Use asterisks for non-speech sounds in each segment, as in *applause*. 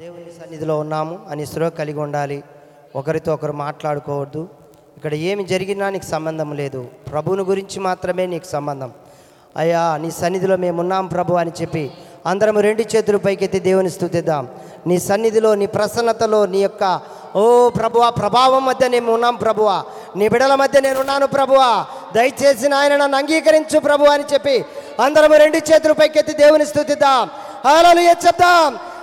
దేవుని సన్నిధిలో ఉన్నాము అని స్పృహ కలిగి ఉండాలి. ఒకరితో ఒకరు మాట్లాడుకోవద్దు. ఇక్కడ ఏమి జరిగినా నీకు సంబంధం లేదు. ప్రభువుని గురించి మాత్రమే నీకు సంబంధం. అయ్యా నీ సన్నిధిలో మేమున్నాం ప్రభు అని చెప్పి అందరం రెండు చేతులు పైకెత్తి దేవుని స్థుతిద్దాం. నీ సన్నిధిలో నీ ప్రసన్నతలో నీ యొక్క ఓ ప్రభువా ప్రభావం మధ్య నేను ఉన్నాం ప్రభువా. నీ బిడల మధ్య నేను ఉన్నాను ప్రభువా. దయచేసి నాయన నన్ను అంగీకరించు ప్రభు అని చెప్పి అందరం రెండు చేతులు పైకెత్తి దేవుని స్థుతిద్దాం. హల్లెలూయా చెప్దాం.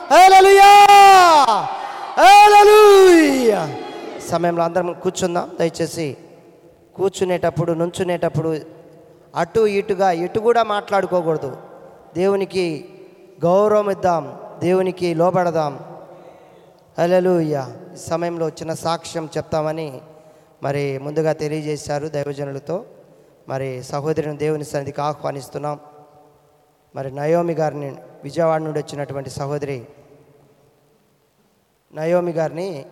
సమయంలో అందరం కూర్చుందాం. దయచేసి కూర్చునేటప్పుడు నుంచునేటప్పుడు అటు ఇటుగా ఇటు కూడా మాట్లాడుకోకూడదు. దేవునికి గౌరవం ఇద్దాం. దేవునికి లోబడదాం. హల్లెలూయ! ఈ సమయంలో చిన్న సాక్ష్యం చెప్తామని మరి ముందుగా తెలియజేశారు దైవజనులతో. మరి సహోదరుని దేవుని సన్నిధికి ఆహ్వానిస్తున్నాం. మరి నయోమి గారిని విజయవాడ నుండి వచ్చినటువంటి సహోదరి నయోమి గారిని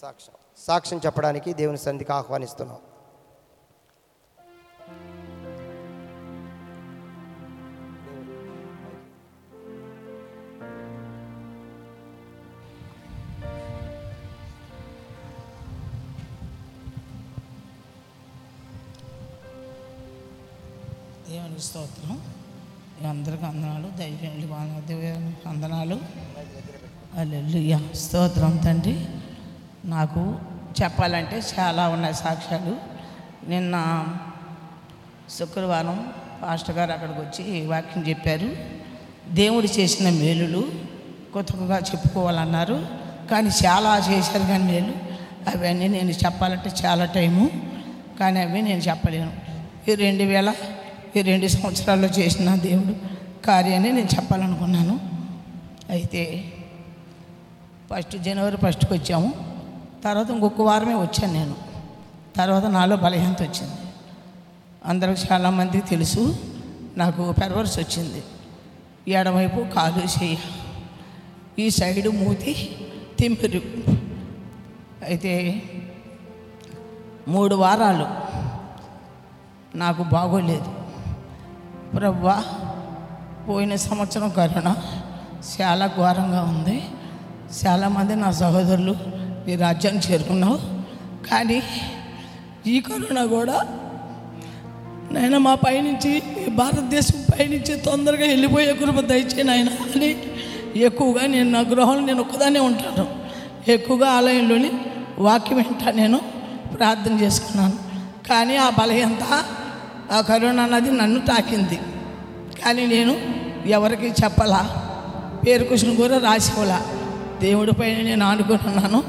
సాక్ష్యం సాక్ష్యం చెప్పడానికి దేవుని సన్నిధికి ఆహ్వానిస్తున్నాం. దేవునికి స్తోత్రం. మీ అందరికి వందనాలు. దైవజనులు దేవునికి అల్లెలుయ్య స్తోత్రం తండ్రి. నాకు చెప్పాలంటే చాలా ఉన్నాయి సాక్ష్యాలు. నిన్న శుక్రవారం పాస్టర్ గారు అక్కడికి వచ్చి వాక్యం చెప్పారు. దేవుడు చేసిన మేలులు కొత్తగా చెప్పుకోవాలన్నారు. కానీ చాలా చేశారు కానీ మేలు. అవన్నీ నేను చెప్పాలంటే చాలా టైము. కానీ అవి నేను చెప్పలేను. ఈ రెండు వేల ఈ రెండు సంవత్సరాల్లో చేసిన దేవుడు కార్యాన్ని నేను చెప్పాలనుకున్నాను. అయితే ఫస్ట్ జనవరి ఫస్ట్కి వచ్చాము. తర్వాత ఇంకొక వారమే వచ్చాను నేను. తర్వాత నాలో బలహీనత వచ్చింది. అందరికి చాలామందికి తెలుసు నాకు పెర్వర్స్ వచ్చింది. ఎడమవైపు కాలు చేయ. ఈ సైడు మూతి తిమ్మిరి. అయితే మూడు వారాలు నాకు బాగోలేదు. ప్రవ్వా పోయిన సంవత్సరం కరోనా చాలా ఘోరంగా ఉంది. చాలామంది నా సహోదరులు ఈ రాజ్యాన్ని చేరుకున్నావు. కానీ ఈ కరోనా కూడా నాయన మా పైనుంచి ఈ భారతదేశం పైనుంచి తొందరగా వెళ్ళిపోయే కృప దయచే నాయన. అని ఎక్కువగా నేను నా గృహంలో నేను ఒక్కదానే ఉంటాను. ఎక్కువగా ఆలయంలోని వాక్యం వింటా నేను ప్రార్థన చేసుకున్నాను. కానీ ఆ బలహీనత ఆ కరోనా అన్నది నన్ను తాకింది. కానీ నేను ఎవరికి చెప్పలా పేరు కృష్ణ కూడా రాసిపోలా దేవుడి పైన నేను ఆనుకుంటున్నాను.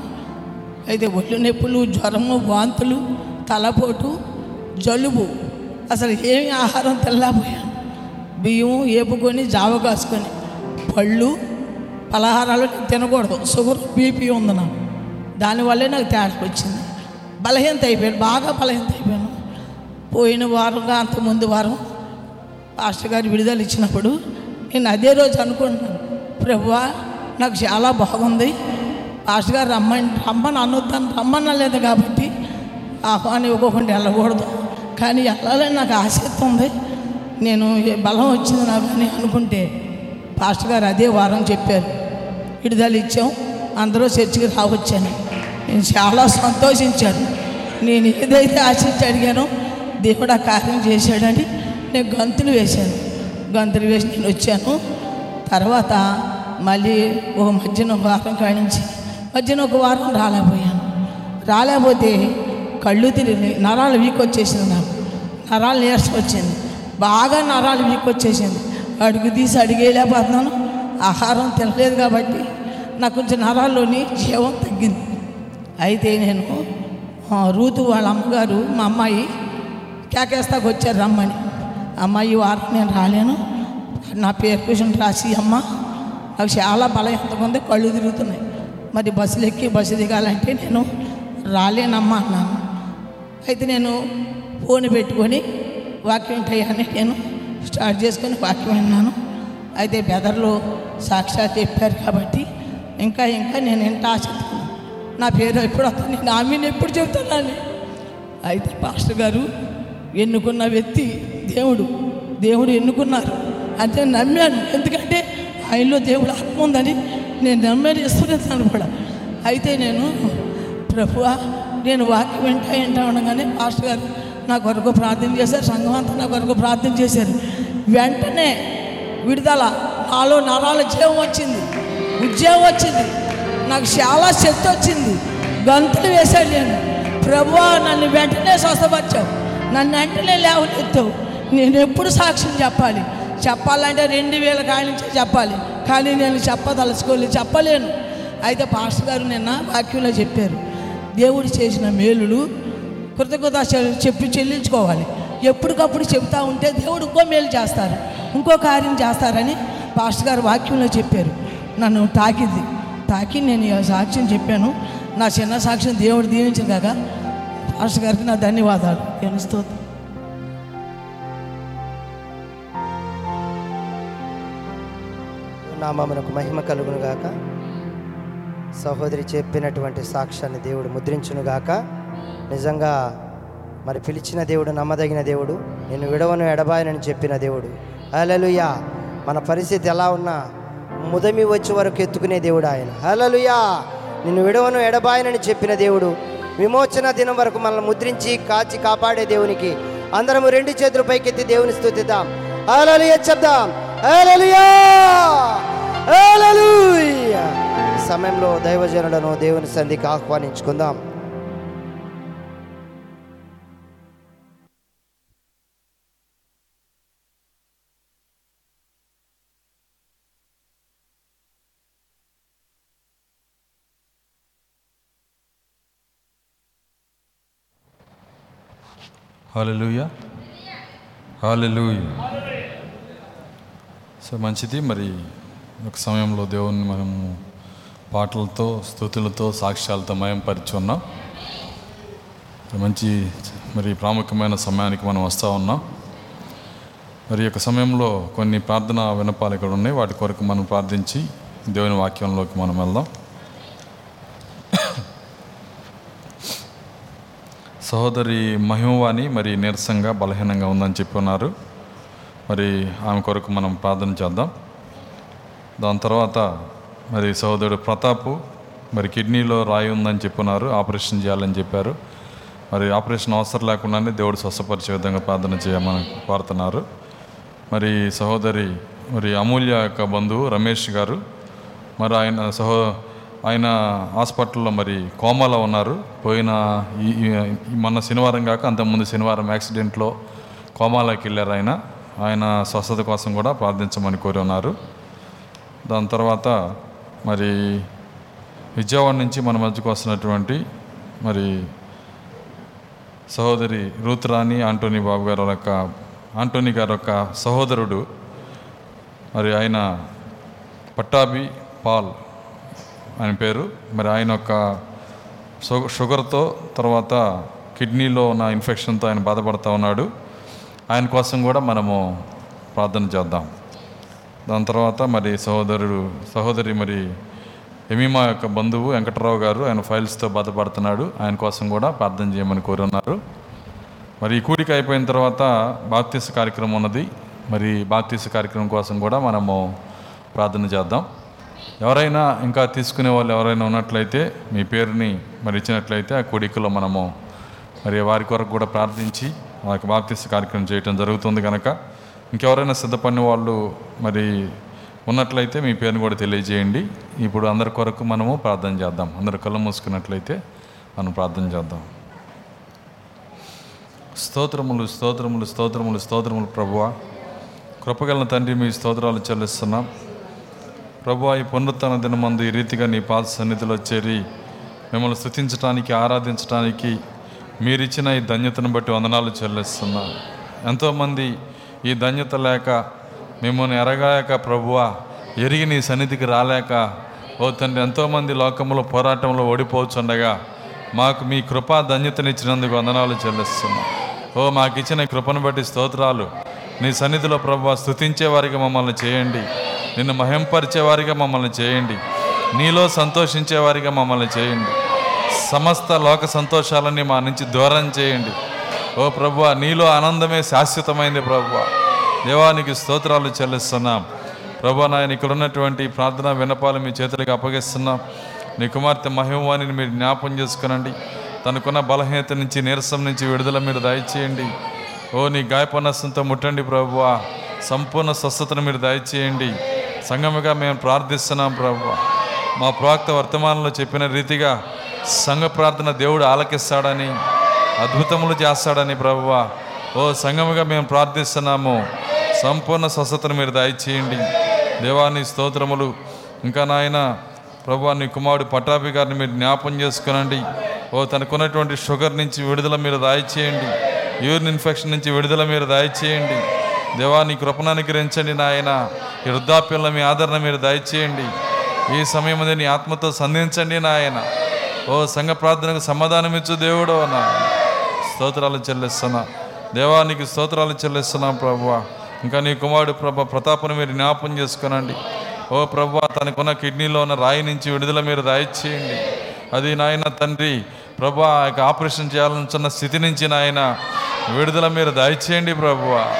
అయితే ఒళ్ళు నొప్పులు జ్వరము వాంతులు తలపోటు జలుబు. అసలు ఏమి ఆహారం తెల్లపోయాను బియ్యం ఏపుకొని జావ కాసుకొని. పళ్ళు పలహారాలు తినకూడదు. షుగర్ బీపీ ఉంది నాకు. దానివల్లే నాకు తేడా వచ్చింది. బలహీనత అయిపోయాను. బాగా బలహీనత అయిపోయాను. పోయిన వారంగా అంత ముందు వారం పాస్టర్ గారు విడుదల ఇచ్చినప్పుడు నేను అదే రోజు అనుకుంటున్నాను. ప్రభువా నాకు చాలా బాగుంది. పాస్టర్ గారు రమ్మని రమ్మని అనొద్దని రమ్మనలేదు కాబట్టి ఆహ్వానం ఇవ్వకుండా వెళ్ళకూడదు. కానీ వెళ్ళాలని నాకు ఆసక్తి ఉంది. నేను ఏ బలం వచ్చింది నాకు అని అనుకుంటే పాస్టర్ గారు అదే వారం చెప్పారు. విడుదల ఇచ్చాం. అందరూ చర్చికి రావచ్చాను. నేను చాలా సంతోషించాను. నేను ఏదైతే ఆశించి అడిగానో దేవుడు ఆ కార్యం చేశాడని నేను గంతులు వేశాను. గంతులు వేసి నేను వచ్చాను. తర్వాత మళ్ళీ ఒక మధ్యన ఒక వారం కాడించి మధ్యన ఒక వారం రాలేకపోయాను. రాలేకపోతే కళ్ళు తిరిగి నరాలు వీక్ వచ్చేసింది నాకు. నరాలు నీరస వచ్చింది బాగా నరాలు వీక్ వచ్చేసింది అడుగు తీసి అడిగేయలేకపోతున్నాను. ఆహారం తినలేదు కాబట్టి నాకు కొంచెం నరాల్లోని జీవం తగ్గింది. అయితే నేను రూతు వాళ్ళ అమ్మగారు మా అమ్మాయి కేకేస్తాకు వచ్చారు రమ్మని. అమ్మాయి ఈ వారం నేను రాలేను. నా పేరు క్వశ్చన్ రాసి అమ్మ. నాకు చాలా బలహీనతగా ఉంది కళ్ళు తిరుగుతున్నాయి. మరి బస్సులు ఎక్కి బస్సు దిగాలంటే నేను రాలేనమ్మా అన్నాను అయితే నేను ఫోన్ పెట్టుకొని వాక్యం టయాన్ని నేను స్టార్ట్ చేసుకొని వాక్యం విన్నాను. అయితే బెదర్లో సాక్షాత్ చెప్పారు కాబట్టి ఇంకా ఇంకా నేను ఎంత ఆసక్తి నా పేరు ఎప్పుడు వస్తుంది? నేను మీను ఎప్పుడు చెప్తున్నాను అయితే పాస్టర్ గారు ఎన్నుకున్న వ్యక్తి దేవుడు. దేవుడు ఎన్నుకున్నారు. అంటే నమ్మాను. ఎందుకంటే ఆయనలో దేవుడు ఆత్మ ఉందని నేను నమ్మేది ఇస్తున్నాను కూడా. అయితే నేను ప్రభువా నేను వాక్యం వింటా వింటా ఉండగానే పాస్టర్ గారు నా కొరకు ప్రార్థన చేశారు సంఘం అంతా నా కొరకు ప్రార్థన చేశారు. వెంటనే విడుదల నాలో నరాల జీవం వచ్చింది ఉద్యోగం వచ్చింది నాకు చాలా శక్తి వచ్చింది గంతులు వేశాడు నేను. ప్రభువా నన్ను వెంటనే స్వస్థపరిచావు నన్ను వెంటనే లేవనెత్తావు నేను ఎప్పుడు సాక్ష్యం చెప్పాలి? చెప్పాలంటే రెండు వేల కాయల నుంచి చెప్పాలి. కానీ నేను చెప్పదలుచుకోలేదు చెప్పలేను. అయితే పాస్టర్ గారు నిన్న వాక్యంలో చెప్పారు దేవుడు చేసిన మేలులు కృతజ్ఞత చెప్పి చెల్లించుకోవాలి. ఎప్పటికప్పుడు చెప్తా ఉంటే దేవుడు ఇంకో మేలు చేస్తారు ఇంకో కార్యం చేస్తారని పాస్టర్ గారు వాక్యంలో చెప్పారు. నన్ను తాకింది. తాకి నేను సాక్ష్యం చెప్పాను. నా చిన్న సాక్ష్యం దేవుడు దీవించిన కాక పాస్టర్ గారికి నా ధన్యవాదాలు. నేను స్తోత్రం. నామమునకు మహిమ కలుగును గాక సహోదరి చెప్పినటువంటి సాక్ష్యాన్ని దేవుడు ముద్రించును గాక నిజంగా మరి పిలిచిన దేవుడు నమ్మదగిన దేవుడు నేను విడవను ఎడబాయనని చెప్పిన దేవుడు. హలలుయా మన పరిస్థితి ఎలా ఉన్నా ముదమి వచ్చే వరకు ఎత్తుకునే దేవుడు ఆయన. హలలుయా నిన్ను విడవను ఎడబాయనని చెప్పిన దేవుడు. విమోచన దినం వరకు మనల్ని ముద్రించి కాచి కాపాడే దేవునికి అందరము రెండు చేతులు పైకెత్తి దేవుని స్థుతిద్దాం. హల్లెలూయా చెప్దాం. హలలుయా సమయంలో దైవజనులను దేవుని సంధికి ఆహ్వానించుకుందాం. హాలెలూయ హాలెలూయ సో మంచిది. మరి ఒక సమయంలో దేవుని మనము పాటలతో స్థుతులతో సాక్ష్యాలతో మయం పరిచి ఉన్నాం మంచి మరి ప్రాముఖ్యమైన సమయానికి మనం వస్తూ ఉన్నాం. మరి యొక్క సమయంలో కొన్ని ప్రార్థన వినపాలు ఇక్కడ ఉన్నాయి. వాటి కొరకు మనం ప్రార్థించి దేవుని వాక్యంలోకి మనం వెళ్దాం. సహోదరి మహిమవాణి మరి నీరసంగా బలహీనంగా ఉందని చెప్పి ఉన్నారు. మరి ఆమె కొరకు మనం ప్రార్థన చేద్దాం. దాని తర్వాత మరి సహోదరుడు ప్రతాపు మరి కిడ్నీలో రాయి ఉందని చెప్పున్నారు ఆపరేషన్ చేయాలని చెప్పారు. మరి ఆపరేషన్ అవసరం లేకుండానే దేవుడు స్వస్థపరిచే విధంగా ప్రార్థన చేయమని కోరుతున్నారు. మరి సహోదరి మరి అమూల్య యొక్క బంధువు రమేష్ గారు మరి ఆయన సహో ఆయన హాస్పిటల్లో మరి కోమాలో ఉన్నారు. పోయిన ఈ ఈ మొన్న శనివారం కాక అంతకుముందు శనివారం యాక్సిడెంట్లో కోమాలోకి వెళ్ళారు ఆయన. ఆయన స్వస్థత కోసం కూడా ప్రార్థించమని కోరి ఉన్నారు. దాని తర్వాత మరి విజయవాడ నుంచి మన మధ్యకు వస్తున్నటువంటి మరి సహోదరి రూత్రాణి ఆంటోనీ బాబు గారు యొక్క ఆంటోనీ గారు యొక్క సహోదరుడు మరి ఆయన పట్టాభి పాల్ ఆయన పేరు. మరి ఆయన యొక్క షుగర్తో తర్వాత కిడ్నీలో ఉన్న ఇన్ఫెక్షన్తో ఆయన బాధపడుతూ ఉన్నాడు. ఆయన కోసం కూడా మనము ప్రార్థన చేద్దాం. దాని తర్వాత మరి సహోదరుడు సహోదరి మరి ఎమీమా యొక్క బంధువు వెంకటరావు గారు ఆయన ఫైల్స్తో బాధపడుతున్నాడు. ఆయన కోసం కూడా ప్రార్థన చేయమని కోరున్నారు. మరి ఈ కూడిక అయిపోయిన తర్వాత బాప్తీస కార్యక్రమం ఉన్నది. మరి బాప్తీస కార్యక్రమం కోసం కూడా మనము ప్రార్థన చేద్దాం. ఎవరైనా ఇంకా తీసుకునే వాళ్ళు ఎవరైనా ఉన్నట్లయితే మీ పేరుని మరి ఇచ్చినట్లయితే ఆ కూడికలో మనము మరి వారి కొరకు కూడా ప్రార్థించి వారికి బాప్తీస కార్యక్రమం చేయటం జరుగుతుంది కనుక ఇంకెవరైనా సిద్ధపడిన వాళ్ళు మరి ఉన్నట్లయితే మీ పేరుని కూడా తెలియజేయండి. ఇప్పుడు అందరి కొరకు మనము ప్రార్థన చేద్దాం. అందరు కళ్ళు మూసుకున్నట్లయితే మనం ప్రార్థన చేద్దాం. స్తోత్రములు స్తోత్రములు స్తోత్రములు స్తోత్రములు ప్రభువ. కృపగల తండ్రి మీ స్తోత్రాలు చెల్లిస్తున్నాం. ప్రభు ఈ పునరుత్న దినమందు ఈ రీతిగా నీ పాద సన్నిధిలో చేరి మిమ్మల్ని స్థుతించడానికి ఆరాధించడానికి మీరిచ్చిన ఈ ధన్యతను బట్టి వందనాలు చెల్లిస్తున్నాం. ఎంతోమంది ఈ ధన్యత లేక మిమ్మల్ని ఎరగాక ప్రభువా ఎరిగి నీ సన్నిధికి రాలేక ఓ తండ్రి ఎంతోమంది లోకంలో పోరాటంలో ఓడిపోవచ్చుండగా మాకు మీ కృపా ధన్యతనిచ్చినందుకు వందనాలు చెల్లిస్తున్నాం. ఓ మాకు ఇచ్చిన ఈ కృపను బట్టి స్తోత్రాలు. నీ సన్నిధిలో ప్రభు స్థుతించే వారికి మమ్మల్ని చేయండి. నిన్ను మహింపరిచే వారిగా మమ్మల్ని చేయండి. నీలో సంతోషించే వారిగా మమ్మల్ని చేయండి. సమస్త లోక సంతోషాలన్నీ మా నుంచి దూరం చేయండి. ఓ ప్రభు నీలో ఆనందమే శాశ్వతమైంది ప్రభు దేవానికి స్తోత్రాలు చెల్లిస్తున్నాం. ప్రభా నాయన ఇక్కడ ఉన్నటువంటి ప్రార్థన వినపాలు మీ చేతులకు అప్పగిస్తున్నాం. నీ కుమార్తె మహిమవాణిని మీరు జ్ఞాపం చేసుకునండి. తనకున్న బలహీనత నుంచి నీరసం నుంచి విడుదల మీరు దయచేయండి. ఓ నీ గాయపనస్సంతో ముట్టండి ప్రభువా. సంపూర్ణ స్వస్థతను మీరు దయచేయండి. సంగముగా మేము ప్రార్థిస్తున్నాం ప్రభువా. మా ప్రవక్త వర్తమానంలో చెప్పిన రీతిగా సంఘ ప్రార్థన దేవుడు ఆలకిస్తాడని అద్భుతములు చేస్తాడని ప్రభువ. ఓ సంఘముగా మేము ప్రార్థిస్తున్నాము. సంపూర్ణ స్వస్థతను మీరు దయచేయండి. దేవాని స్తోత్రములు. ఇంకా నాయన ప్రభు నీ కుమారుడు పట్టాభి గారిని మీరు జ్ఞాపం చేసుకునండి. ఓ తనకున్నటువంటి షుగర్ నుంచి విడుదల మీరు దయచేయండి. యూరిన్ ఇన్ఫెక్షన్ నుంచి విడుదల మీరు దయచేయండి. దేవాన్ని నీ కృపను అనుగ్రహించండి నాయన. ఈ వృద్ధాప్యంలో మీ ఆదరణ మీరు దయచేయండి. ఈ సమయం నీ ఆత్మతో సంధించండి నాయన. ఓ సంఘ ప్రార్థనకు సమాధానం ఇచ్చు దేవుడు నాయన స్తోత్రాలు చెల్లిస్తున్నా. దేవానికి స్తోత్రాలు చెల్లిస్తున్నాం ప్రభు ఇంకా నీ కుమారుడు ప్రభ ప్రతాపను మీరు జ్ఞాపం చేసుకునండి. ఓ ప్రభు తనకున్న కిడ్నీలో ఉన్న రాయి నుంచి విడుదల మీరు రాయిచ్చేయండి. అది నాయన తండ్రి ప్రభా యొక్క ఆపరేషన్ చేయాలనుకున్న స్థితి నుంచి నాయన విడుదల మీరు దయచేయండి ప్రభువ.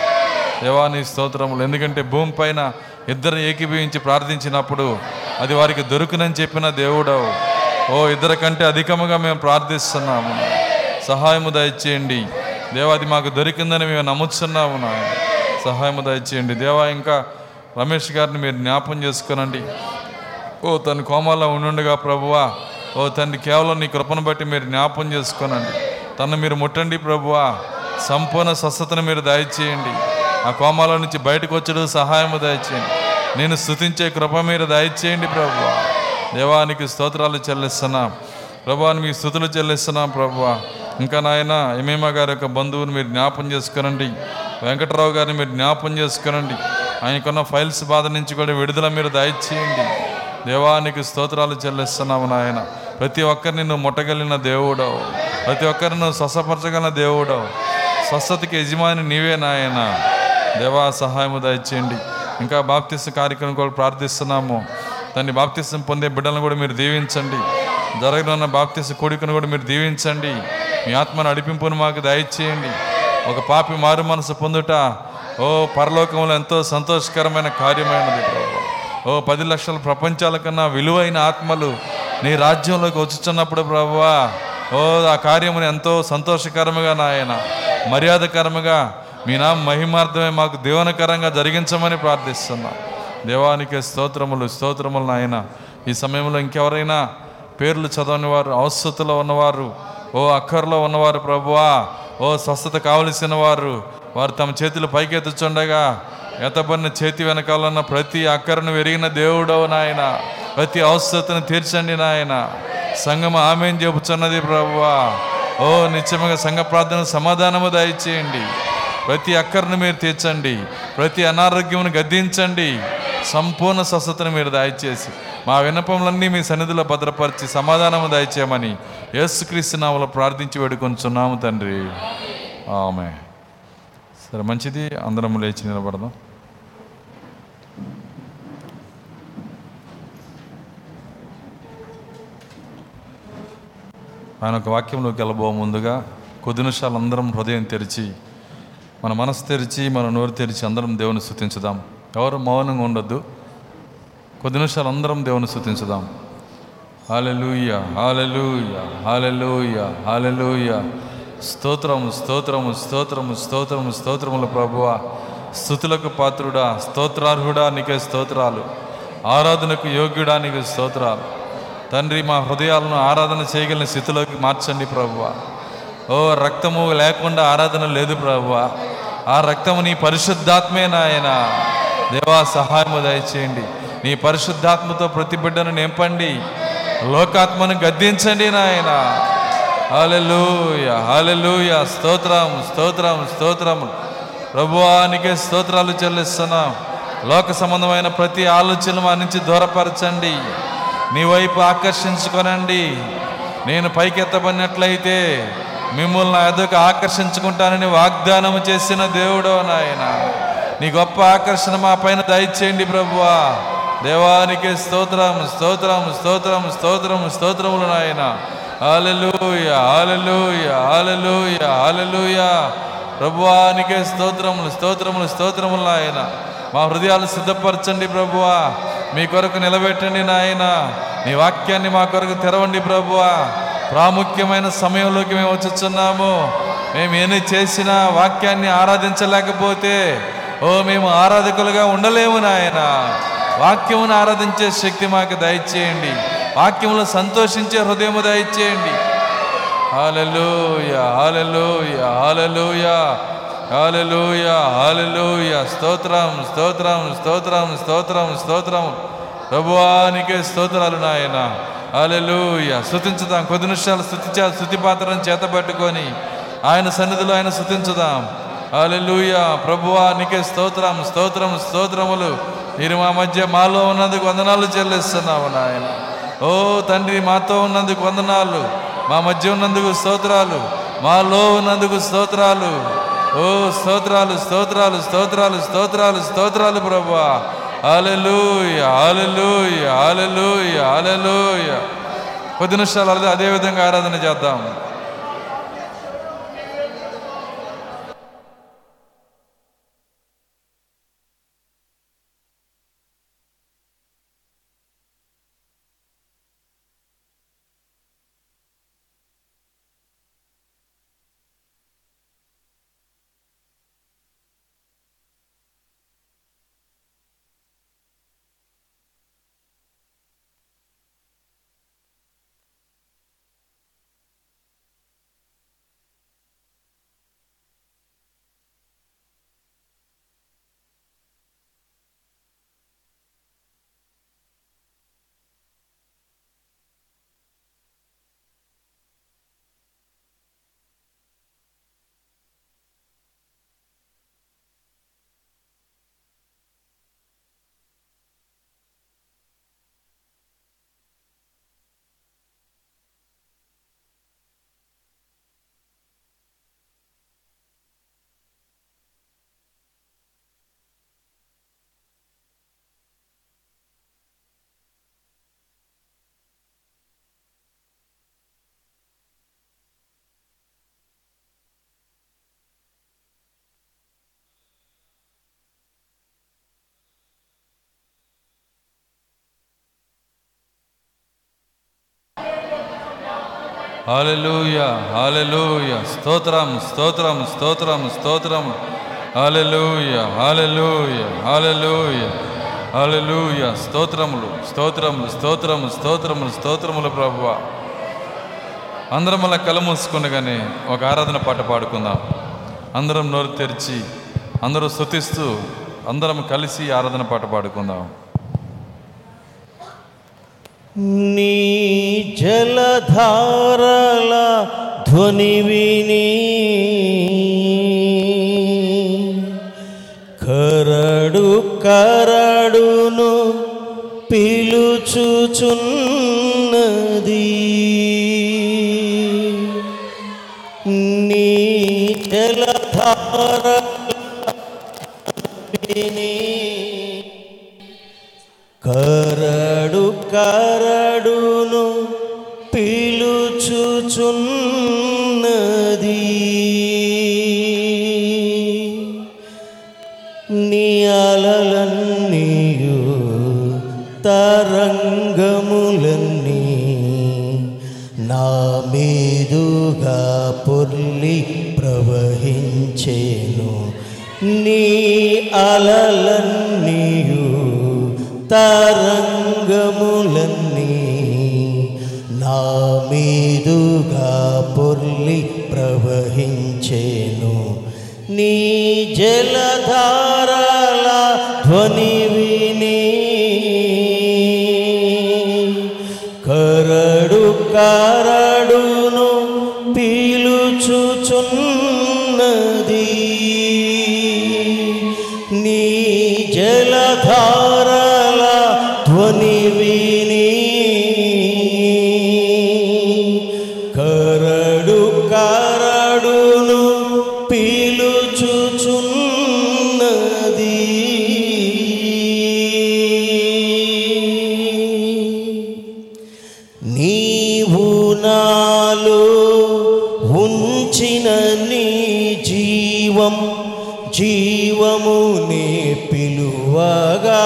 దేవాని స్తోత్రములు ఎందుకంటే భూమి పైన ఇద్దరు ఏకీభవించి ప్రార్థించినప్పుడు అది వారికి దొరుకునని చెప్పిన దేవుడవు. ఓ ఇద్దరికంటే అధికముగా మేము ప్రార్థిస్తున్నాము. సహాయము దయచేయండి. దేవాది మాకు దొరికిందని మేము నమ్ముతున్నాము నాయన. సహాయము దయచేయండి. దేవా ఇంకా రమేష్ గారిని మీరు జ్ఞాపం చేసుకునండి. ఓ తను కోమాలో ఉండుండగా ప్రభువా. ఓ తండ్రి కేవలం నీ కృపను బట్టి మీరు జ్ఞాపం చేసుకోనండి. తను మీరు ముట్టండి ప్రభువా. సంపూర్ణ స్వస్థతను మీరు దయచేయండి. ఆ కోమాలో నుంచి బయటకు వచ్చడం సహాయము దయచేయండి. నేను స్థుతించే కృప మీరు దయచేయండి ప్రభు దేవానికి స్తోత్రాలు చెల్లిస్తున్నాం. ప్రభాని మీ స్థుతులు చెల్లిస్తున్నాం ప్రభువా. ఇంకా నాయన ఎమేమ గారి యొక్క బంధువుని మీరు జ్ఞాపం చేసుకునండి. వెంకటరావు గారిని మీరు జ్ఞాపం చేసుకునండి. ఆయనకున్న ఫైల్స్ బాధ నుంచి కూడా విడుదల మీరు దయచేయండి. దేవానికి స్తోత్రాలు చెల్లిస్తున్నాము నాయన. ప్రతి ఒక్కరిని నువ్వు ముట్టగలిగిన దేవుడవు. ప్రతి ఒక్కరిని నువ్వు స్వసపరచగలిగిన దేవుడవు. స్వస్థతకి యజమాని నీవే నాయన. దేవా సహాయము దయచేయండి. ఇంకా బాప్తిస్త కార్యక్రమం కూడా ప్రార్థిస్తున్నాము. దాన్ని బాప్తిస్తం పొందే బిడ్డలను కూడా మీరు దీవించండి. జరగనున్న బాప్తిస్త కోడికను కూడా మీరు దీవించండి. మీ ఆత్మ నడిపింపును మాకు దయచేయండి. ఒక పాపి మారు మనసు పొందుట ఓ పరలోకంలో ఎంతో సంతోషకరమైన కార్యమైనది ఓ పది లక్షల ప్రపంచాల కన్నా విలువైన ఆత్మలు నీ రాజ్యంలోకి వచ్చుచున్నప్పుడు ప్రభువా ఓ ఆ కార్యమును ఎంతో సంతోషకరముగా నాయన మర్యాదకరముగా మీ నా మహిమార్థమే మాకు దేవనకరంగా జరిగించమని ప్రార్థిస్తున్నా. దేవానికి స్తోత్రములు స్తోత్రములు నాయన. ఈ సమయంలో ఇంకెవరైనా పేర్లు చదవని వారు అవస్థతలో ఉన్నవారు ఓ అక్కర్లో ఉన్నవారు ప్రభువా ఓ స్వస్థత కావలసిన వారు వారు తమ చేతులు పైకెత్తుచుండగా ఎతబడిన చేతి వెనకాలన్న ప్రతి అక్కరను పెరిగిన దేవుడవు నాయన ప్రతి అవస్థతను తీర్చండి నాయన. సంగమ ఆమెను చెబుతున్నది ప్రభువా. ఓ నిత్యముగా సంఘ ప్రార్థన సమాధానము దయచేయండి. ప్రతి అక్కర్ను మీరు తీర్చండి. ప్రతి అనారోగ్యమును గద్దించండి. సంపూర్ణ స్వస్థతను మీరు దయచేసి మా విన్నపములన్నీ మీ సన్నిధిలో భద్రపరిచి సమాధానము దయచేయమని యేసుక్రీస్తు నామలో ప్రార్థించి వేడుకొంచున్నాము తండ్రి. ఆమె సరే మంచిది. అందరం లేచి నిలబడదాం. ఆయన ఒక వాక్యంలోకి వెళ్ళబో ముందుగా కొద్ది నిమిషాలు అందరం హృదయం తెరిచి మన మనసు తెరిచి మన నోరు తెరిచి అందరం దేవుని స్థుతించుదాం. ఎవరు మౌనంగా ఉండొద్దు. కొద్ది నిమిషాలు అందరం దేవుని స్థుతించుదాం. హాలెలూయ హాలెలూయ హాలెలూయ హాలెలూయ స్తోత్రము స్తోత్రము స్తోత్రము స్తోత్రము స్తోత్రముల ప్రభువ. స్థుతులకు పాత్రుడా స్తోత్రార్హుడా నీకే స్తోత్రాలు. ఆరాధనకు యోగ్యుడా నీకు స్తోత్రాలు. తండ్రి మా హృదయాలను ఆరాధన చేయగలిగిన స్థితిలోకి మార్చండి ప్రభువ. ఓ రక్తము లేకుండా ఆరాధన లేదు ప్రభువ. ఆ రక్తము నీ పరిశుద్ధాత్మే నాయన. దేవా సహాయము దయచేయండి. నీ పరిశుద్ధాత్మతో ప్రతి బిడ్డను నింపండి. లోకాత్మను గద్దించండి నాయన. హాలెలూయ హాలెలూయ స్తోత్రం స్తోత్రం స్తోత్రం ప్రభువానికే స్తోత్రాలు చెల్లిస్తున్నాం. లోక సంబంధమైన ప్రతి ఆలోచన మా నుంచి దూరపరచండి. నీ వైపు ఆకర్షించుకొనండి. నేను పైకెత్తబడినట్లయితే మిమ్మల్ని నా ఎదుకు ఆకర్షించుకుంటానని వాగ్దానం చేసిన దేవుడో నాయన. నీ గొప్ప ఆకర్షణ మా పైన దయచేయండి ప్రభువా. దేవానికి స్తోత్రం స్తోత్రం స్తోత్రం స్తోత్రం స్తోత్రములు నాయన. హాలెలూయ ఆలలుయ హాలెలూయ హాలెలూయ ప్రభువానికే స్తోత్రములు స్తోత్రములు స్తోత్రములు నాయన. మా హృదయాలు సిద్ధపరచండి ప్రభువా. మీ కొరకు నిలబెట్టండి నాయన. నీ వాక్యాన్ని మా కొరకు తెరవండి ప్రభువా. ప్రాముఖ్యమైన సమయంలోకి మేము వచ్చుచున్నాము. మేము ఏమి చేసినా వాక్యాన్ని ఆరాధించలేకపోతే ఓ మేము ఆరాధకులుగా ఉండలేము నాయన. వాక్యమును ఆరాధించే శక్తి మాకు దయచేయండి. వాక్యములో సంతోషించే హృదయము దయచేయండి. హాలలోయ హాలెలూయ హాలెలూయ హాలలోయ హాలెలూయ స్తోత్రం స్తోత్రం స్తోత్రం స్తోత్రం స్తోత్రం. ప్రభువానికే స్తోత్రాలు నాయనా. అలెలుయ స్థుతించుదాం కొద్ది నిమిషాలు స్థుతించా స్థుతి పాత్రను చేతబట్టుకొని ఆయన సన్నిధిలో ఆయన స్థుతించుదాం అలెలుయ ప్రభువా నీకే స్తోత్రం స్తోత్రం స్తోత్రములు. మీరు మా మధ్య మాలో ఉన్నందుకు వందనాలు చెల్లిస్తున్నాము నాయన. ఓ తండ్రి మాతో ఉన్నందుకు వందనాలు. మా మధ్య ఉన్నందుకు స్తోత్రాలు. మాలో ఉన్నందుకు స్తోత్రాలు. ఓ స్తోత్రాలు స్తోత్రాలు స్తోత్రాలు స్తోత్రాలు స్తోత్రాలు ప్రభువా. హాలెలూయ హాలెలూయ హాలెలూయ హాలెలూయ కొద్ది నిమిషాలు అదే అదే విధంగా ఆరాధన చేద్దాం. హాలెలూయ హాలెలూయ స్తోత్రం స్తోత్రం స్తోత్రం స్తోత్రం హాలెలూయ హాలెలూయ హాలెలూయ హాలెలూయ స్తోత్రములు స్తోత్రములు స్తోత్రములు స్తోత్రములు స్తోత్రములు ప్రభువ అందరం అలా కళ్ళు మూసుకుండగానే ఒక ఆరాధన పాట పాడుకుందాం. అందరం నోరు తెరిచి అందరూ స్థుతిస్తూ అందరం కలిసి ఆరాధన పాట పాడుకుందాం. నీ జలధారల ధ్వని విని కరడు కరడును పిలుచుచున్నది. నీ జలధార విని కరడును పిలుచుచున్నది. నీ అలలన్నీయు తరంగములన్నీ నా మీదుగా పొర్లి ప్రవహించేను. నీ అలలన్నీయు తరంగములన్నీ నా మీదుగా పొర్లి ప్రవహించేను. నీ జలధారాల ధ్వని జీవముని పిలువగా.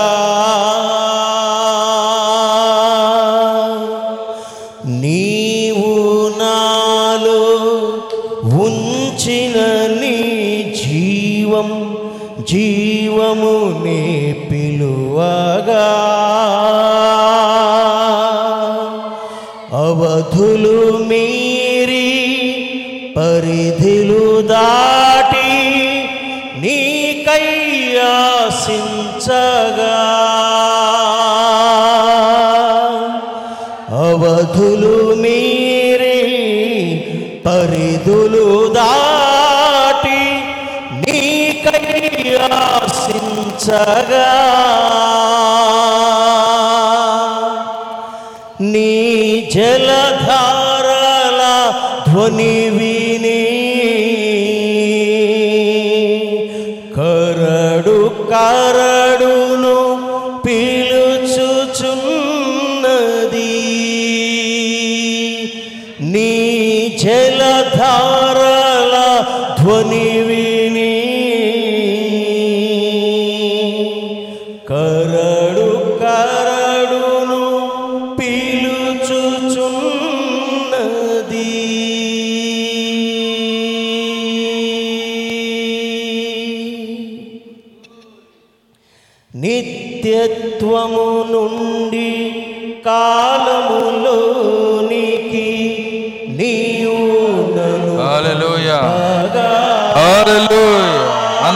سلام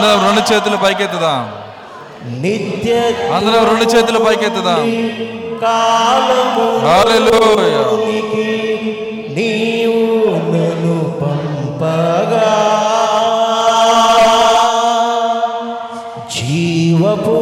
అందరం రెండు చేతులు పైకెత్తుదాం. నిత్య అందరం రెండు చేతులు పైకెత్తుదాం. నీవు నన్ను పంపగా. జీవపు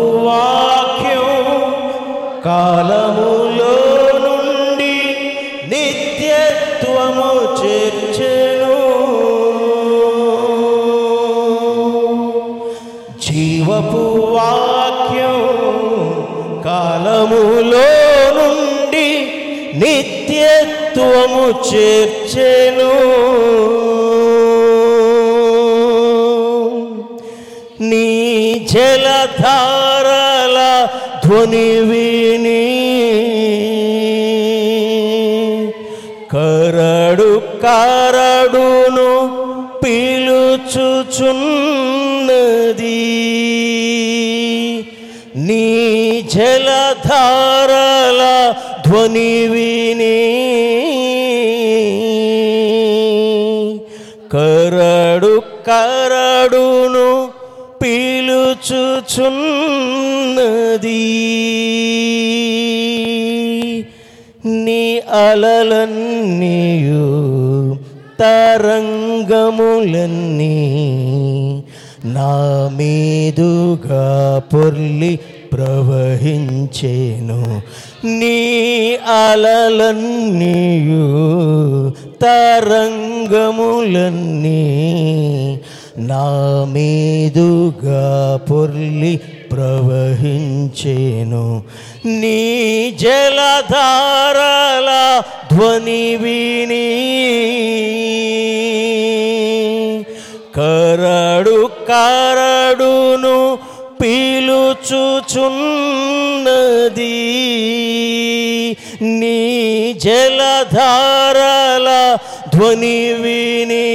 నిత్యత్వము చేర్చేను. నీ జలధారల ధ్వని విని కరడు కరడును పీలుచుచున్నది. నీ జలధారల ధ్వని విని చున్నది నీ అలలన్నీయు తరంగములన్నీ నా మీదుగా పొర్లి ప్రవహించేను. నీ అలలన్నీయు తరంగములన్నీ నా మీదుగా పొర్లి ప్రవహించేను. నీ జలధారల ధ్వని విని కరడు కరడును పీలుచుచున్నది. నీ జలధారల ధ్వని విని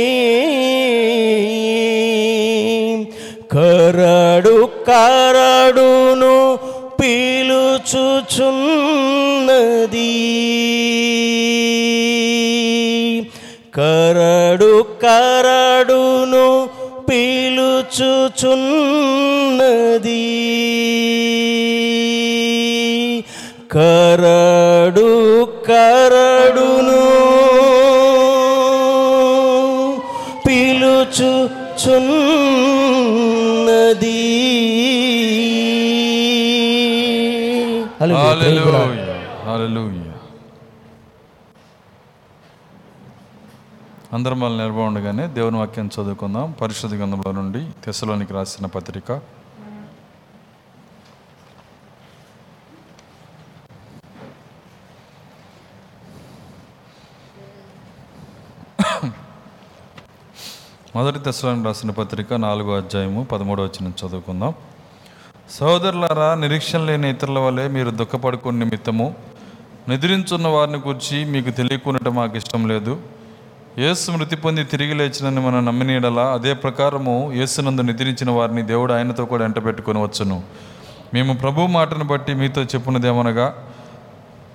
కరడు కరడును పీలుచుచున్నది కరడు కరడును పీలుచుచున్నది కరడు కరడును హల్లెలూయా హల్లెలూయా అందరం వాళ్ళు నిలబడి ఉండగానే దేవుని వాక్యం చదువుకుందాం. పరిశుద్ధ గ్రంథంలో నుండి తెసలోనికి రాసిన పత్రిక. మొదటి దశలను రాసిన పత్రిక నాలుగో అధ్యాయము పదమూడో వచ్చిన చదువుకుందాం. సహోదరులారా నిరీక్షణ లేని ఇతరుల వలె మీరు దుఃఖపడుకున్న నిమిత్తము. నిద్రించున్న వారిని గురించి మీకు తెలియకున్నట్టు మాకు ఇష్టం లేదు. యేసు మృతి పొంది తిరిగి లేచినని మనం నమ్మినీడలా అదే ప్రకారము యేసునందు నిద్రించిన వారిని దేవుడు ఆయనతో కూడా ఎంటపెట్టుకొని వచ్చును. మేము ప్రభు మాటను బట్టి మీతో చెప్పున్నదేమనగా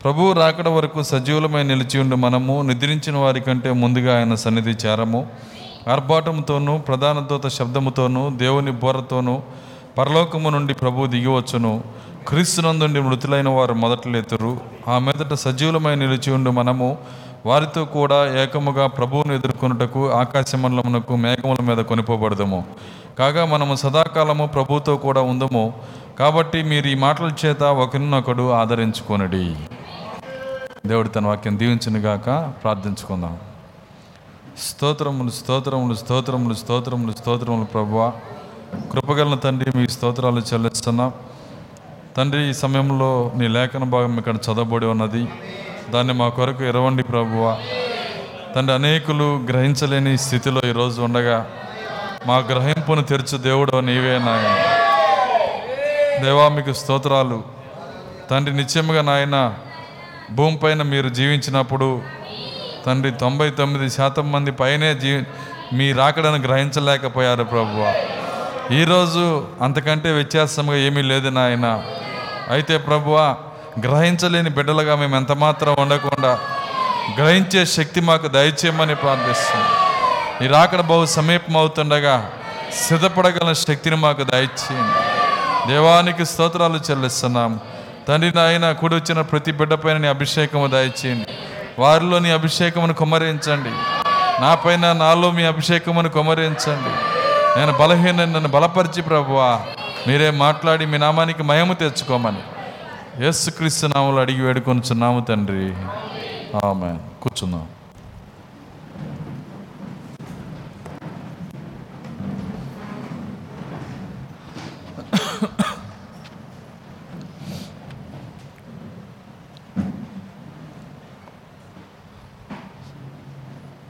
ప్రభువు రాకడ వరకు సజీవులమై నిలిచి ఉండి మనము నిద్రించిన వారి కంటే ముందుగా ఆయన సన్నిధి చేరము. ఆర్భాటంతోనూ ప్రధాన దూత శబ్దముతోనూ దేవుని బోరతోనూ పరలోకము నుండి ప్రభువు దిగివచ్చును. క్రీస్తునందుండి మృతులైన వారు మొదటలేతురు ఆ మీదట సజీవులమై నిలిచి ఉండి మనము. వారితో కూడా ఏకముగా ప్రభువును ఎదుర్కొనుటకు ఆకాశమండలమునకు మేఘముల మీద కొనిపోబడదము. కాగా మనము సదాకాలము ప్రభువుతో కూడా ఉందము. కాబట్టి మీరు ఈ మాటల చేత ఒకరినొకడు ఆదరించుకొనడి. దేవుడు తన వాక్యం దీవించునుగాక ప్రార్థించుకుందాం. స్తోత్రములు స్తోత్రములు స్తోత్రములు స్తోత్రములు స్తోత్రములు ప్రభువా. కృపగలన తండ్రి మీ స్తోత్రాలు చెల్లిస్తున్నాం. తండ్రి ఈ సమయంలో నీ లేఖన భాగం ఇక్కడ చదవబడి ఉన్నది. దాన్ని మా కొరకు ఇరవండి ప్రభువ. తండ్రి అనేకులు గ్రహించలేని స్థితిలో ఈరోజు ఉండగా మా గ్రహింపును తెరచు దేవుడు నీవే నాయన. దేవా మీకు స్తోత్రాలు. తండ్రి నిత్యముగా నాయన భూమిపైన మీరు జీవించినప్పుడు తండ్రి తొంభై తొమ్మిది శాతం మంది పైనే జీ మీ రాకడను గ్రహించలేకపోయారు ప్రభువ. ఈరోజు అంతకంటే వ్యత్యాసంగా ఏమీ లేదు నాయన. అయితే ప్రభువ గ్రహించలేని బిడ్డలుగా మేము ఎంత మాత్రం ఉండకుండా గ్రహించే శక్తి మాకు దయచేయమని ప్రార్థిస్తున్నాం. ఈ రాకడ బహు సమీపం అవుతుండగా సిద్ధపడగల శక్తిని మాకు దయచేయండి. దేవానికి స్తోత్రాలు చెల్లిస్తున్నాం. తండ్రి నాయన కూడి వచ్చిన ప్రతి బిడ్డపైన నీ అభిషేకము దయచేయండి. వారిలో నీ అభిషేకమును కుమరించండి నా పైన నాలో మీ అభిషేకమును కుమరించండి నేను బలహీన నన్ను బలపరిచి ప్రభువా మీరే మాట్లాడి మీ నామానికి మయము తెచ్చుకోమని. యేసుక్రీస్తు నామలు అడిగి వేడుకొనిచున్నాము తండ్రి. ఆమె కూర్చున్నాం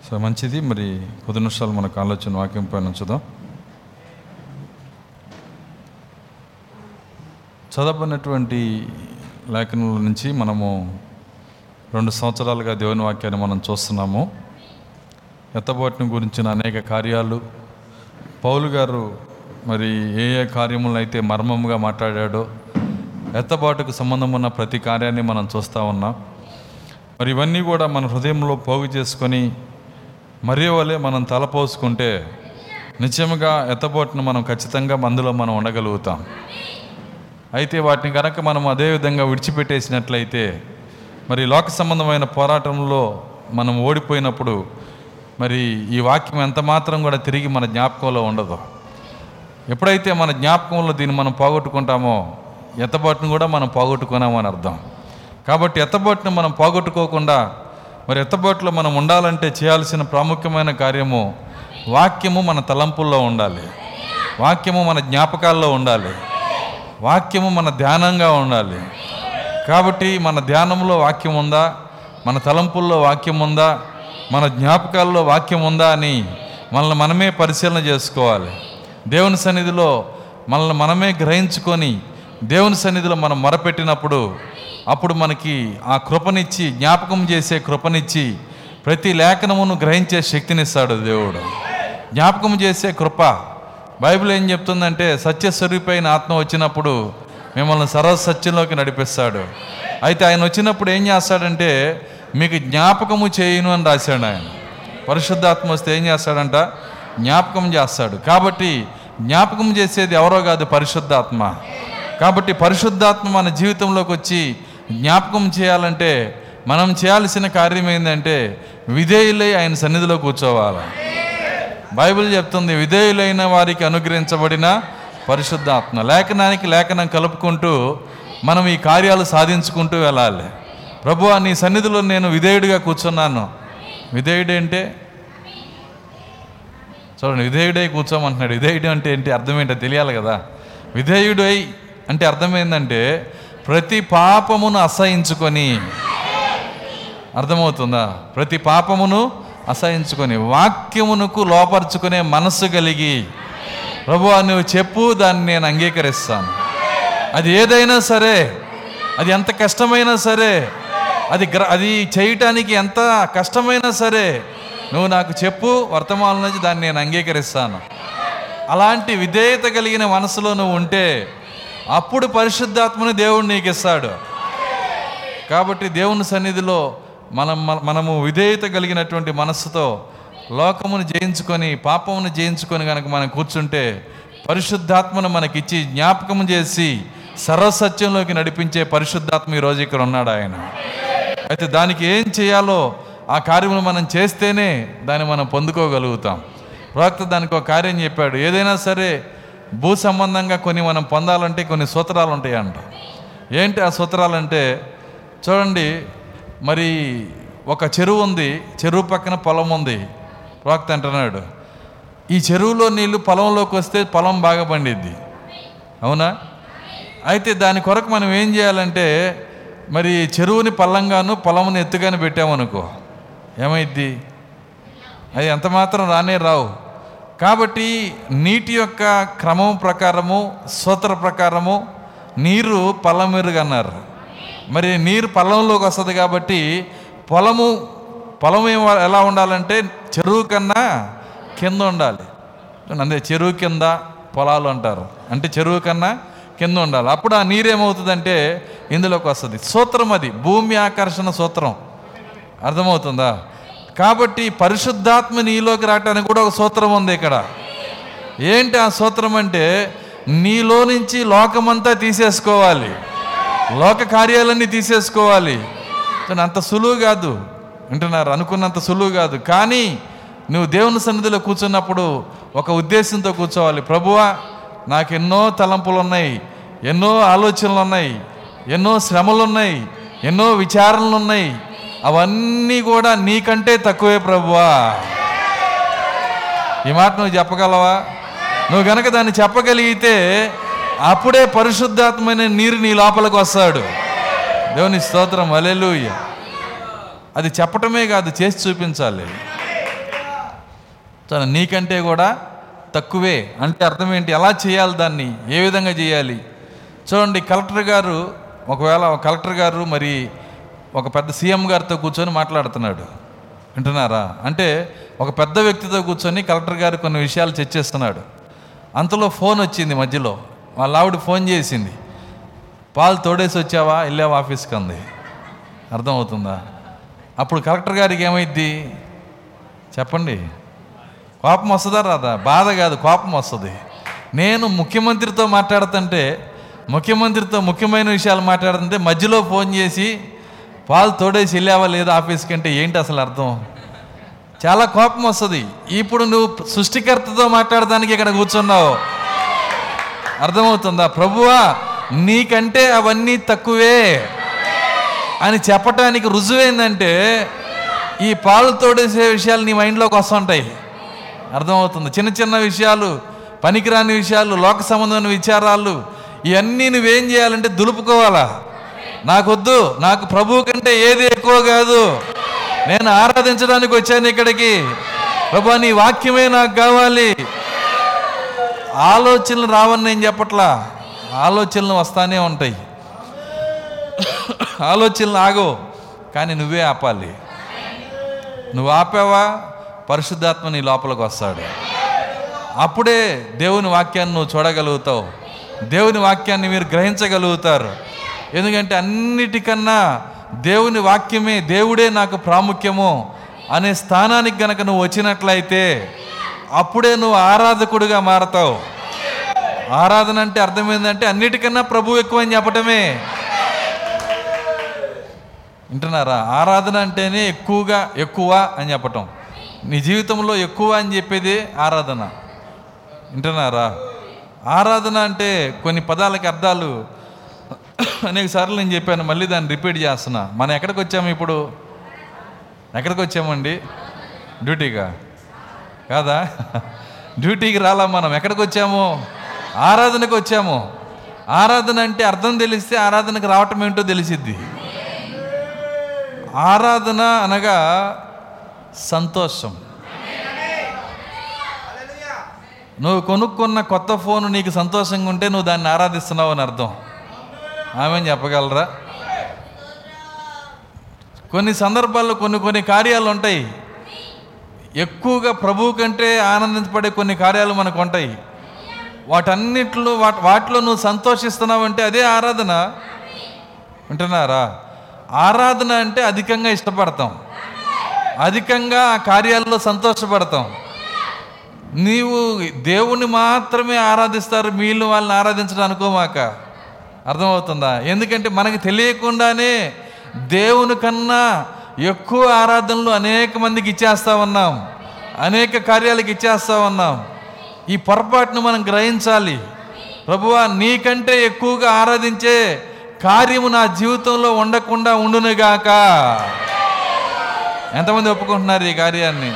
సో మంచిది. మరి కొద్ది నిమిషాలు మనకు ఆలోచన వాక్యం పైన ఉంచుదాం. చదవనటువంటి లేఖనల నుంచి మనము రెండు సంవత్సరాలుగా దేవుని వాక్యాన్ని మనం చూస్తున్నాము. ఎత్తబోటిని గురించిన అనేక కార్యాలు. పౌలు గారు మరి ఏ ఏ కార్యములను అయితే మర్మముగా మాట్లాడాడో ఎత్తబాటుకు సంబంధం ఉన్న ప్రతి కార్యాన్ని మనం చూస్తూ ఉన్నాం. మరి ఇవన్నీ కూడా మన హృదయంలో పోగు చేసుకొని మరీ వలే మనం తలపోసుకుంటే నిత్యముగా ఎత్తబోటును మనం ఖచ్చితంగా మందులో మనం ఉండగలుగుతాం. అయితే వాటిని కనుక మనం అదే విధంగా విడిచిపెట్టేసినట్లయితే మరి లోక సంబంధమైన పోరాటంలో మనం ఓడిపోయినప్పుడు మరి ఈ వాక్యం ఎంత మాత్రం కూడా తిరిగి మన జ్ఞాపకంలో ఉండదు. ఎప్పుడైతే మన జ్ఞాపకంలో దీన్ని మనం పోగొట్టుకుంటామో ఎత్తబాటును కూడా మనం పోగొట్టుకున్నామని అర్థం. కాబట్టి ఎత్తబాటును మనం పోగొట్టుకోకుండా మరి ఎత్తబాటులో మనం ఉండాలంటే చేయాల్సిన ప్రాముఖ్యమైన కార్యము వాక్యము మన తలంపుల్లో ఉండాలి. వాక్యము మన జ్ఞాపకాల్లో ఉండాలి. వాక్యము మన ధ్యానంగా ఉండాలి. కాబట్టి మన ధ్యానంలో వాక్యం ఉందా? మన తలంపుల్లో వాక్యం ఉందా? మన జ్ఞాపకాల్లో వాక్యం ఉందా అని మనల్ని మనమే పరిశీలన చేసుకోవాలి. దేవుని సన్నిధిలో మనల్ని మనమే గ్రహించుకొని దేవుని సన్నిధిలో మనం మొరపెట్టినప్పుడు అప్పుడు మనకి ఆ కృపనిచ్చి జ్ఞాపకం చేసే కృపనిచ్చి ప్రతి లేఖనమును గ్రహించే శక్తినిస్తాడు దేవుడు. జ్ఞాపకం చేసే కృప బైబిల్ ఏం చెప్తుందంటే సత్యస్వరూపైన ఆత్మ వచ్చినప్పుడు మిమ్మల్ని సర్వ సత్యంలోకి నడిపిస్తాడు. అయితే ఆయన వచ్చినప్పుడు ఏం చేస్తాడంటే మీకు జ్ఞాపకము చేయను అని రాశాడు ఆయన. పరిశుద్ధాత్మ వస్తే ఏం చేస్తాడంట? జ్ఞాపకం చేస్తాడు. కాబట్టి జ్ఞాపకం చేసేది ఎవరో కాదు పరిశుద్ధాత్మ. కాబట్టి పరిశుద్ధాత్మ మన జీవితంలోకి వచ్చి జ్ఞాపకం చేయాలంటే మనం చేయాల్సిన కార్యం ఏంటంటే విధేయులై ఆయన సన్నిధిలో కూర్చోవాలి. బైబిల్ చెప్తుంది విధేయులైన వారికి అనుగ్రహించబడిన పరిశుద్ధాత్మ. లేఖనానికి లేఖనం కలుపుకుంటూ మనం ఈ కార్యాలు సాధించుకుంటూ వెళ్ళాలి. ప్రభు నీ సన్నిధిలో నేను విధేయుడిగా కూర్చున్నాను. విధేయుడు అంటే చూడండి విధేయుడై కూర్చోమంటున్నాడు. విధేయుడు అంటే ఏంటి? అర్థం ఏంటో తెలియాలి కదా. విధేయుడై అంటే అర్థం ఏంటంటే ప్రతి పాపమును అసహించుకొని. అర్థమవుతుందా? ప్రతి పాపమును అసహించుకొని వాక్యమునకు లోపరుచుకునే మనస్సు కలిగి ప్రభు నువ్వు చెప్పు దాన్ని నేను అంగీకరిస్తాను. అది ఏదైనా సరే అది ఎంత కష్టమైనా సరే అది గ్ర అది చేయటానికి ఎంత కష్టమైనా సరే నువ్వు నాకు చెప్పు వర్తమానం నుంచి దాన్ని నేను అంగీకరిస్తాను. అలాంటి విధేయత కలిగిన మనసులో నువ్వు ఉంటే అప్పుడు పరిశుద్ధాత్మని దేవుడు నీకు ఇస్తాడు కాబట్టి దేవుని సన్నిధిలో మనం మనము విధేయత కలిగినటువంటి మనస్సుతో లోకమును జయించుకొని పాపమును జయించుకొని కనుక మనం కూర్చుంటే పరిశుద్ధాత్మను మనకిచ్చి జ్ఞాపకం చేసి సర్వసత్యంలోకి నడిపించే పరిశుద్ధాత్మ ఈరోజు ఇక్కడ ఉన్నాడు ఆయన. అయితే దానికి ఏం చేయాలో ఆ కార్యములు మనం చేస్తేనే దాన్ని మనం పొందుకోగలుగుతాం. ప్రవక్త దానికి ఒక కార్యం చెప్పాడు ఏదైనా సరే భూ సంబంధంగా కొన్ని మనం పొందాలంటే కొన్ని సూత్రాలు ఉంటాయంట. ఏంటి ఆ సూత్రాలు అంటే చూడండి మరి ఒక చెరువు ఉంది చెరువు పక్కన పొలం ఉంది. ప్రవక్త అంటున్నాడు ఈ చెరువులో నీళ్ళు పొలంలోకి వస్తే పొలం బాగా పండిద్ది. అవునా? అయితే దాని కొరకు మనం ఏం చేయాలంటే మరి చెరువుని పల్లంగాను పొలంని ఎత్తుగాను పెట్టామనుకో. ఏమైద్ది? అది ఎంత మాత్రం రానే రావు. కాబట్టి నీటి యొక్క క్రమం ప్రకారము సూత్ర ప్రకారము నీరు పల్లం అన్నారు మరి నీరు పొలంలోకి వస్తుంది కాబట్టి పొలము పొలం ఎలా ఉండాలంటే చెరువు కన్నా కింద ఉండాలి. అంతే చెరువు కింద పొలాలు అంటారు. అంటే చెరువు కన్నా కింద ఉండాలి. అప్పుడు ఆ నీరేమవుతుందంటే ఇందులోకి వస్తుంది. సూత్రం అది. భూమి ఆకర్షణ సూత్రం. అర్థమవుతుందా? కాబట్టి పరిశుద్ధాత్మ నీలోకి రావటానికి కూడా ఒక సూత్రం ఉంది ఇక్కడ. ఏంటి ఆ సూత్రం అంటే నీలో నుంచి లోకమంతా తీసేసుకోవాలి. లోక కార్యాలన్నీ తీసేసుకోవాలి. అంత సులువు కాదు. వింటున్నారు? అనుకున్నంత సులువు కాదు. కానీ నువ్వు దేవుని సన్నిధిలో కూర్చున్నప్పుడు ఒక ఉద్దేశంతో కూర్చోవాలి. ప్రభువా నాకు ఎన్నో తలంపులు ఉన్నాయి ఎన్నో ఆలోచనలు ఉన్నాయి ఎన్నో శ్రమలు ఉన్నాయి ఎన్నో విచారణలు ఉన్నాయి అవన్నీ కూడా నీకంటే తక్కువే ప్రభువా. ఈ మాట నువ్వు చెప్పగలవా? నువ్వు గనక దాన్ని చెప్పగలిగితే అప్పుడే పరిశుద్ధాత్మైన నీరు నీ లోపలికి వస్తాడు. దేవుని స్తోత్రం అలెలుయ్య అది చెప్పటమే కాదు చేసి చూపించాలి. తను నీకంటే కూడా తక్కువే. అంటే అర్థం ఏంటి? ఎలా చేయాలి దాన్ని? ఏ విధంగా చేయాలి? చూడండి కలెక్టర్ గారు ఒకవేళ కలెక్టర్ గారు మరి ఒక పెద్ద సీఎం గారితో కూర్చొని మాట్లాడుతున్నాడు. వింటున్నారా? అంటే ఒక పెద్ద వ్యక్తితో కూర్చొని కలెక్టర్ గారు కొన్ని విషయాలు చర్చిస్తున్నాడు. అంతలో ఫోన్ వచ్చింది మధ్యలో. వాళ్ళ ఆవిడ ఫోన్ చేసింది. పాలు తోడేసి వచ్చావా? వెళ్ళావా ఆఫీస్కి? అంది. అర్థమవుతుందా? అప్పుడు కలెక్టర్ గారికి ఏమైద్ది? చెప్పండి. కోపం వస్తుందా రాదా? బాధ కాదు కోపం వస్తుంది. నేను ముఖ్యమంత్రితో మాట్లాడుతుంటే ముఖ్యమంత్రితో ముఖ్యమైన విషయాలు మాట్లాడుతుంటే మధ్యలో ఫోన్ చేసి పాలు తోడేసి వెళ్ళావా లేదా ఆఫీస్కి? అంటే ఏంటి అసలు అర్థం? చాలా కోపం వస్తుంది. ఇప్పుడు నువ్వు సృష్టికర్తతో మాట్లాడడానికి ఇక్కడ కూర్చున్నావు. అర్థమవుతుందా? ప్రభువా నీకంటే అవన్నీ తక్కువే అని చెప్పటానికి రుజువేందంటే ఈ పాలు తోడేసే విషయాలు నీ మైండ్లోకి వస్తుంటాయి. అర్థమవుతుంది? చిన్న చిన్న విషయాలు పనికిరాని విషయాలు లోక సంబంధమైన విచారాలు ఇవన్నీ నువ్వేం చేయాలంటే దులుపుకోవాలా? నాకొద్దు. నాకు ప్రభువు కంటే ఏది ఎక్కువ కాదు. నేను ఆరాధించడానికి వచ్చాను ఇక్కడికి. ప్రభా నీ వాక్యమే నాకు కావాలి. ఆలోచనలు రావని నేను చెప్పట్లా. ఆలోచనలు వస్తానే ఉంటాయి. ఆలోచనలు ఆగో కానీ నువ్వే ఆపాలి. నువ్వు ఆపావా? పరిశుద్ధాత్మ నీ లోపలికి వస్తాడు. అప్పుడే దేవుని వాక్యాన్ని నువ్వు చూడగలుగుతావు. దేవుని వాక్యాన్ని మీరు గ్రహించగలుగుతారు. ఎందుకంటే అన్నిటికన్నా దేవుని వాక్యమే దేవుడే నాకు ప్రాముఖ్యము అనే స్థానానికి గనక నువ్వు వచ్చినట్లయితే అప్పుడే నువ్వు ఆరాధకుడిగా మారతావు. ఆరాధన అంటే అర్థం ఏంటంటే అన్నిటికన్నా ప్రభు ఎక్కువ అని చెప్పటమే. వింటున్నారా? ఆరాధన అంటేనే ఎక్కువగా ఎక్కువ అని చెప్పటం. నీ జీవితంలో ఎక్కువ అని చెప్పేది ఆరాధన. వింటున్నారా? ఆరాధన అంటే కొన్ని పదాలకి అర్థాలు. అనేక సార్లు నేను చెప్పాను మళ్ళీ దాన్ని రిపీట్ చేస్తున్నా. మనం ఎక్కడికి వచ్చాము ఇప్పుడు? ఎక్కడికి వచ్చామండి? డ్యూటీగా కాదా? డ్యూటీకి రాలా మనం? ఎక్కడికి వచ్చాము? ఆరాధనకు వచ్చాము. ఆరాధన అంటే అర్థం తెలిస్తే ఆరాధనకు రావటం ఏంటో తెలిసిద్ది. ఆరాధన అనగా సంతోషం. నువ్వు కొనుక్కున్న కొత్త ఫోన్ నీకు సంతోషంగా ఉంటే నువ్వు దాన్ని ఆరాధిస్తున్నావు అని అర్థం. ఆమె చెప్పగలరా? కొన్ని సందర్భాల్లో కొన్ని కొన్ని కార్యాలు ఉంటాయి. ఎక్కువగా ప్రభువు కంటే ఆనందించబడే కొన్ని కార్యాలు మనకు ఉంటాయి. వాటన్నిటిలో వాటి వాటిలో నువ్వు సంతోషిస్తున్నావు అంటే అదే ఆరాధన. వింటున్నారా? ఆరాధన అంటే అధికంగా ఇష్టపడతాం. అధికంగా ఆ కార్యాల్లో సంతోషపడతాం. నీవు దేవుణ్ణి మాత్రమే ఆరాధిస్తారు మీళ్ళు వాళ్ళని ఆరాధించడం అనుకోమాక. అర్థమవుతుందా? ఎందుకంటే మనకి తెలియకుండానే దేవుని కన్నా ఎక్కువ ఆరాధనలు అనేక మందికి ఇచ్చేస్తా ఉన్నాం. అనేక కార్యాలకు ఇచ్చేస్తా ఉన్నాం. ఈ పొరపాటును మనం గ్రహించాలి. ప్రభువా నీకంటే ఎక్కువగా ఆరాధించే కార్యము నా జీవితంలో ఉండకుండా ఉండునుగాక ఎంతమంది ఒప్పుకుంటున్నారు ఈ కార్యాన్ని?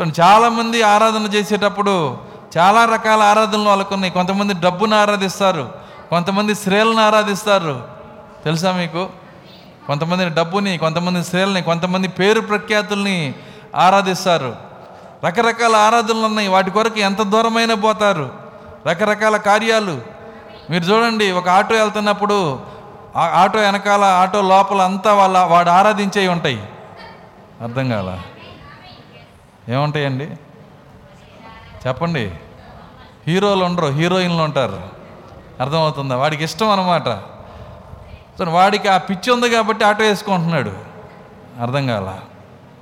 చూడండి చాలామంది ఆరాధన చేసేటప్పుడు చాలా రకాల ఆరాధనలు వాళ్ళకున్నాయి. కొంతమంది డబ్బును ఆరాధిస్తారు. కొంతమంది స్త్రీలను ఆరాధిస్తారు. తెలుసా మీకు? కొంతమంది డబ్బుని కొంతమంది స్త్రీలని కొంతమంది పేరు ప్రఖ్యాతుల్ని ఆరాధిస్తారు. రకరకాల ఆరాధనలు ఉన్నాయి. వాటి కొరకు ఎంత దూరమైన పోతారు. రకరకాల కార్యాలు. మీరు చూడండి ఒక ఆటో వెళ్తున్నప్పుడు ఆ ఆటో వెనకాల ఆటో లోపల అంతా వాళ్ళ వాడు ఆరాధించేవి ఉంటాయి. అర్థం కాల? ఏముంటాయండి? చెప్పండి. హీరోలు ఉండరు హీరోయిన్లు ఉంటారు. అర్థమవుతుందా? వాడికి ఇష్టం అనమాట సో వాడికి ఆ పిచ్చి ఉంది కాబట్టి ఆటో వేసుకుంటున్నాడు. అర్థం కాల?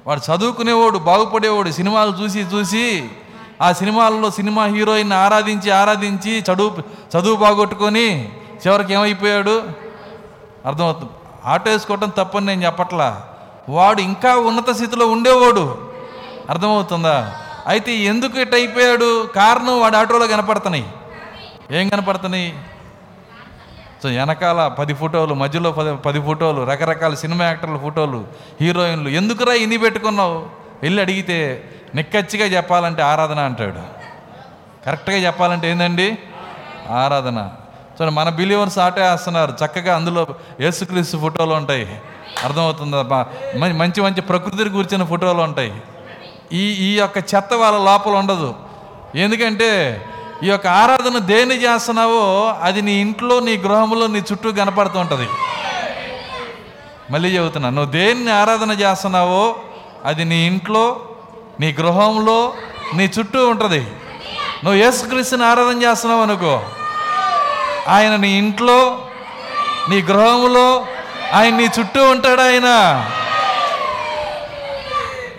వాడు చదువుకునేవాడు బాగుపడేవాడు సినిమాలు చూసి చూసి ఆ సినిమాల్లో సినిమా హీరోయిన్ ఆరాధించి ఆరాధించి చదువు చదువు బాగొట్టుకొని చివరికి ఏమైపోయాడు? అర్థమవుతుంది. ఆటో వేసుకోవటం తప్పని నేను చెప్పట్లా. వాడు ఇంకా ఉన్నత స్థితిలో ఉండేవాడు. అర్థమవుతుందా? అయితే ఎందుకు ఇట్ అయిపోయాడు? కారణం వాడు ఆటోలో కనపడుతున్నాయి. ఏం కనపడుతున్నాయి? సో వెనకాల పది ఫోటోలు మధ్యలో పది పది ఫోటోలు రకరకాల సినిమా యాక్టర్ల ఫోటోలు హీరోయిన్లు. ఎందుకురా ఇన్ని పెట్టుకున్నావు? వెళ్ళి అడిగితే నిక్కచ్చిగా చెప్పాలంటే ఆరాధన అంటాడు. కరెక్ట్గా చెప్పాలంటే ఏందండి? ఆరాధన. సో మన బిలీవర్స్ ఆటే వేస్తున్నారు. చక్కగా అందులో యేసుక్రీస్తు ఫోటోలు ఉంటాయి. అర్థమవుతుందా? మంచి మంచి ప్రకృతిని కూర్చిన ఫోటోలు ఉంటాయి. ఈ ఈ యొక్క చెత్త వాళ్ళ లోపల ఉండదు. ఎందుకంటే ఈ యొక్క ఆరాధన దేన్ని చేస్తున్నావో అది నీ ఇంట్లో నీ గృహంలో నీ చుట్టూ కనపడుతూ ఉంటుంది. మళ్ళీ చెబుతున్నా నువ్వు దేన్ని ఆరాధన చేస్తున్నావో అది నీ ఇంట్లో నీ గృహంలో నీ చుట్టూ ఉంటుంది. నువ్వు యేసుక్రీస్తుని ఆరాధన చేస్తున్నావు అనుకో. ఆయన నీ ఇంట్లో నీ గృహంలో ఆయన నీ చుట్టూ ఉంటాడు ఆయన.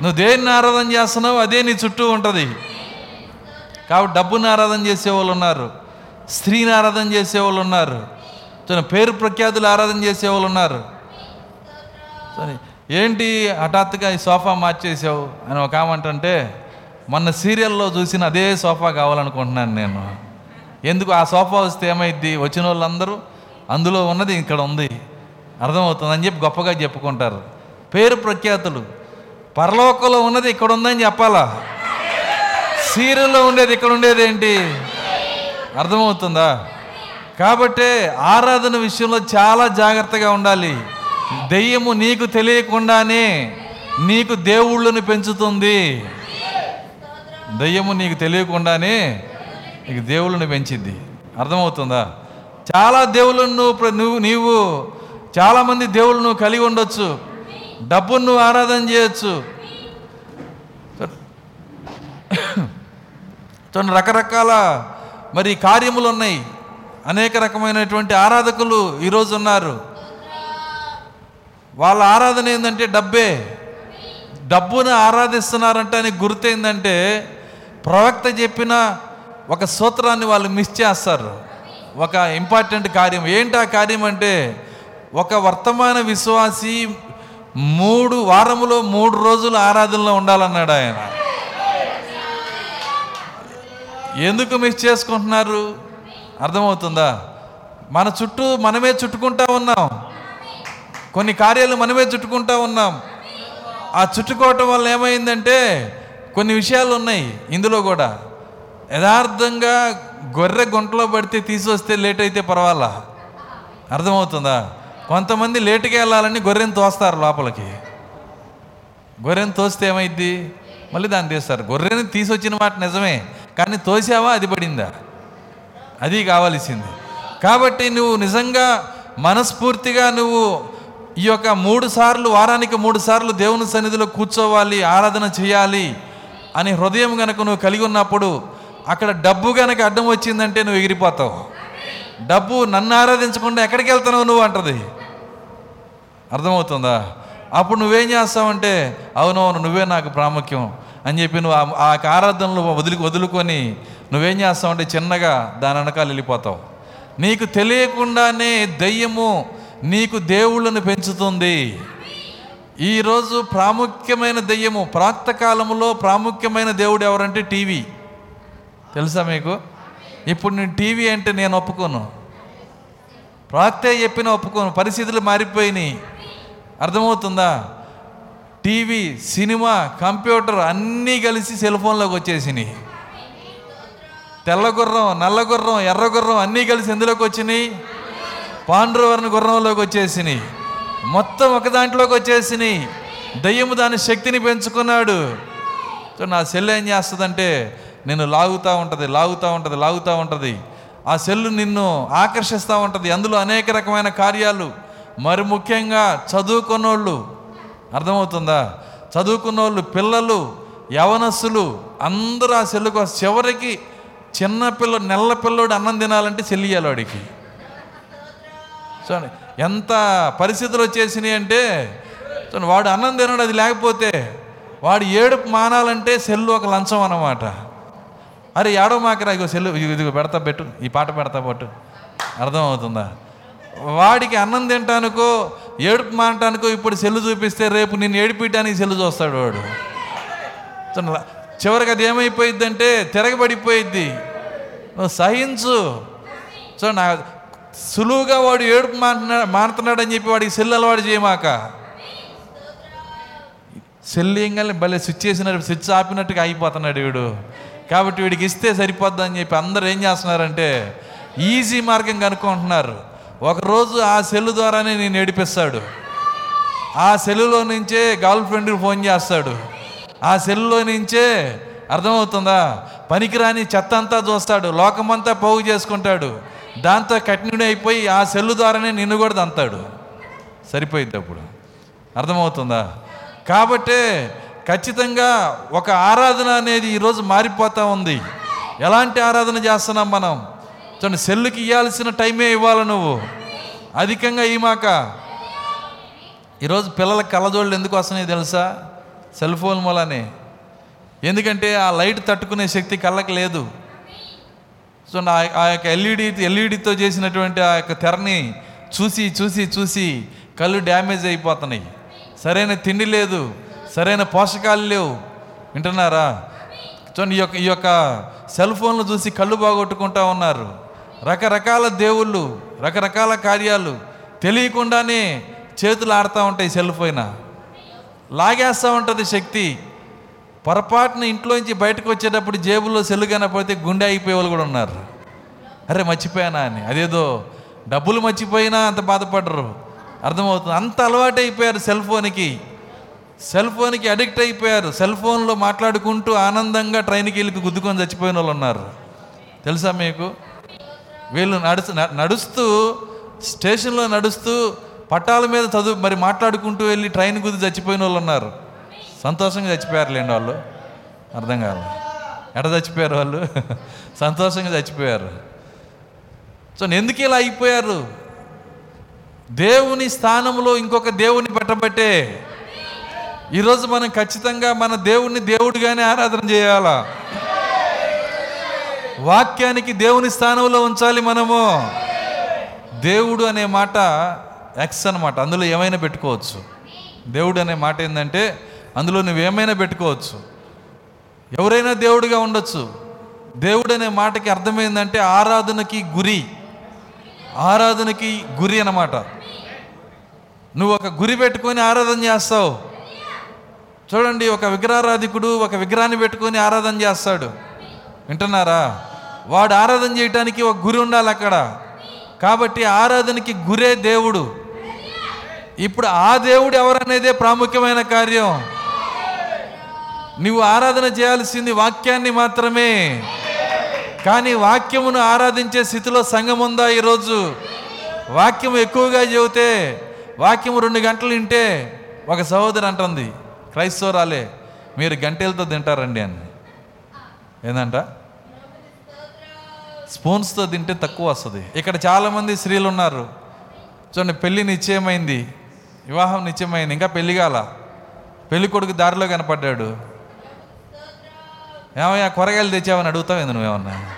నువ్వు దేన్ని ఆరాధన చేస్తున్నావు అదే నీ చుట్టూ ఉంటుంది. కాబట్టి డబ్బుని ఆరాధన చేసేవాళ్ళు ఉన్నారు స్త్రీని ఆరాధన చేసేవాళ్ళు ఉన్నారు తన పేరు ప్రఖ్యాతులు ఆరాధన చేసేవాళ్ళు ఉన్నారు. సరే ఏంటి హఠాత్తుగా ఈ సోఫా మార్చేసావు అని ఒక ఆమంటే మొన్న సీరియల్లో చూసిన అదే సోఫా కావాలనుకుంటున్నాను నేను. ఎందుకు ఆ సోఫా వస్తే ఏమైద్ది? వచ్చిన వాళ్ళందరూ అందులో ఉన్నది ఇక్కడ ఉంది అర్థమవుతుందని చెప్పి గొప్పగా చెప్పుకుంటారు. పేరు ప్రఖ్యాతులు పరలోకంలో ఉన్నది ఇక్కడ ఉందని చెప్పాలా? సీరియల్లో ఉండేది ఇక్కడ ఉండేది ఏంటి? అర్థమవుతుందా? కాబట్టే ఆరాధన విషయంలో చాలా జాగ్రత్తగా ఉండాలి. దెయ్యము నీకు తెలియకుండానే నీకు దేవుళ్ళని పెంచుతుంది. దెయ్యము నీకు తెలియకుండానే నీకు దేవుళ్ళని పెంచింది అర్థమవుతుందా? చాలా దేవుళ్ళను నువ్వు నువ్వు నీవు చాలామంది దేవుళ్ళను కలిగి ఉండొచ్చు. డబ్బును నువ్వు ఆరాధన చేయొచ్చు. చూడండి రకరకాల మరి కార్యములు ఉన్నాయి అనేక రకమైనటువంటి ఆరాధకులు ఈరోజు ఉన్నారు. వాళ్ళ ఆరాధన ఏంటంటే డబ్బే. డబ్బును ఆరాధిస్తున్నారంటే అని గుర్తు ఏంటంటే ప్రవక్త చెప్పిన ఒక సూత్రాన్ని వాళ్ళు మిస్ చేస్తారు. ఒక ఇంపార్టెంట్ కార్యం. ఏంటి ఆ కార్యం అంటే ఒక వర్తమాన విశ్వాసి మూడు వారములో మూడు రోజులు ఆరాధనలో ఉండాలన్నాడు ఆయన ఎందుకు మిస్ చేసుకుంటున్నారు? అర్థమవుతుందా? మన చుట్టూ మనమే చుట్టుకుంటా ఉన్నాం. కొన్ని కార్యాలు మనమే చుట్టుకుంటా ఉన్నాం. ఆ చుట్టుకోవటం వల్ల ఏమైందంటే కొన్ని విషయాలు ఉన్నాయి ఇందులో కూడా. యథార్థంగా గొర్రె గుంటలో పడితే తీసుకొస్తే లేట్ అయితే పర్వాలా? అర్థమవుతుందా? కొంతమంది లేటుగా వెళ్ళాలని గొర్రెని తోస్తారు లోపలికి. గొర్రెని తోస్తే ఏమైద్ది? మళ్ళీ దాన్ని తీస్తారు. గొర్రెని తీసొచ్చిన మాట నిజమే. కానీ తోసావా? అది పడిందా? అది కావాల్సింది. కాబట్టి నువ్వు నిజంగా మనస్ఫూర్తిగా నువ్వు ఈ యొక్క మూడు సార్లు వారానికి మూడు సార్లు దేవుని సన్నిధిలో కూర్చోవాలి ఆరాధన చేయాలి అని హృదయం గనక నువ్వు కలిగి ఉన్నప్పుడు అక్కడ డబ్బు గనక అడ్డం వచ్చిందంటే నువ్వు ఎగిరిపోతావు. డబ్బు నన్ను ఆరాధించకుండా ఎక్కడికి వెళ్తున్నావు నువ్వు అంటది. అర్థమవుతుందా? అప్పుడు నువ్వేం చేస్తావంటే అవునవును నువ్వే నాకు ప్రాముఖ్యం. అని చెప్పి నువ్వు ఆ- ఆరాధనలు వదిలి వదులుకొని నువ్వేం చేస్తావంటే చిన్నగా దాని వెనకాల వెళ్ళిపోతావు. నీకు తెలియకుండానే దయ్యము నీకు దేవుళ్ళను పెంచుతుంది. ఈరోజు ప్రాముఖ్యమైన దెయ్యము ప్రాక్త కాలంలో ప్రాముఖ్యమైన దేవుడు ఎవరంటే టీవీ. తెలుసా మీకు? ఇప్పుడు నేను టీవీ అంటే నేను ఒప్పుకోను. ప్రాక్తే చెప్పిన ఒప్పుకోను. పరిస్థితులు మారిపోయినాయి. అర్థమవుతుందా? టీవీ సినిమా కంప్యూటర్ అన్నీ కలిసి సెల్ ఫోన్లోకి వచ్చేసినాయి. తెల్ల గుర్రం నల్ల గుర్రం ఎర్ర గుర్రం అన్నీ కలిసి ఎందులోకి వచ్చినాయి? పాండ్రవర్ణ గుర్రంలోకి వచ్చేసినాయి. మొత్తం ఒక దాంట్లోకి వచ్చేసినాయి. దయ్యము దాని శక్తిని పెంచుకున్నాడు. సో నా సెల్ ఏం చేస్తుందంటే నిన్ను లాగుతూ ఉంటుంది లాగుతూ ఉంటుంది లాగుతూ ఉంటుంది. ఆ సెల్లు నిన్ను ఆకర్షిస్తూ ఉంటుంది. అందులో అనేక రకమైన కార్యాలు. మరి ముఖ్యంగా చదువుకున్నోళ్ళు అర్థమవుతుందా? చదువుకున్న వాళ్ళు పిల్లలు యవనస్సులు అందరూ ఆ సెల్లుకు చివరికి చిన్న పిల్ల నెల్ల పిల్లోడు అన్నం తినాలంటే చెల్లియాలి వాడికి. చూడండి ఎంత పరిస్థితులు వచ్చేసినాయి అంటే చూడండి వాడు అన్నం తినడు అది లేకపోతే వాడు ఏడుపు మానాలంటే సెల్లు ఒక లంచం అన్నమాట. అరే ఏడో మాకరా ఇగో సెల్లు ఇదిగో ఇదిగో పెడతా పెట్టు ఈ పాట పెడతా పట్టు. అర్థమవుతుందా? వాడికి అన్నం తింటానుకో ఏడుపు మానటానికో ఇప్పుడు సెల్లు చూపిస్తే రేపు నేను ఏడిపించడానికి సెల్లు చూస్తాడు వాడు. చివరికి అది ఏమైపోయిద్దంటే తిరగబడిపోయిద్ది. నువ్వు సహించు. సో నా సులువుగా వాడు ఏడుపు మాంటున్నాడు మానుతున్నాడు అని చెప్పి వాడికి సెల్ అలవాటు చేయమాక. సెల్ ఏంగానే భలే స్విచ్ చేసిన స్విచ్ ఆపినట్టుగా అయిపోతున్నాడు వీడు. కాబట్టి వీడికి ఇస్తే సరిపోద్ది అని చెప్పి అందరూ ఏం చేస్తున్నారంటే ఈజీ మార్గం కనుక్కుంటున్నారు. ఒకరోజు ఆ సెల్ ద్వారానే నేను ఏడిపిస్తాడు. ఆ సెల్లులో నుంచే గర్ల్ ఫ్రెండ్కి ఫోన్ చేస్తాడు. ఆ సెల్లులో నుంచే అర్థమవుతుందా? పనికిరాని చెత్త అంతా చూస్తాడు. లోకమంతా పోగు చేసుకుంటాడు. దాంతో కఠినుడు అయిపోయి ఆ సెల్లు ద్వారానే నిన్ను కూడా దంతాడు. సరిపోయింది అప్పుడు. అర్థమవుతుందా? కాబట్టే ఖచ్చితంగా ఒక ఆరాధన అనేది ఈరోజు మారిపోతూ ఉంది. ఎలాంటి ఆరాధన చేస్తున్నాం మనం? చూడండి సెల్లుకి ఇవ్వాల్సిన టైమే ఇవ్వాలి నువ్వు. అధికంగా ఈమాక ఈరోజు పిల్లల కళ్ళజోళ్ళు ఎందుకు వస్తున్నాయి తెలుసా? సెల్ ఫోన్ మూలనే. ఎందుకంటే ఆ లైట్ తట్టుకునే శక్తి కళ్ళకి లేదు. సో నా ఆ యొక్క ఎల్ఈడి ఎల్ఈడితో చేసినటువంటి ఆ యొక్క తెరని చూసి చూసి చూసి కళ్ళు డ్యామేజ్ అయిపోతున్నాయి. సరైన తిండి లేదు. సరైన పోషకాలు లేవు. వింటున్నారా? చూడండి ఈ యొక్క ఈ యొక్క సెల్ ఫోన్లు చూసి కళ్ళు బాగొట్టుకుంటా ఉన్నారు. రకరకాల దేవుళ్ళు రకరకాల కార్యాలు తెలియకుండానే చేతులు ఆడుతూ ఉంటాయి సెల్ ఫోన్. లాగేస్తూ ఉంటుంది శక్తి. పొరపాటున ఇంట్లోంచి బయటకు వచ్చేటప్పుడు జేబులో సెల్లు కనపడితే గుండె అయిపోయే వాళ్ళు కూడా ఉన్నారు. అరే మర్చిపోయానా అని. అదేదో డబ్బులు మర్చిపోయినా అంత బాధపడరు. అర్థమవుతుంది. అంత అలవాటు అయిపోయారు సెల్ ఫోన్కి. సెల్ ఫోన్కి అడిక్ట్ అయిపోయారు. సెల్ ఫోన్లో మాట్లాడుకుంటూ ఆనందంగా ట్రైన్కి వెళ్ళి గుద్దుకొని చచ్చిపోయిన వాళ్ళు ఉన్నారు. తెలుసా మీకు? వీళ్ళు నడుచు న- నడుస్తూ స్టేషన్లో నడుస్తూ పట్టాల మీద చదువు మరి మాట్లాడుకుంటూ వెళ్ళి ట్రైన్ గుద్ది చచ్చిపోయిన వాళ్ళు ఉన్నారు. సంతోషంగా చచ్చిపోయారులేండి వాళ్ళు. అర్థం కాదు ఎడ చచ్చిపోయారు వాళ్ళు? *laughs* సంతోషంగా చచ్చిపోయారు. సో ఎందుకు ఇలా అయిపోయారు? దేవుని స్థానంలో ఇంకొక దేవుని పెట్టబట్టే. ఈరోజు మనం ఖచ్చితంగా మన దేవుణ్ణి దేవుడిగానే ఆరాధన చేయాలా? వాక్యానికి దేవుని స్థానంలో ఉంచాలి మనము. దేవుడు అనే మాట ఎక్స్ అన్నమాట. అందులో ఏమైనా పెట్టుకోవచ్చు. దేవుడు అనే మాట ఏంటంటే అందులో నువ్వేమైనా పెట్టుకోవచ్చు. ఎవరైనా దేవుడిగా ఉండొచ్చు. దేవుడు అనే మాటకి అర్థమైందంటే ఆరాధనకి గురి. ఆరాధనకి గురి అనమాట నువ్వు ఒక గురి పెట్టుకొని ఆరాధన చేస్తావు. చూడండి ఒక విగ్రహారాధికుడు ఒక విగ్రహాన్ని పెట్టుకొని ఆరాధన చేస్తాడు. వింటున్నారా? వాడు ఆరాధన చేయటానికి ఒక గురి ఉండాలి అక్కడ. కాబట్టి ఆరాధనకి గురే దేవుడు. ఇప్పుడు ఆ దేవుడు ఎవరనేదే ప్రాముఖ్యమైన కార్యం. నువ్వు ఆరాధన చేయాల్సింది వాక్యాన్ని మాత్రమే. కానీ వాక్యమును ఆరాధించే స్థితిలో సంఘం ఉందా ఈరోజు? వాక్యం ఎక్కువగా చెబితే వాక్యం రెండు గంటలు వింటే ఒక సహోదరు అంటుంది క్రైస్తవరాలే మీరు గంటలతో తింటారండి అని. ఏందంట? స్పూన్స్తో తింటే తక్కువ వస్తుంది. ఇక్కడ చాలామంది స్త్రీలు ఉన్నారు. చూడండి పెళ్ళి నిశ్చయమైంది. వివాహం నిశ్చయమైంది. ఇంకా పెళ్ళి కాల. పెళ్ళి కొడుకు దారిలో కనపడ్డాడు. ఏమయ్యా కూరగాయలు తెచ్చావని అడుగుతావు ఏంది నువ్వేమన్నా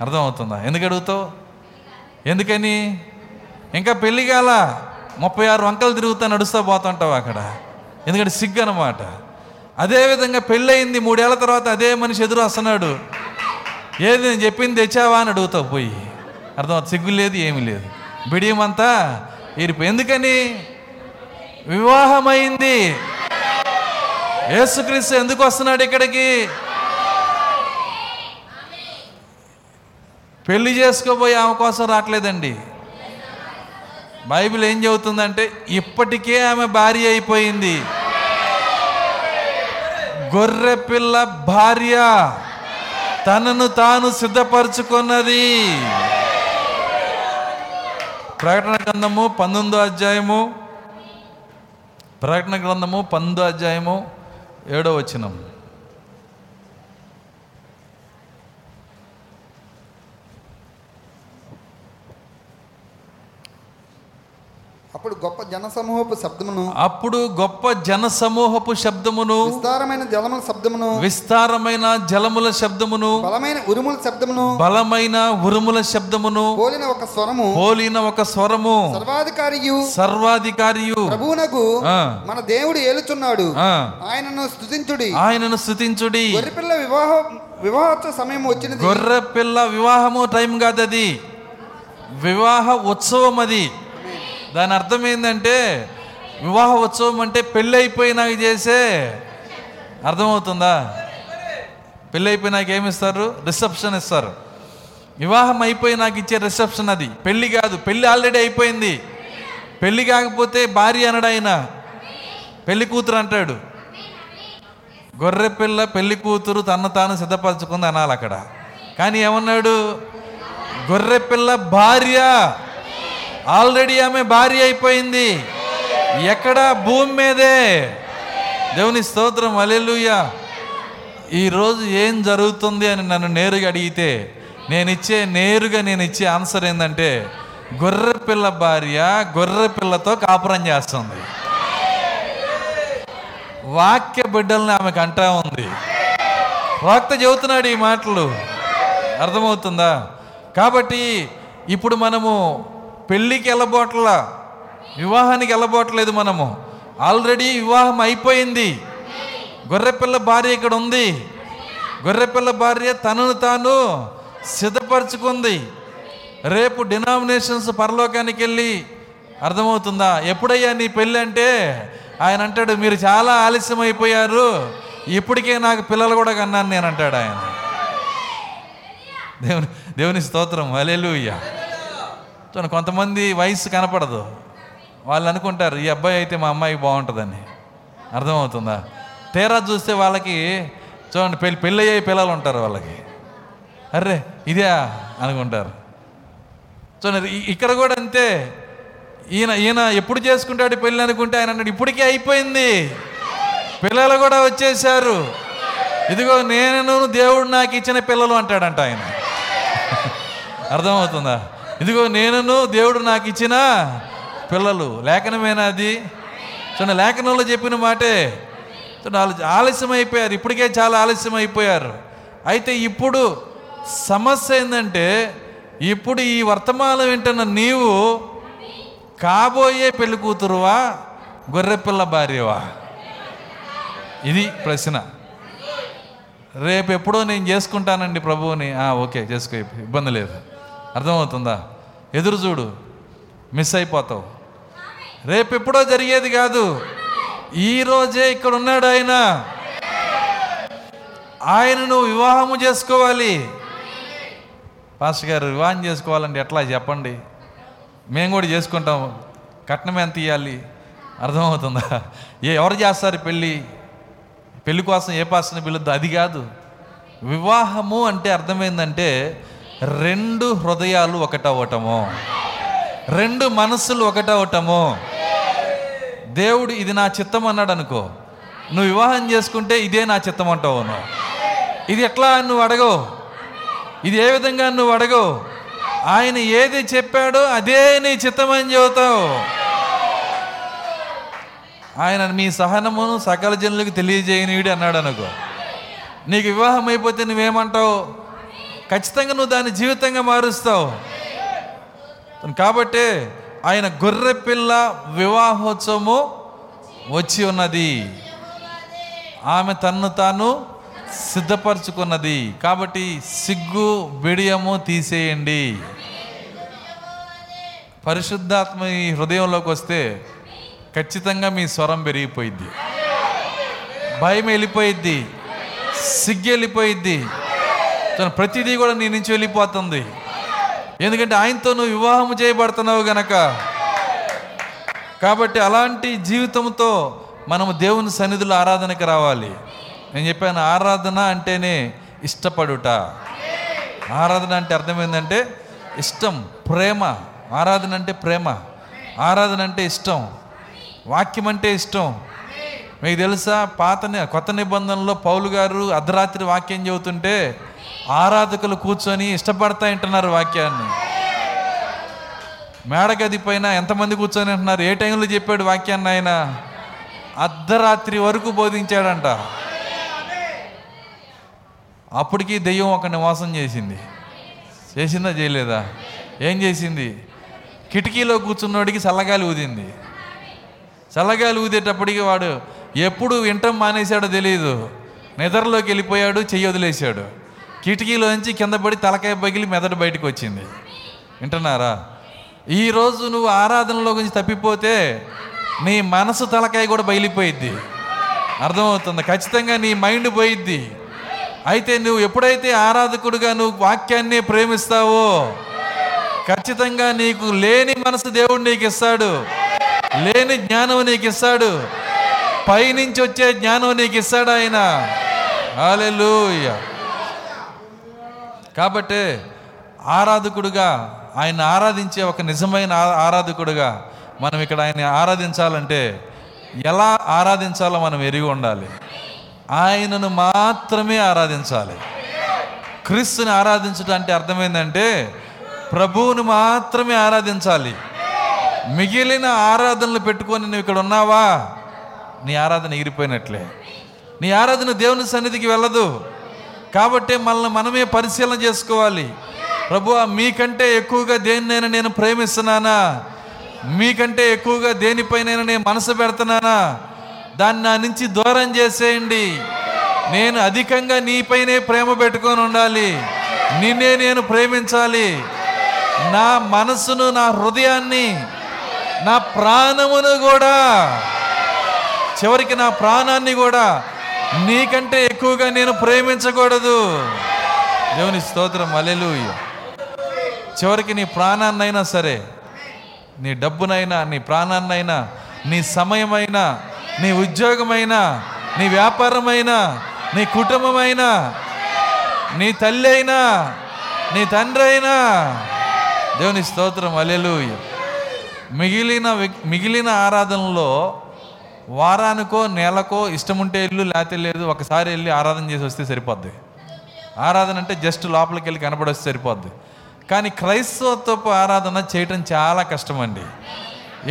అర్థమవుతుందా? ఎందుకు అడుగుతావు? ఎందుకని? ఇంకా పెళ్ళి కాల. ముప్పై ఆరు వంకలు తిరుగుతా నడుస్తూ పోతుంటావు అక్కడ. ఎందుకంటే సిగ్గు అనమాట అదేవిధంగా పెళ్ళయింది మూడేళ్ళ తర్వాత అదే మనిషి ఎదురు వస్తున్నాడు. ఏది నేను చెప్పింది తెచ్చావా అని అడుగుతావు పోయి. అర్థం సిగ్గు లేదు ఏమీ లేదు. బిడియమంతా ఇరిపి ఎందుకని? వివాహమైంది. యేసుక్రీస్తు ఎందుకు వస్తున్నాడు ఇక్కడికి? పెళ్ళి చేసుకోబోయే ఆమె కోసం రావట్లేదండి. బైబిల్ ఏం చెబుతుందంటే ఇప్పటికే ఆమె భార్య అయిపోయింది. గొర్రె పిల్ల భార్య తనను తాను సిద్ధపరచుకున్నది. ప్రకటన గ్రంథము పంతొమ్మిదో అధ్యాయము ప్రకటన గ్రంథము పంతొమ్మిదో అధ్యాయము ఏడో వచనం. అప్పుడు గొప్ప జనసమూహపు శబ్దమును అప్పుడు గొప్ప జన సమూహపు శబ్దమును విస్తారమైన జలముల శబ్దమును విస్తారమైన జలముల శబ్దమును బలమైన ఉరుముల శబ్దమును బలమైన ఉరుముల శబ్దమును పోలిన ఒక స్వరము పోలిన ఒక స్వరము సర్వాధికారియు సర్వాధికారియు. ప్రభువునకు. మన దేవుడు ఏలుచున్నాడు. ఆయనను స్తుతించుడి. ఆయనను స్థుతించుడి గొర్రెపిల్ల వివాహ వివాహోత్సవ సమయం వచ్చినది. గొర్రె పిల్ల వివాహము టైం కాదు అది వివాహ ఉత్సవం అది దాని అర్థం ఏంటంటే వివాహ ఉత్సవం అంటే పెళ్ళి అయిపోయినాక చేసే అర్థమవుతుందా? పెళ్ళి అయిపోయినాక ఏమి ఇస్తారు? రిసెప్షన్ ఇస్తారు. వివాహం అయిపోయినాక ఇచ్చే రిసెప్షన్ అది. పెళ్ళి కాదు పెళ్ళి ఆల్రెడీ అయిపోయింది. పెళ్ళి కాకపోతే భార్య అనడు ఆయన పెళ్ళి కూతురు అంటాడు. గొర్రె పిల్ల పెళ్ళి కూతురు తను తాను సిద్ధపరచుకుంది అనాలి అక్కడ కానీ ఏమన్నాడు? గొర్రె పిల్ల భార్య. ఆల్రెడీ ఆమె భార్య అయిపోయింది. ఎక్కడ భూమి మీదే. దేవుని స్తోత్రం అలెలుయ్యా ఈరోజు ఏం జరుగుతుంది అని నన్ను నేరుగా అడిగితే నేను ఇచ్చే నేరుగా నేను ఇచ్చే ఆన్సర్ ఏంటంటే గొర్రె పిల్ల భార్య గొర్రె పిల్లతో కాపురం చేస్తుంది. వాక్య బిడ్డల్ని ఆమెకు అంటా ఉంది. వాక్త చెబుతున్నాడు ఈ మాటలు. అర్థమవుతుందా? కాబట్టి ఇప్పుడు మనము పెళ్ళికి వెళ్ళబోట్లా? వివాహానికి వెళ్ళబోట్లేదు మనము. ఆల్రెడీ వివాహం అయిపోయింది. గొర్రెపిల్ల భార్య ఇక్కడ ఉంది. గొర్రెపిల్ల భార్య తనను తాను సిద్ధపరచుకుంది. రేపు డినామినేషన్స్ పరలోకానికి వెళ్ళి అర్థమవుతుందా? ఎప్పుడయ్యా నీ పెళ్ళి అంటే? ఆయన అంటాడు మీరు చాలా ఆలస్యం అయిపోయారు ఇప్పటికే నాకు పిల్లలు కూడా కన్నాను నేను అంటాడు ఆయన. దేవుని దేవుని స్తోత్రం. అలెలుయ్యా చూడండి కొంతమంది వయసు కనపడదు. వాళ్ళు అనుకుంటారు ఈ అబ్బాయి అయితే మా అమ్మాయికి బాగుంటుందని. అర్థమవుతుందా? తీరా చూస్తే వాళ్ళకి చూడండి పెళ్ళి పెళ్ళి అయ్యే పిల్లలు ఉంటారు వాళ్ళకి. అర్రే ఇదే అనుకుంటారు. చూడండి ఇక్కడ కూడా అంతే. ఈయన ఈయన ఎప్పుడు చేసుకుంటాడు పెళ్ళి అనుకుంటే ఆయన అన్నాడు ఇప్పటికే అయిపోయింది. పిల్లలు కూడా వచ్చేసారు ఇదిగో నేను దేవుడు నాకు ఇచ్చిన పిల్లలు అంటాడంట ఆయన. *laughs* అర్థమవుతుందా? ఇదిగో నేనును దేవుడు నాకు ఇచ్చిన పిల్లలు. లేఖనమేనా అది? చూడండి లేఖనంలో చెప్పిన మాటే. చూడండి వాళ్ళు ఆలస్యం అయిపోయారు ఇప్పటికే చాలా ఆలస్యం అయిపోయారు అయితే ఇప్పుడు సమస్య ఏంటంటే ఇప్పుడు ఈ వర్తమానం వింటున్న నీవు కాబోయే పెళ్ళి కూతురువా గొర్రెపిల్ల భార్యవా? ఇది ప్రశ్న. రేపు ఎప్పుడో నేను చేసుకుంటానండి ప్రభువుని. ఓకే చేసుకో ఇబ్బంది లేదు. అర్థమవుతుందా? ఎదురు చూడు మిస్ అయిపోతావు. రేపు ఎప్పుడో జరిగేది కాదు. ఈ రోజే ఇక్కడ ఉన్నాడు ఆయన. ఆయనను వివాహము చేసుకోవాలి. పాస్టర్ గారు వివాహం చేసుకోవాలంటే ఎట్లా చెప్పండి? మేము కూడా చేసుకుంటాం. కట్నం ఎంత ఇవ్వాలి అర్థమవుతుందా? ఏ ఎవరు చేస్తారు పెళ్ళి? పెళ్ళి కోసం ఏ పాస్టర్ని పిలుద్దు? అది కాదు. వివాహము అంటే అర్థమైందంటే రెండు హృదయాలు ఒకటవటము రెండు మనసులు ఒకటవటము దేవుడు ఇది నా చిత్తం అన్నాడు అనుకో నువ్వు వివాహం చేసుకుంటే ఇదే నా చిత్తం అంటావు నువ్వు. ఇది ఎట్లా అని నువ్వు అడగవు? ఇది ఏ విధంగా నువ్వు అడగవు? ఆయన ఏది చెప్పాడో అదే నీ చిత్తం అని చెబుతావు. ఆయన మీ సహనమును సకల జనులకు తెలియజేయనీయుడు అన్నాడు అనుకో నీకు వివాహం అయిపోతే నువ్వేమంటావు? ఖచ్చితంగా నువ్వు దాన్ని జీవితంగా మారుస్తావు. కాబట్టి ఆయన గొర్రె పిల్ల వివాహోత్సవము వచ్చి ఉన్నది. ఆమె తన్ను తాను సిద్ధపరచుకున్నది. కాబట్టి సిగ్గు బిడియము తీసేయండి. పరిశుద్ధాత్మ ఈ హృదయంలోకి వస్తే ఖచ్చితంగా మీ స్వరం పెరిగిపోయిద్ది. భయం వెళ్ళిపోయిద్ది. సిగ్గు వెళ్ళిపోయిద్ది. తన ప్రతిదీ కూడా నీ నుంచి వెళ్ళిపోతుంది. ఎందుకంటే ఆయనతో నువ్వు వివాహం చేయబడుతున్నావు గనక. కాబట్టి అలాంటి జీవితంతో మనము దేవుని సన్నిధిలో ఆరాధనకి రావాలి. నేను చెప్పాను ఆరాధన అంటేనే ఇష్టపడుట. ఆరాధన అంటే అర్థమైందంటే ఇష్టం ప్రేమ. ఆరాధన అంటే ప్రేమ. ఆరాధన అంటే ఇష్టం. వాక్యం అంటే ఇష్టం. మీకు తెలుసా? పాత కొత్త నిబంధనలో పౌలు గారు అర్ధరాత్రి వాక్యం చెబుతుంటే ఆరాధకులు కూర్చొని ఇష్టపడతా వింటున్నారు వాక్యాన్ని. మేడగది పైన ఎంతమంది కూర్చొని అంటున్నారు ఏ టైంలో చెప్పాడు వాక్యాన్ని ఆయన? అర్ధరాత్రి వరకు బోధించాడంట. అప్పటికి దెయ్యం ఒకరిని మోసం చేసింది. చేసిందా చేయలేదా? ఏం చేసింది? కిటికీలో కూర్చున్నోడికి చల్లగాలి ఊదింది. చల్లగాలి ఊదేటప్పటికి వాడు ఎప్పుడు వింటం మానేశాడో తెలియదు నిద్రలోకి వెళ్ళిపోయాడు చెయ్యి వదిలేశాడు. కిటికీలోంచి కింద పడి తలకాయ పగిలి మెదడు బయటకు వచ్చింది. వింటున్నారా? ఈరోజు నువ్వు ఆరాధనలో గురించి తప్పిపోతే నీ మనసు తలకాయ కూడా బయలిపోయిద్ది. అర్థమవుతుంది? ఖచ్చితంగా నీ మైండ్ పోయిద్ది. అయితే నువ్వు ఎప్పుడైతే ఆరాధకుడుగా నువ్వు వాక్యాన్ని ప్రేమిస్తావో ఖచ్చితంగా నీకు లేని మనసు దేవుడు నీకు ఇస్తాడు. లేని జ్ఞానం నీకు ఇస్తాడు. పైనుంచి వచ్చే జ్ఞానం నీకు ఇస్తాడు ఆయన. హల్లెలూయా. కాబట్టి ఆరాధకుడుగా ఆయన ఆరాధించే ఒక నిజమైన ఆరాధకుడుగా మనం ఇక్కడ ఆయన ఆరాధించాలంటే ఎలా ఆరాధించాలో మనం ఎరిగి ఉండాలి. ఆయనను మాత్రమే ఆరాధించాలి. క్రీస్తుని ఆరాధించడం అంటే అర్థమైందంటే ప్రభువుని మాత్రమే ఆరాధించాలి. మిగిలిన ఆరాధనలు పెట్టుకొని నువ్వు ఇక్కడ ఉన్నావా? నీ ఆరాధన ఎగిరిపోయినట్లే. నీ ఆరాధన దేవుని సన్నిధికి వెళ్ళదు. కాబట్టి మనల్ని మనమే పరిశీలన చేసుకోవాలి. ప్రభు మీకంటే ఎక్కువగా దేన్నైనా నేను ప్రేమిస్తున్నానా? మీకంటే ఎక్కువగా దేనిపైనైనా నేను మనసు పెడుతున్నానా? దాన్ని నా నుంచి దూరం చేసేయండి. నేను అధికంగా నీపైనే ప్రేమ పెట్టుకొని ఉండాలి. నిన్నే నేను ప్రేమించాలి. నా మనసును నా హృదయాన్ని నా ప్రాణమును కూడా చివరికి నా ప్రాణాన్ని కూడా నీకంటే ఎక్కువగా నేను ప్రేమించకూడదు. దేవుని స్తోత్రం అలెలు చివరికి నీ ప్రాణాన్నైనా సరే నీ డబ్బునైనా నీ ప్రాణాన్నైనా నీ సమయమైనా నీ ఉద్యోగమైనా నీ వ్యాపారమైనా నీ కుటుంబమైనా నీ తల్లి అయినా నీ తండ్రి అయినా దేవుని స్తోత్రం అలెలు మిగిలిన మిగిలిన ఆరాధనలో వారానికో నెలకో ఇష్టం ఉంటే ఇల్లు లేకపోతే లేదు. ఒకసారి వెళ్ళి ఆరాధన చేసి వస్తే సరిపోద్ది. ఆరాధన అంటే జస్ట్ లోపలికి వెళ్ళి కనపడొస్తే సరిపోద్ది. కానీ క్రైస్తవత్వపు ఆరాధన చేయటం చాలా కష్టం అండి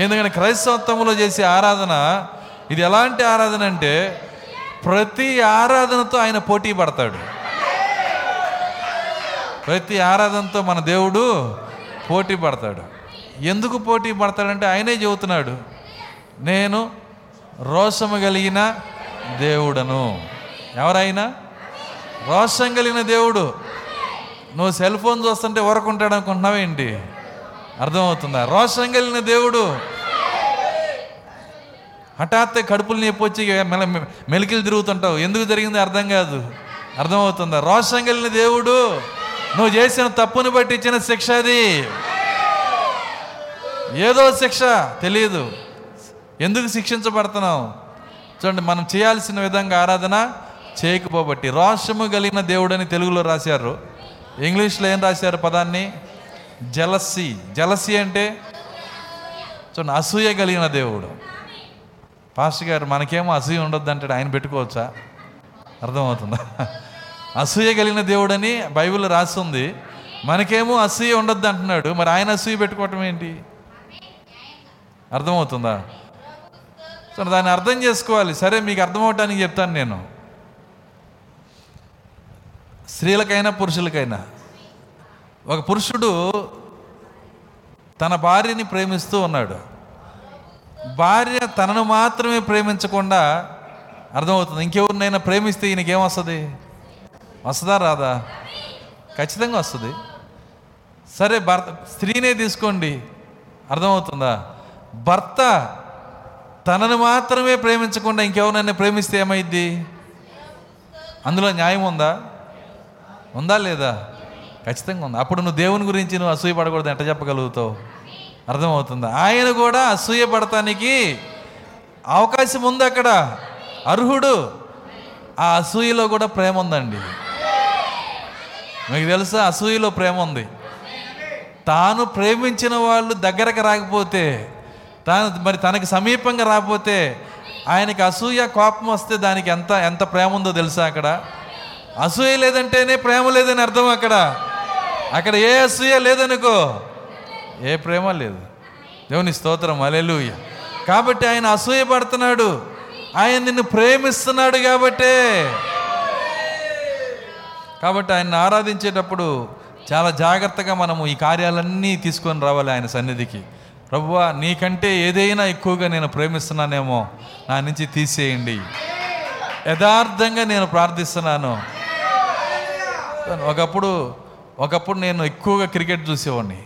ఎందుకంటే క్రైస్తవత్వంలో చేసే ఆరాధన ఇది ఎలాంటి ఆరాధన అంటే ప్రతి ఆరాధనతో ఆయన పోటీ పడతాడు. ప్రతి ఆరాధనతో మన దేవుడు పోటీ పడతాడు. ఎందుకు పోటీ పడతాడంటే ఆయనే చెబుతున్నాడు. నేను రోషము కలిగిన దేవుడను. ఎవరైనా రోషం కలిగిన దేవుడు. నువ్వు సెల్ ఫోన్ చూస్తుంటే ఊరకుంటాడు అనుకుంటున్నావేంటి అర్థమవుతుందా? రోషం కలిగిన దేవుడు. హఠాత్తే కడుపులు నొప్పి వచ్చి మెల తిరుగుతుంటావు. ఎందుకు జరిగింది అర్థం కాదు. అర్థమవుతుందా? రోషం కలిగిన దేవుడు. నువ్వు చేసిన తప్పుని బట్టి ఇచ్చిన శిక్ష అది. ఏదో శిక్ష. తెలియదు ఎందుకు శిక్షించబడుతున్నావు? చూడండి మనం చేయాల్సిన విధంగా ఆరాధన చేయకపోబట్టి రోషము కలిగిన దేవుడని తెలుగులో రాశారు. ఇంగ్లీష్లో ఏం రాశారు పదాన్ని? జలసి. జలసి అంటే? చూడండి అసూయ కలిగిన దేవుడు. పాస్టర్ గారు మనకేమో అసూయ ఉండొద్దు అంటాడు ఆయన పెట్టుకోవచ్చా? అర్థమవుతుందా? అసూయ కలిగిన దేవుడని బైబిల్ రాస్తుంది. మనకేమో అసూయ ఉండొద్దు అంటున్నాడు. మరి ఆయన అసూయ పెట్టుకోవటం ఏంటి? అర్థమవుతుందా? సో దాన్ని అర్థం చేసుకోవాలి. సరే మీకు అర్థమవటానికి చెప్తాను నేను. స్త్రీలకైనా పురుషులకైనా. ఒక పురుషుడు తన భార్యని ప్రేమిస్తూ ఉన్నాడు. భార్య తనను మాత్రమే ప్రేమించకుండా అర్థమవుతుంది. ఇంకెవరినైనా ప్రేమిస్తే ఈయనకేం వస్తుంది? వస్తుందా రాదా? ఖచ్చితంగా వస్తుంది. సరే భర్త స్త్రీనే తీసుకోండి. అర్థమవుతుందా? భర్త తనను మాత్రమే ప్రేమించకుండా ఇంకెవరినైనా ప్రేమిస్తే ఏమైద్ది? అందులో న్యాయం ఉందా? ఉందా లేదా? ఖచ్చితంగా ఉంది. అప్పుడు నువ్వు దేవుని గురించి నువ్వు అసూయ పడకూడదు. ఎట్ట చెప్పగలుగుతావు? అర్థమవుతుందా? ఆయన కూడా అసూయ పడటానికి అవకాశం ఉంది అక్కడ. అర్హుడు. ఆ అసూయలో కూడా ప్రేమ ఉందండి. మీకు తెలుసా? అసూయలో ప్రేమ ఉంది. తాను ప్రేమించిన వాళ్ళు దగ్గరకు రాకపోతే తాను మరి తనకి సమీపంగా రాకపోతే ఆయనకి అసూయ కోపం వస్తే దానికి ఎంత ఎంత ప్రేమ ఉందో తెలుసా అక్కడ? అసూయ లేదంటేనే ప్రేమ లేదని అర్థం అక్కడ. అక్కడ ఏ అసూయ లేదనుకో ఏ ప్రేమ లేదు. దేవుని స్తోత్రం అలెలుయ్య కాబట్టి ఆయన అసూయ పడుతున్నాడు. ఆయన నిన్ను ప్రేమిస్తున్నాడు కాబట్టే. కాబట్టి ఆయన్ని ఆరాధించేటప్పుడు చాలా జాగ్రత్తగా మనము ఈ కార్యాలన్నీ తీసుకొని రావాలి ఆయన సన్నిధికి. ప్రభువా నీకంటే ఏదైనా ఎక్కువగా నేను ప్రేమిస్తున్నానేమో నా నుంచి తీసేయండి. యథార్థంగా నేను ప్రార్థిస్తున్నాను. ఒకప్పుడు ఒకప్పుడు నేను ఎక్కువగా క్రికెట్ చూసేవాడిని.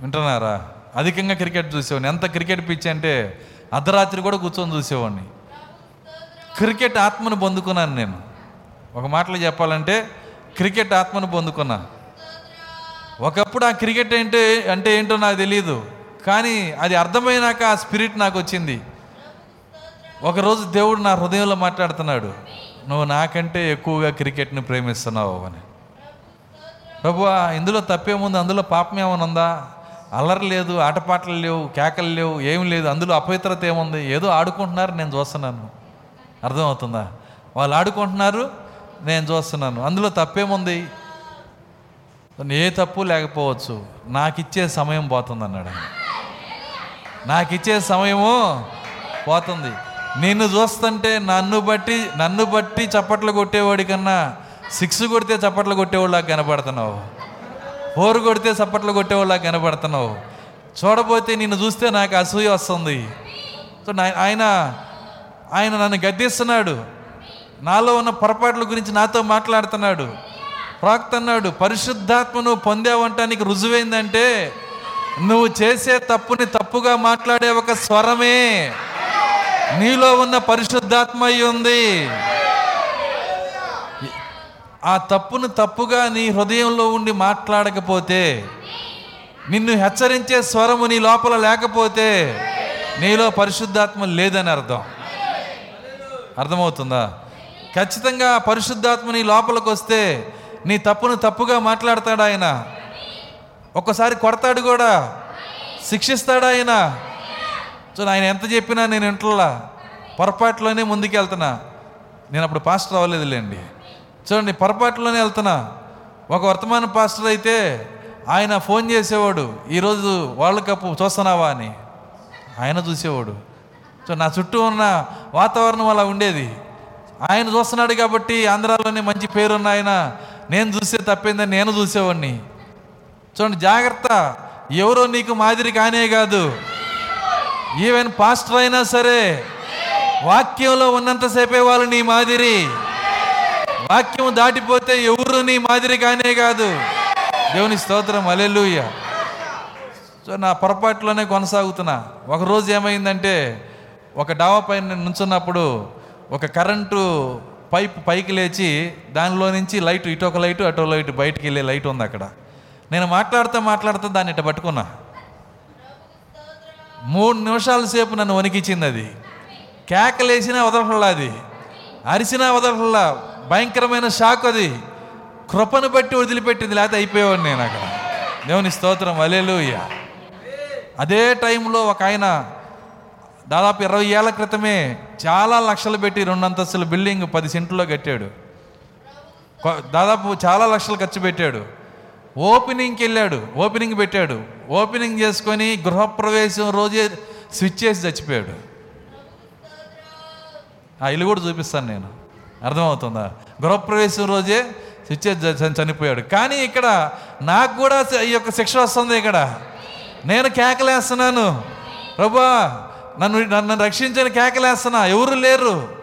వింటున్నారా? అధికంగా క్రికెట్ చూసేవాడిని. ఎంత క్రికెట్ పిచ్ అంటే అర్ధరాత్రి కూడా కూర్చొని చూసేవాడిని. క్రికెట్ ఆత్మను పొందుకున్నాను నేను. ఒక మాటలో చెప్పాలంటే క్రికెట్ ఆత్మను పొందుకున్నా. ఒకప్పుడు ఆ క్రికెట్ ఏంటో అంటే ఏంటో నాకు తెలియదు కానీ అది అర్థమైనాక ఆ స్పిరిట్ నాకు వచ్చింది. ఒకరోజు దేవుడు నా హృదయంలో మాట్లాడుతున్నాడు నువ్వు నాకంటే ఎక్కువగా క్రికెట్ని ప్రేమిస్తున్నావు అని. ప్రభు ఇందులో తప్పేముంది? అందులో పాపం ఏమైనా ఉందా? అల్లరి లేదు ఆటపాటలు లేవు కేకలు లేవు ఏం లేదు అందులో అపవిత్రత ఏముంది? ఏదో ఆడుకుంటున్నారు నేను చూస్తున్నాను. అర్థమవుతుందా? వాళ్ళు ఆడుకుంటున్నారు నేను చూస్తున్నాను. అందులో తప్పేముంది? ఏ తప్పు లేకపోవచ్చు. నాకు ఇచ్చే సమయం పోతుంది అన్నాడు నాకు ఇచ్చే సమయము పోతుంది. నిన్ను చూస్తుంటే నన్ను బట్టి నన్ను బట్టి చప్పట్లు కొట్టేవాడి కన్నా సిక్స్ కొడితే చప్పట్లు కొట్టేవాళ్ళకి కనపడుతున్నావు. ఫోర్ కొడితే చప్పట్లు కొట్టేవాళ్ళకి కనపడుతున్నావు. చూడబోతే నిన్ను చూస్తే నాకు అసూయ వస్తుంది. సో నా- ఆయన ఆయన నన్ను గద్దిస్తున్నాడు. నాలో ఉన్న పొరపాట్ల గురించి నాతో మాట్లాడుతున్నాడు. ప్రాక్త అన్నాడు పరిశుద్ధాత్మను పొందావంటానికి రుజువైందంటే నువ్వు చేసే తప్పుని తప్పుగా మాట్లాడే ఒక స్వరమే. నీలో ఉన్న పరిశుద్ధాత్మ అయి ఉంది. ఆ తప్పును తప్పుగా నీ హృదయంలో ఉండి మాట్లాడకపోతే నిన్ను హెచ్చరించే స్వరము నీ లోపల లేకపోతే నీలో పరిశుద్ధాత్మ లేదని అర్థం. అర్థమవుతుందా? ఖచ్చితంగా పరిశుద్ధాత్మ నీ లోపలికి వస్తే నీ తప్పును తప్పుగా మాట్లాడతాడు ఆయన? ఒక్కసారి కొడతాడు కూడా. శిక్షిస్తాడు ఆయన? సో ఆయన ఎంత చెప్పినా నేను ఇంట్లో పొరపాటులోనే ముందుకెళ్తున్నా. నేను అప్పుడు పాస్టర్ అవ్వలేదులేండి. చూడండి పొరపాటులోనే వెళ్తున్నా. ఒక వర్తమాన పాస్టర్ అయితే ఆయన ఫోన్ చేసేవాడు ఈరోజు వరల్డ్ కప్ చూస్తున్నావా? అని. ఆయన చూసేవాడు. సో నా చుట్టూ ఉన్న వాతావరణం అలా ఉండేది. ఆయన చూస్తున్నాడు కాబట్టి ఆంధ్రాలోనే మంచి పేరున్న ఆయన. నేను చూసే తప్పిందని నేను చూసేవాడిని చూడండి జాగ్రత్త. ఎవరో నీకు మాదిరి కానే కాదు. ఈవెన్ పాస్టర్ అయినా సరే వాక్యంలో ఉన్నంతసేపే వాళ్ళు నీ మాదిరి. వాక్యం దాటిపోతే ఎవరు నీ మాదిరి కానే కాదు. దేవుని స్తోత్రం అలెలుయ్య సో నా పొరపాటులోనే కొనసాగుతున్నా. ఒకరోజు ఏమైందంటే ఒక డావా పైన నేను నుంచున్నప్పుడు ఒక కరెంటు పైప్ పైకి లేచి దానిలో నుంచి లైట్ ఇటు ఒక లైటు అటు ఒక లైట్ బయటికి వెళ్ళే లైట్ ఉంది అక్కడ. నేను మాట్లాడుతూ మాట్లాడుతూ దాన్ని ఇట్ట పట్టుకున్నా. మూడు నిమిషాల సేపు నన్ను వణికిచ్చింది అది. కేకలేసినా వదలలా అది. అరిసినా వదలలా భయంకరమైన షాక్ అది. కృపను బట్టి వదిలిపెట్టింది లేకపోతే అయిపోయేవాడు నేను అక్కడ. దేవుని స్తోత్రం. అలేలుయ్య అదే టైంలో ఒక ఆయన దాదాపు ఇరవై ఏళ్ళ క్రితమే చాలా లక్షలు పెట్టి రెండు అంతస్తుల బిల్డింగ్ పది సెంట్లో కట్టాడు. దాదాపు చాలా లక్షలు ఖర్చు పెట్టాడు. ఓపెనింగ్కి వెళ్ళాడు ఓపెనింగ్ పెట్టాడు. ఓపెనింగ్ చేసుకొని గృహప్రవేశం రోజే స్విచ్ చేసి చచ్చిపోయాడు. ఆ ఇల్లు కూడా చూపిస్తాను నేను. అర్థమవుతుందా? గృహప్రవేశం రోజే స్విచ్ చేసి చనిపోయాడు. కానీ ఇక్కడ నాకు కూడా ఈ యొక్క శిక్ష వస్తుంది ఇక్కడ. నేను కేకలేస్తున్నాను. ప్రభా నన్ను నన్ను రక్షించని కేకలేస్తున్నా. ఎవరు లేరు.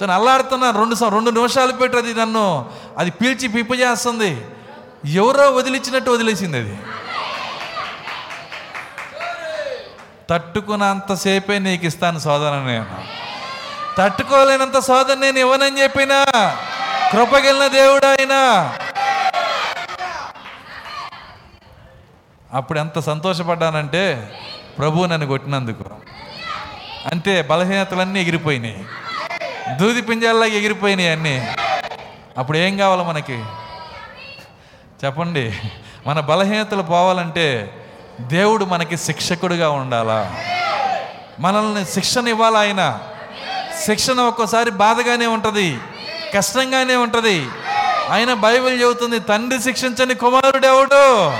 తను అల్లాడుతున్నా రెండు రెండు నిమిషాలు పెట్టి అది నన్ను. అది పీల్చి పిప్పు చేస్తుంది. ఎవరో వదిలించినట్టు వదిలేసింది అది. తట్టుకున్నంతసేపే నీకు ఇస్తాను సోదరని నేను. తట్టుకోలేనంత సోదరు నేను ఇవ్వనని చెప్పినా. కృపగలిన దేవుడు ఆయన. అప్పుడు ఎంత సంతోషపడ్డానంటే ప్రభు నన్ను కొట్టినందుకు. అంతే బలహీనతలన్నీ ఎగిరిపోయినాయి. దూది పింజాల్లాగా ఎగిరిపోయినాయి అన్నీ. అప్పుడు ఏం కావాలి మనకి? చెప్పండి. మన బలహీనతలు పోవాలంటే దేవుడు మనకి శిక్షకుడిగా ఉండాలా? మనల్ని శిక్షణ ఇవ్వాలి ఆయన? శిక్షణ ఒక్కోసారి బాధగానే ఉంటుంది కష్టంగానే ఉంటుంది. ఆయన బైబిల్ చెబుతుంది తండ్రి శిక్షించని కుమారుడు ఎవడు?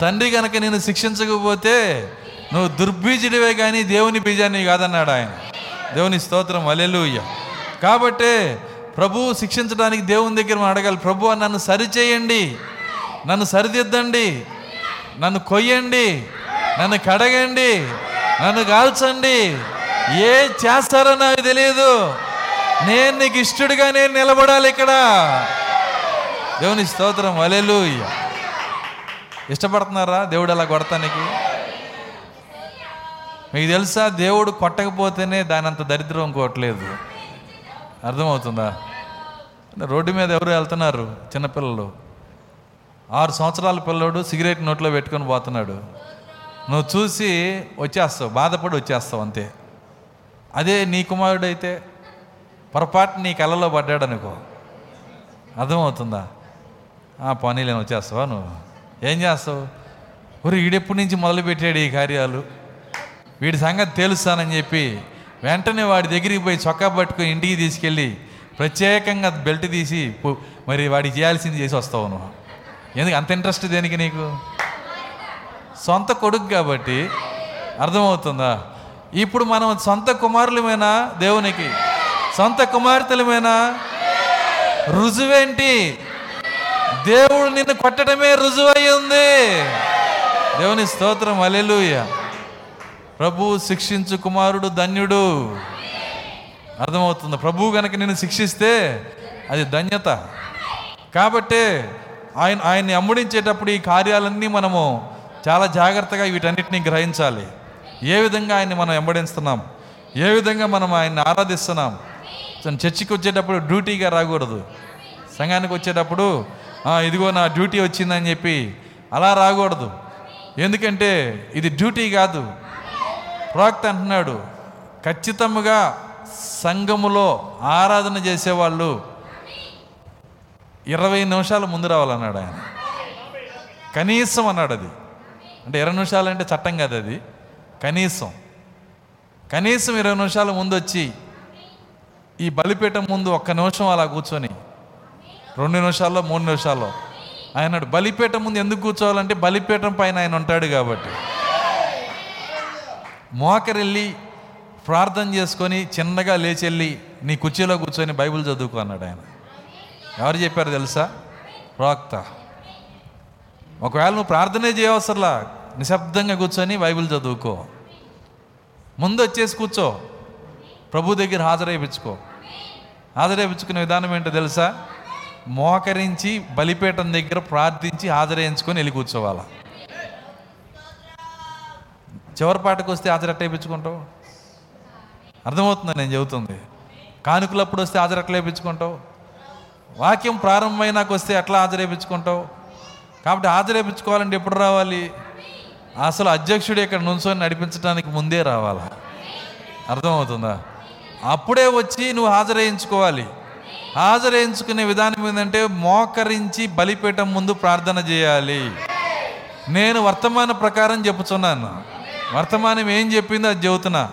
తండ్రి కనుక నేను శిక్షించకపోతే నువ్వు దుర్బీజుడివే కానీ దేవుని బీజాన్ని కాదన్నాడు ఆయన. దేవుని స్తోత్రం అలెలుయ్య కాబట్టే ప్రభువు శిక్షించడానికి దేవుని దగ్గర మనం అడగాలి ప్రభు నన్ను సరిచేయండి. నన్ను సరిదిద్దండి. నన్ను కొయ్యండి. నన్ను కడగండి. నన్ను కాల్చండి. ఏ చేస్తారో నాకు తెలియదు నేను నీకు ఇష్టడుగా నేను నిలబడాలి ఇక్కడ. దేవుని స్తోత్రం అలెలుయ్య ఇష్టపడుతున్నారా? దేవుడు అలా కొడతానికి? మీకు తెలుసా? దేవుడు కొట్టకపోతేనే దాని అంత దరిద్రం ఇంకోట్లేదు. అర్థమవుతుందా? రోడ్డు మీద ఎవరు వెళ్తున్నారు? చిన్నపిల్లలు. ఆరు సంవత్సరాల పిల్లోడు సిగరెట్ నోట్లో పెట్టుకొని పోతున్నాడు. నువ్వు చూసి వచ్చేస్తావు బాధపడి వచ్చేస్తావు అంతే. అదే నీ కుమారుడు అయితే పొరపాటు నీ కళ్ళలో పడ్డాడు అనుకో అర్థమవుతుందా? ఆ పనీలేని వచ్చేస్తావా నువ్వు? ఏం చేస్తావు? ఊరు ఈడెప్పటి నుంచి మొదలుపెట్టాడు ఈ కార్యాలు? వీడి సంగతి తెలుస్తానని చెప్పి వెంటనే వాడి దగ్గరికి పోయి చొక్కా పట్టుకొని ఇంటికి తీసుకెళ్ళి ప్రత్యేకంగా బెల్ట్ తీసి మరి వాడికి చేయాల్సింది చేసి వస్తావు నువ్వు. ఎందుకు అంత ఇంట్రెస్ట్ దేనికి నీకు? సొంత కొడుకు కాబట్టి అర్థమవుతుందా? ఇప్పుడు మనం సొంత కుమారులమైనా దేవునికి? సొంత కుమార్తెలమేనా? రుజువేంటి? దేవుడు నిన్ను కొట్టడమే రుజువై ఉంది. దేవుని స్తోత్రం అలెలుయ్యా ప్రభు శిక్షించు కుమారుడు ధన్యుడు. అర్థమవుతుంది. ప్రభు గనక నేను శిక్షిస్తే అది ధన్యత. కాబట్టే ఆయన ఆయన్ని అమ్ముడించేటప్పుడు ఈ కార్యాలన్నీ మనము చాలా జాగ్రత్తగా వీటన్నిటిని గ్రహించాలి. ఏ విధంగా ఆయన్ని మనం వెంబడిస్తున్నాం ఏ విధంగా మనం ఆయన్ని ఆరాధిస్తున్నాం? చర్చికి వచ్చేటప్పుడు డ్యూటీగా రాకూడదు. సంఘానికి వచ్చేటప్పుడు ఇదిగో నా డ్యూటీ వచ్చిందని చెప్పి అలా రాకూడదు. ఎందుకంటే ఇది డ్యూటీ కాదు. ప్రవక్త అంటున్నాడు ఖచ్చితంగా సంఘములో ఆరాధన చేసేవాళ్ళు ఇరవై నిమిషాల ముందు రావాలన్నాడు ఆయన. కనీసం అన్నాడు అది. అంటే ఇరవై నిమిషాలు అంటే చట్టం కాదు అది. కనీసం. కనీసం ఇరవై నిమిషాల ముందు వచ్చి ఈ బలిపీఠం ముందు ఒక్క నిమిషం అలా కూర్చొని రెండు నిమిషాల్లో మూడు నిమిషాల్లో. ఆయన బలిపీఠం ముందు ఎందుకు కూర్చోవాలంటే బలిపీఠం పైన ఆయన ఉంటాడు కాబట్టి. మోకరెళ్ళి ప్రార్థన చేసుకొని చిన్నగా లేచెళ్ళి నీ కుర్చీలో కూర్చొని బైబిల్ చదువుకో అన్నాడు ఆయన. ఎవరు చెప్పారు తెలుసా? ప్రవక్త. ఒకవేళ నువ్వు ప్రార్థనే చేయవసరలా నిశ్శబ్దంగా కూర్చొని బైబిల్ చదువుకో. ముందు వచ్చేసి కూర్చో. ప్రభు దగ్గర హాజరైపించుకో. హాజరైపించుకునే విధానం ఏంటో తెలుసా? మోకరించి బలిపేటం దగ్గర ప్రార్థించి హాజరేయించుకొని వెళ్ళి కూర్చోవాలా. చివరి పాటకు వస్తే ఆచరట్టేపించుకుంటావు అర్థమవుతుంది అర్థమవుతుందా నేను చెబుతుంది. కానుకలప్పుడు వస్తే ఆచరట్లేపించుకుంటావు వాక్యం ప్రారంభమైనాక వస్తే ఎట్లా హాజరేపించుకుంటావు కాబట్టి ఆచరేపించుకోవాలంటే ఎప్పుడు రావాలి? అసలు అధ్యక్షుడు ఇక్కడ నుంచొని నడిపించడానికి ముందే రావాలా? అర్థమవుతుందా? అప్పుడే వచ్చి నువ్వు హాజరేయించుకోవాలి హాజరేయించుకునే విధానం ఏంటంటే మోకరించి బలిపీఠం ముందు ప్రార్థన చేయాలి. నేను వర్తమాన ప్రకారం చెప్పుచున్నాను. వర్తమానం ఏం చెప్పిందో అది చెబుతున్నా.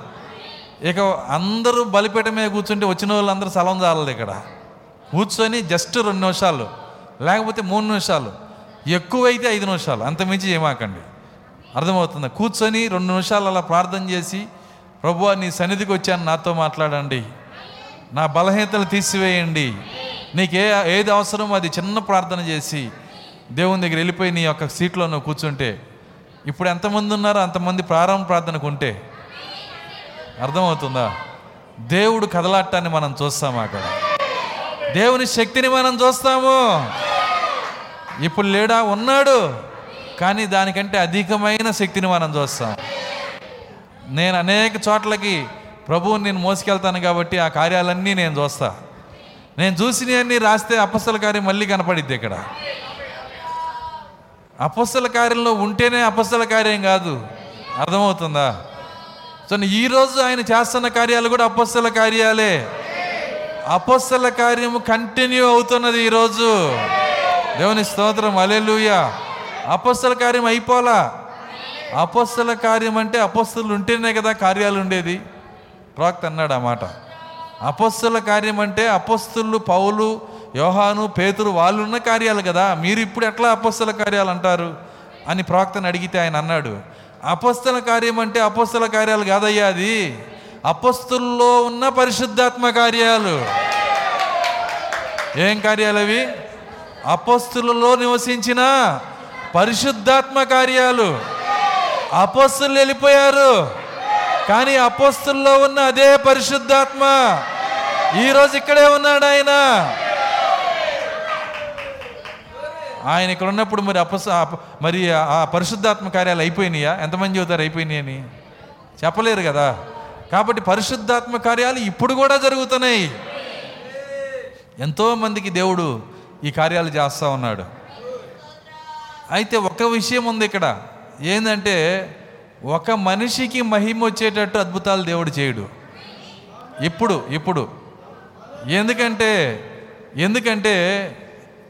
ఇక అందరూ బలిపీఠం మీద కూర్చుంటే వచ్చిన వాళ్ళందరూ సలం చాలదు ఇక్కడ. కూర్చొని జస్ట్ రెండు నిమిషాలు లేకపోతే మూడు నిమిషాలు ఎక్కువైతే ఐదు నిమిషాలు అంతమించి ఏమాకండి. అర్థమవుతుంది? కూర్చొని రెండు నిమిషాలు అలా ప్రార్థన చేసి ప్రభు నీ సన్నిధికి వచ్చాను నాతో మాట్లాడండి. నా బలహీనతలు తీసివేయండి. నీకే ఏది అవసరమో అది చిన్న ప్రార్థన చేసి దేవుని దగ్గర వెళ్ళిపోయి నీ యొక్క సీట్లో నువ్వు కూర్చుంటే ఇప్పుడు ఎంతమంది ఉన్నారో? అంతమంది ప్రారంభ ప్రార్థనకు ఉంటే. అర్థమవుతుందా? దేవుడు కదలాటాన్ని మనం చూస్తాము అక్కడ. దేవుని శక్తిని మనం చూస్తాము. ఇప్పుడు లేడా? ఉన్నాడు. కానీ దానికంటే అధికమైన శక్తిని మనం చూస్తాం. నేను అనేక చోట్లకి ప్రభువుని నేను మోసుకెళ్తాను కాబట్టి ఆ కార్యాలన్నీ నేను చూస్తా. నేను చూసినవన్నీ రాస్తే అపస్సల కార్యం మళ్ళీ కనపడిద్ది ఇక్కడ. అపస్సల కార్యంలో ఉంటేనే అపస్సల కార్యం కాదు. అర్థమవుతుందా? సో ఈరోజు ఆయన చేస్తున్న కార్యాలు కూడా అపస్సల కార్యాలే. అపస్సల కార్యము కంటిన్యూ అవుతున్నది ఈరోజు దేవుని స్తోత్రం అలెలుయ అపస్సల కార్యం అయిపోలా? అపస్సల కార్యం అంటే అపస్సులు ఉంటేనే కదా కార్యాలు ఉండేది. ప్రవక్త అన్నాడు ఆ మాట. అపస్సుల కార్యం అంటే అపస్తులు పౌలు యోహాను పేతురు వాళ్ళున్న కార్యాలు కదా మీరు ఇప్పుడు ఎట్లా అపస్సుల కార్యాలు అంటారు? అని ప్రవక్తను అడిగితే ఆయన అన్నాడు అపస్తుల కార్యం అంటే అపస్తుల కార్యాలు కాదయ్యా అది అపస్తుల్లో ఉన్న పరిశుద్ధాత్మ కార్యాలు. ఏం కార్యాలు అవి? అపస్తులలో నివసించిన పరిశుద్ధాత్మ కార్యాలు. అపస్తులు వెళ్ళిపోయారు కానీ అపస్తుల్లో ఉన్న అదే పరిశుద్ధాత్మ. ఈరోజు ఇక్కడే ఉన్నాడు ఆయన. ఆయన ఇక్కడ ఉన్నప్పుడు మరి అపస మరి ఆ పరిశుద్ధాత్మ కార్యాలు అయిపోయినాయా? ఎంతమంది చెబుతారు అయిపోయినాయని చెప్పలేరు కదా. కాబట్టి పరిశుద్ధాత్మ కార్యాలు ఇప్పుడు కూడా జరుగుతున్నాయి. ఎంతోమందికి దేవుడు ఈ కార్యాలు చేస్తూ ఉన్నాడు. అయితే ఒక విషయం ఉంది ఇక్కడ. ఏంటంటే ఒక మనిషికి మహిమ వచ్చేటట్టు అద్భుతాలు దేవుడు చేయడు. ఇప్పుడు ఇప్పుడు. ఎందుకంటే ఎందుకంటే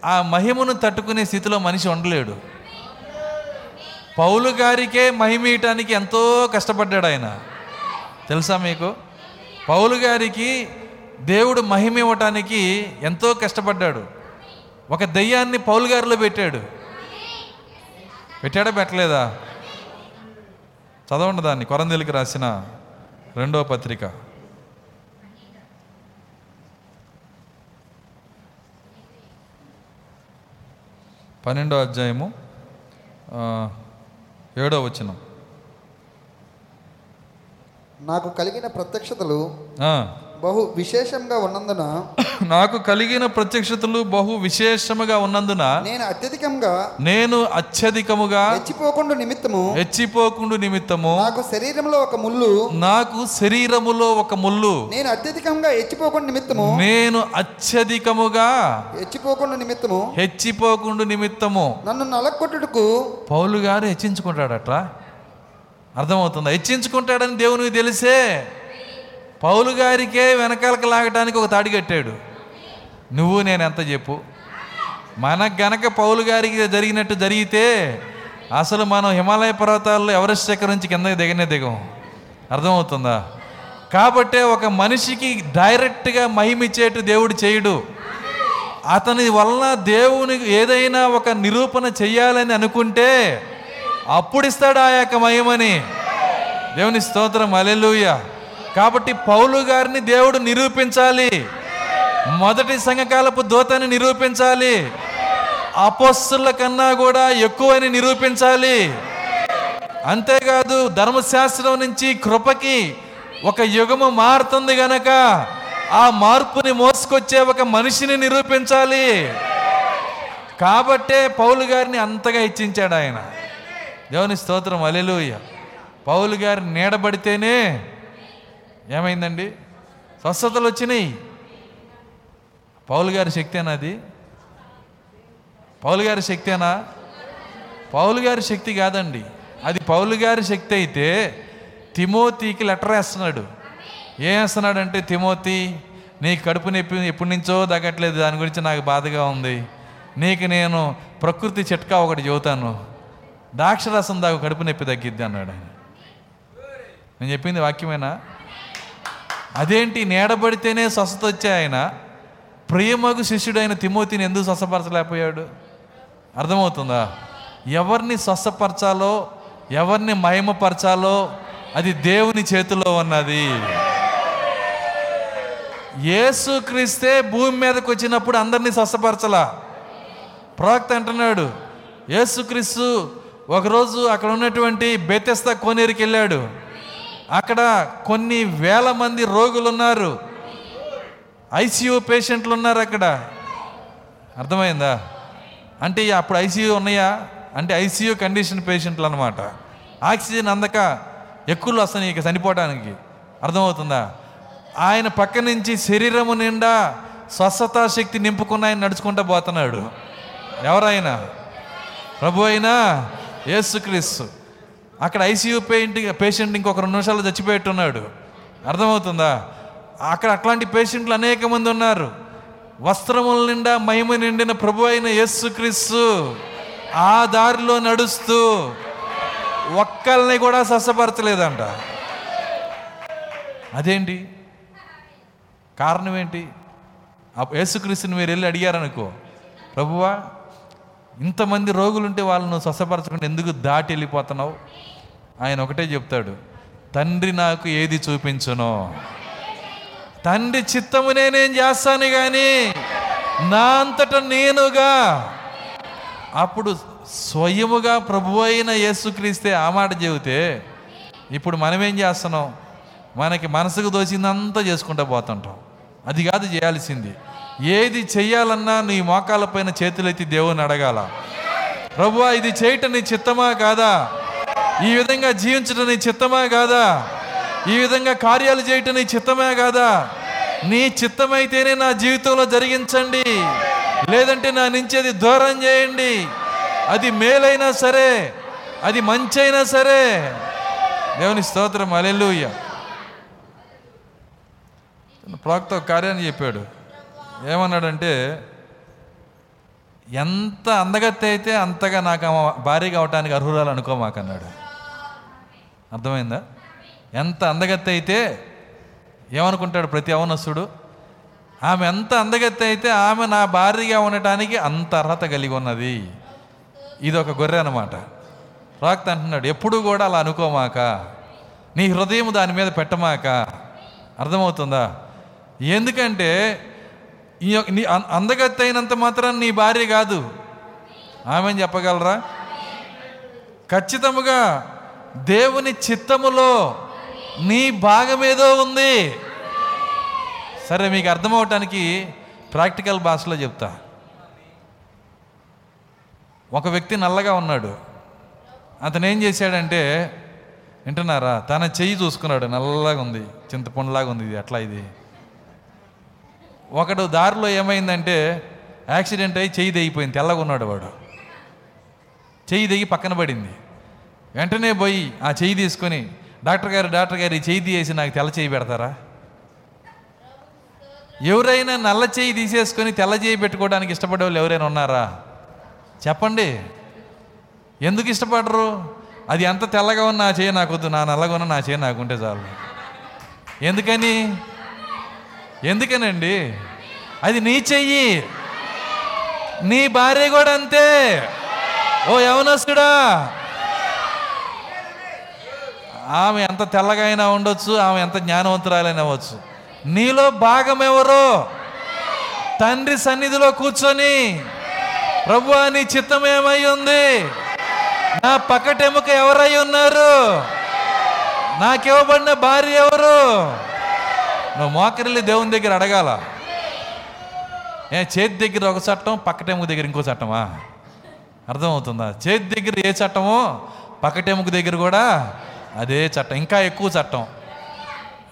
ఆ మహిమను తట్టుకునే స్థితిలో మనిషి ఉండలేడు. పౌలు గారికే మహిమీయటానికి ఎంతో కష్టపడ్డాడు ఆయన. తెలుసా మీకు? పౌలు గారికి దేవుడు మహిమ ఇవ్వటానికి ఎంతో కష్టపడ్డాడు. ఒక దెయ్యాన్ని పౌలు గారిలో పెట్టాడు. పెట్టాడా పెట్టలేదా? చదవండి దాన్ని కొరందెలికి రాసిన రెండో పత్రిక. పన్నెండో అధ్యాయము ఏడో వచనం. నాకు కలిగిన ప్రత్యక్షతలు బహు విశేషంగా ఉన్నందున నాకు కలిగిన ప్రత్యక్షతలు బహు విశేషముగా ఉన్నందున నేను అత్యధికంగా నేను అత్యధికముగా రెచ్చిపోకుండా నిమిత్తము హెచ్చిపోకుండు నిమిత్తము నాకు శరీరంలో ఒక ముళ్ళు నాకు శరీరములో ఒక ముళ్ళు నేను అత్యధికంగా హెచ్చిపోకుండా నిమిత్తము నేను అత్యధికముగా హెచ్చిపోకుండా నిమిత్తము హెచ్చిపోకుండు నిమిత్తము నన్ను నలకొట్టుటకు పౌలు గారు హెచ్చించుకుంటాడట అర్థమవుతుందా? హెచ్చించుకుంటాడని దేవునికి తెలిసే పౌలు గారికే వెనకాలకు లాగటానికి ఒక తాడి కట్టాడు. నువ్వు నేను ఎంత చెప్పు? మనకు గనక పౌలు గారికి జరిగినట్టు జరిగితే అసలు మనం హిమాలయ పర్వతాల్లో ఎవరెస్ట్ శిఖరం నుంచి కిందకి దిగనే దిగం. అర్థమవుతుందా? కాబట్టే ఒక మనిషికి డైరెక్ట్గా మహిమిచ్చేట్టు దేవుడు చేయడు. అతని వలన దేవుని ఏదైనా ఒక నిరూపణ చెయ్యాలని అనుకుంటే అప్పుడు ఇస్తాడు ఆ యొక్క మహిమని. దేవుని స్తోత్రం. అలెలుయ్యా కాబట్టి పౌలు గారిని దేవుడు నిరూపించాలి. మొదటి సంఘకాలపు దూతని నిరూపించాలి. అపోస్తుల కన్నా కూడా ఎక్కువని నిరూపించాలి. అంతేకాదు ధర్మశాస్త్రం నుంచి కృపకి ఒక యుగము మారుతుంది గనక ఆ మార్పుని మోసుకొచ్చే ఒక మనిషిని నిరూపించాలి. కాబట్టే పౌలు గారిని అంతగా ఇచ్చించాడు ఆయన. దేవుని స్తోత్రం అలెలుయ్య పౌలు గారి నీడబడితేనే ఏమైందండి? స్వస్థతలు వచ్చినాయి. పౌలు గారి శక్తేనా అది. పౌలు గారి శక్తేనా పౌలు గారి శక్తి కాదండి. అది పౌలు గారి శక్తి అయితే తిమోతికి లెటర్ వేస్తున్నాడు. ఏం వేస్తున్నాడంటే తిమోతి నీ కడుపు నొప్పి ఎప్పటి నుంచో తగ్గట్లేదు. దాని గురించి నాకు బాధగా ఉంది. నీకు నేను ప్రకృతి చిట్కా ఒకటి చెబుతాను. ద్రాక్షరసం దాకా కడుపు నొప్పి తగ్గిద్ది అన్నాడు ఆయన. నేను చెప్పింది వాక్యమేనా? అదేంటి? నీడబడితేనే స్వస్థతొచ్చే ఆయన. ప్రేమకు శిష్యుడైన తిమోతిని ఎందుకు స్వస్థపరచలేకపోయాడు? అర్థమవుతుందా? ఎవరిని స్వస్థపరచాలో ఎవరిని మయమపరచాలో అది దేవుని చేతిలో ఉన్నది. యేసుక్రీస్తే భూమి మీదకి వచ్చినప్పుడు అందరినీ స్వస్థపరచలా? ప్రవక్త అంటున్నాడు యేసుక్రీస్తు ఒకరోజు అక్కడ ఉన్నటువంటి బెతెస్త కోనేరుకి వెళ్ళాడు. అక్కడ కొన్ని వేల మంది రోగులు ఉన్నారు ఐసీయూ పేషెంట్లు ఉన్నారు అక్కడ. అర్థమైందా? అంటే అప్పుడు ఐసీయూ ఉన్నాయా? అంటే ఐసీయూ కండిషన్ పేషెంట్లు అనమాట ఆక్సిజన్ అందక ఎక్కువలు వస్తాయి ఇక చనిపోవడానికి అర్థమవుతుందా? ఆయన పక్క నుంచి శరీరము నిండా స్వస్థతా శక్తి నింపుకున్న ఆయన నడుచుకుంటూ పోతున్నాడు. ఎవరైనా? ప్రభు అయినా? యేసుక్రీస్తు. అక్కడ ఐసీయూ పేయింట్ పేషెంట్ ఇంకొక రెండు నిమిషాలు చచ్చిపోయేట్టున్నాడు. అర్థమవుతుందా? అక్కడ అట్లాంటి పేషెంట్లు అనేక మంది ఉన్నారు. వస్త్రముల నిండా మహిమ నిండిన ప్రభు అయిన యేసుక్రీస్తు ఆ దారిలో నడుస్తూ ఒక్కల్ని కూడా స్వస్థపరచలేదంట. అదేంటి? కారణం ఏంటి ఆ యేసుక్రీస్తుని మీరు వెళ్ళి అడిగారనుకో ప్రభువా ఇంతమంది రోగులుంటే వాళ్ళను స్వస్థపరచకుండా ఎందుకు దాటి వెళ్ళిపోతున్నావు? ఆయన ఒకటే చెప్తాడు తండ్రి నాకు ఏది చూపించునో తండ్రి చిత్తము నేనేం చేస్తాను కానీ నా అంతట నేనుగా. అప్పుడు స్వయముగా ప్రభు అయిన యేసుక్రీస్తే ఆ మాట చెబితే ఇప్పుడు మనమేం చేస్తున్నాం? మనకి మనసుకు దోచిందంతా చేసుకుంటూ పోతుంటాం. అది కాదు చేయాల్సింది. ఏది చెయ్యాలన్నా నీ మోకాలపైన చేతులెత్తి దేవుని అడగాల. ప్రభువా ఇది చేయటం నీ చిత్తమా కాదా? ఈ విధంగా జీవించడం నీ చిత్తమే కాదా? ఈ విధంగా కార్యాలు చేయటం నీ చిత్తమే కాదా? నీ చిత్తమైతేనే నా జీవితంలో జరిగించండి. లేదంటే నా నుంచి అది దూరం చేయండి. అది మేలైనా సరే అది మంచైనా సరే. దేవుని స్తోత్రం అలెలుయ్య ప్రాక్త కార్యాన్ని చెప్పాడు. ఏమన్నాడంటే ఎంత అందగత్తి అయితే అంతగా నాకు భారీగా అవటానికి అర్హురాలు అనుకోమాకన్నాడు. అర్థమైందా? ఎంత అందగత్తి అయితే ఏమనుకుంటాడు ప్రతి అవనస్సుడు ఆమె ఎంత అందగత్తి అయితే ఆమె నా భార్యగా ఉండటానికి అంత అర్హత కలిగి ఉన్నది. ఇది ఒక గొర్రె అనమాట రాక్త అంటున్నాడు ఎప్పుడు కూడా అలా అనుకోమాక? నీ హృదయం దాని మీద పెట్టమాక? అర్థమవుతుందా? ఎందుకంటే ఈ నీ అం- అందగత్తి అయినంత మాత్రం నీ భార్య కాదు. ఆమె చెప్పగలరా? ఖచ్చితముగా దేవుని చిత్తములో నీ భాగం ఏదో ఉంది. సరే మీకు అర్థమవటానికి ప్రాక్టికల్ భాషలో చెప్తా. ఒక వ్యక్తి నల్లగా ఉన్నాడు. అతను ఏం చేశాడంటే వింటున్నారా? తన చెయ్యి చూసుకున్నాడు. నల్లగా ఉంది. చింతపండులాగా ఉంది ఇది. అట్లా ఇది. ఒకడు దారిలో ఏమైందంటే యాక్సిడెంట్ అయ్యి చెయ్యి తెగిపోయింది. తెల్లగా ఉన్నాడు వాడు. చెయ్యి దిగి పక్కన పడింది. వెంటనే పోయి ఆ చెయ్యి తీసుకొని డాక్టర్ గారు డాక్టర్ గారు ఈ చెయ్యి తీసేసి నాకు తెల్ల చేయి పెడతారా? ఎవరైనా నల్ల చేయి తీసేసుకొని తెల్ల చేయి పెట్టుకోవడానికి ఇష్టపడే వాళ్ళు ఎవరైనా ఉన్నారా? చెప్పండి. ఎందుకు ఇష్టపడరు? అది ఎంత తెల్లగా ఉన్నా నా చేయి నాకొద్దు నా నల్లగా ఉన్నా నా చేయి నాకుంటే చాలు. ఎందుకని? ఎందుకనండి? అది నీ చెయ్యి. నీ భార్య కూడా అంతే. ఓ యవనస్తుడా! ఆమె ఎంత తెల్లగా అయినా ఉండొచ్చు ఆమె ఎంత జ్ఞానవంతురాలైనా అవ్వచ్చు. నీలో భాగం ఎవరో? తండ్రి సన్నిధిలో కూర్చొని ప్రభు నీ చిత్తం ఏమై ఉంది. నా పక్కటెముక ఎవరై ఉన్నారు? నాకివ్వబడిన భార్య ఎవరు? నువ్వు మోకరిల్లి దేవుని దగ్గర అడగాల. ఏ చేతి దగ్గర ఒక చట్టం పక్కటెముక దగ్గర ఇంకో చట్టమా? అర్థమవుతుందా? చేతి దగ్గర ఏ చట్టమో పక్కటెముక దగ్గర కూడా అదే చట్టం ఇంకా ఎక్కువ చట్టం.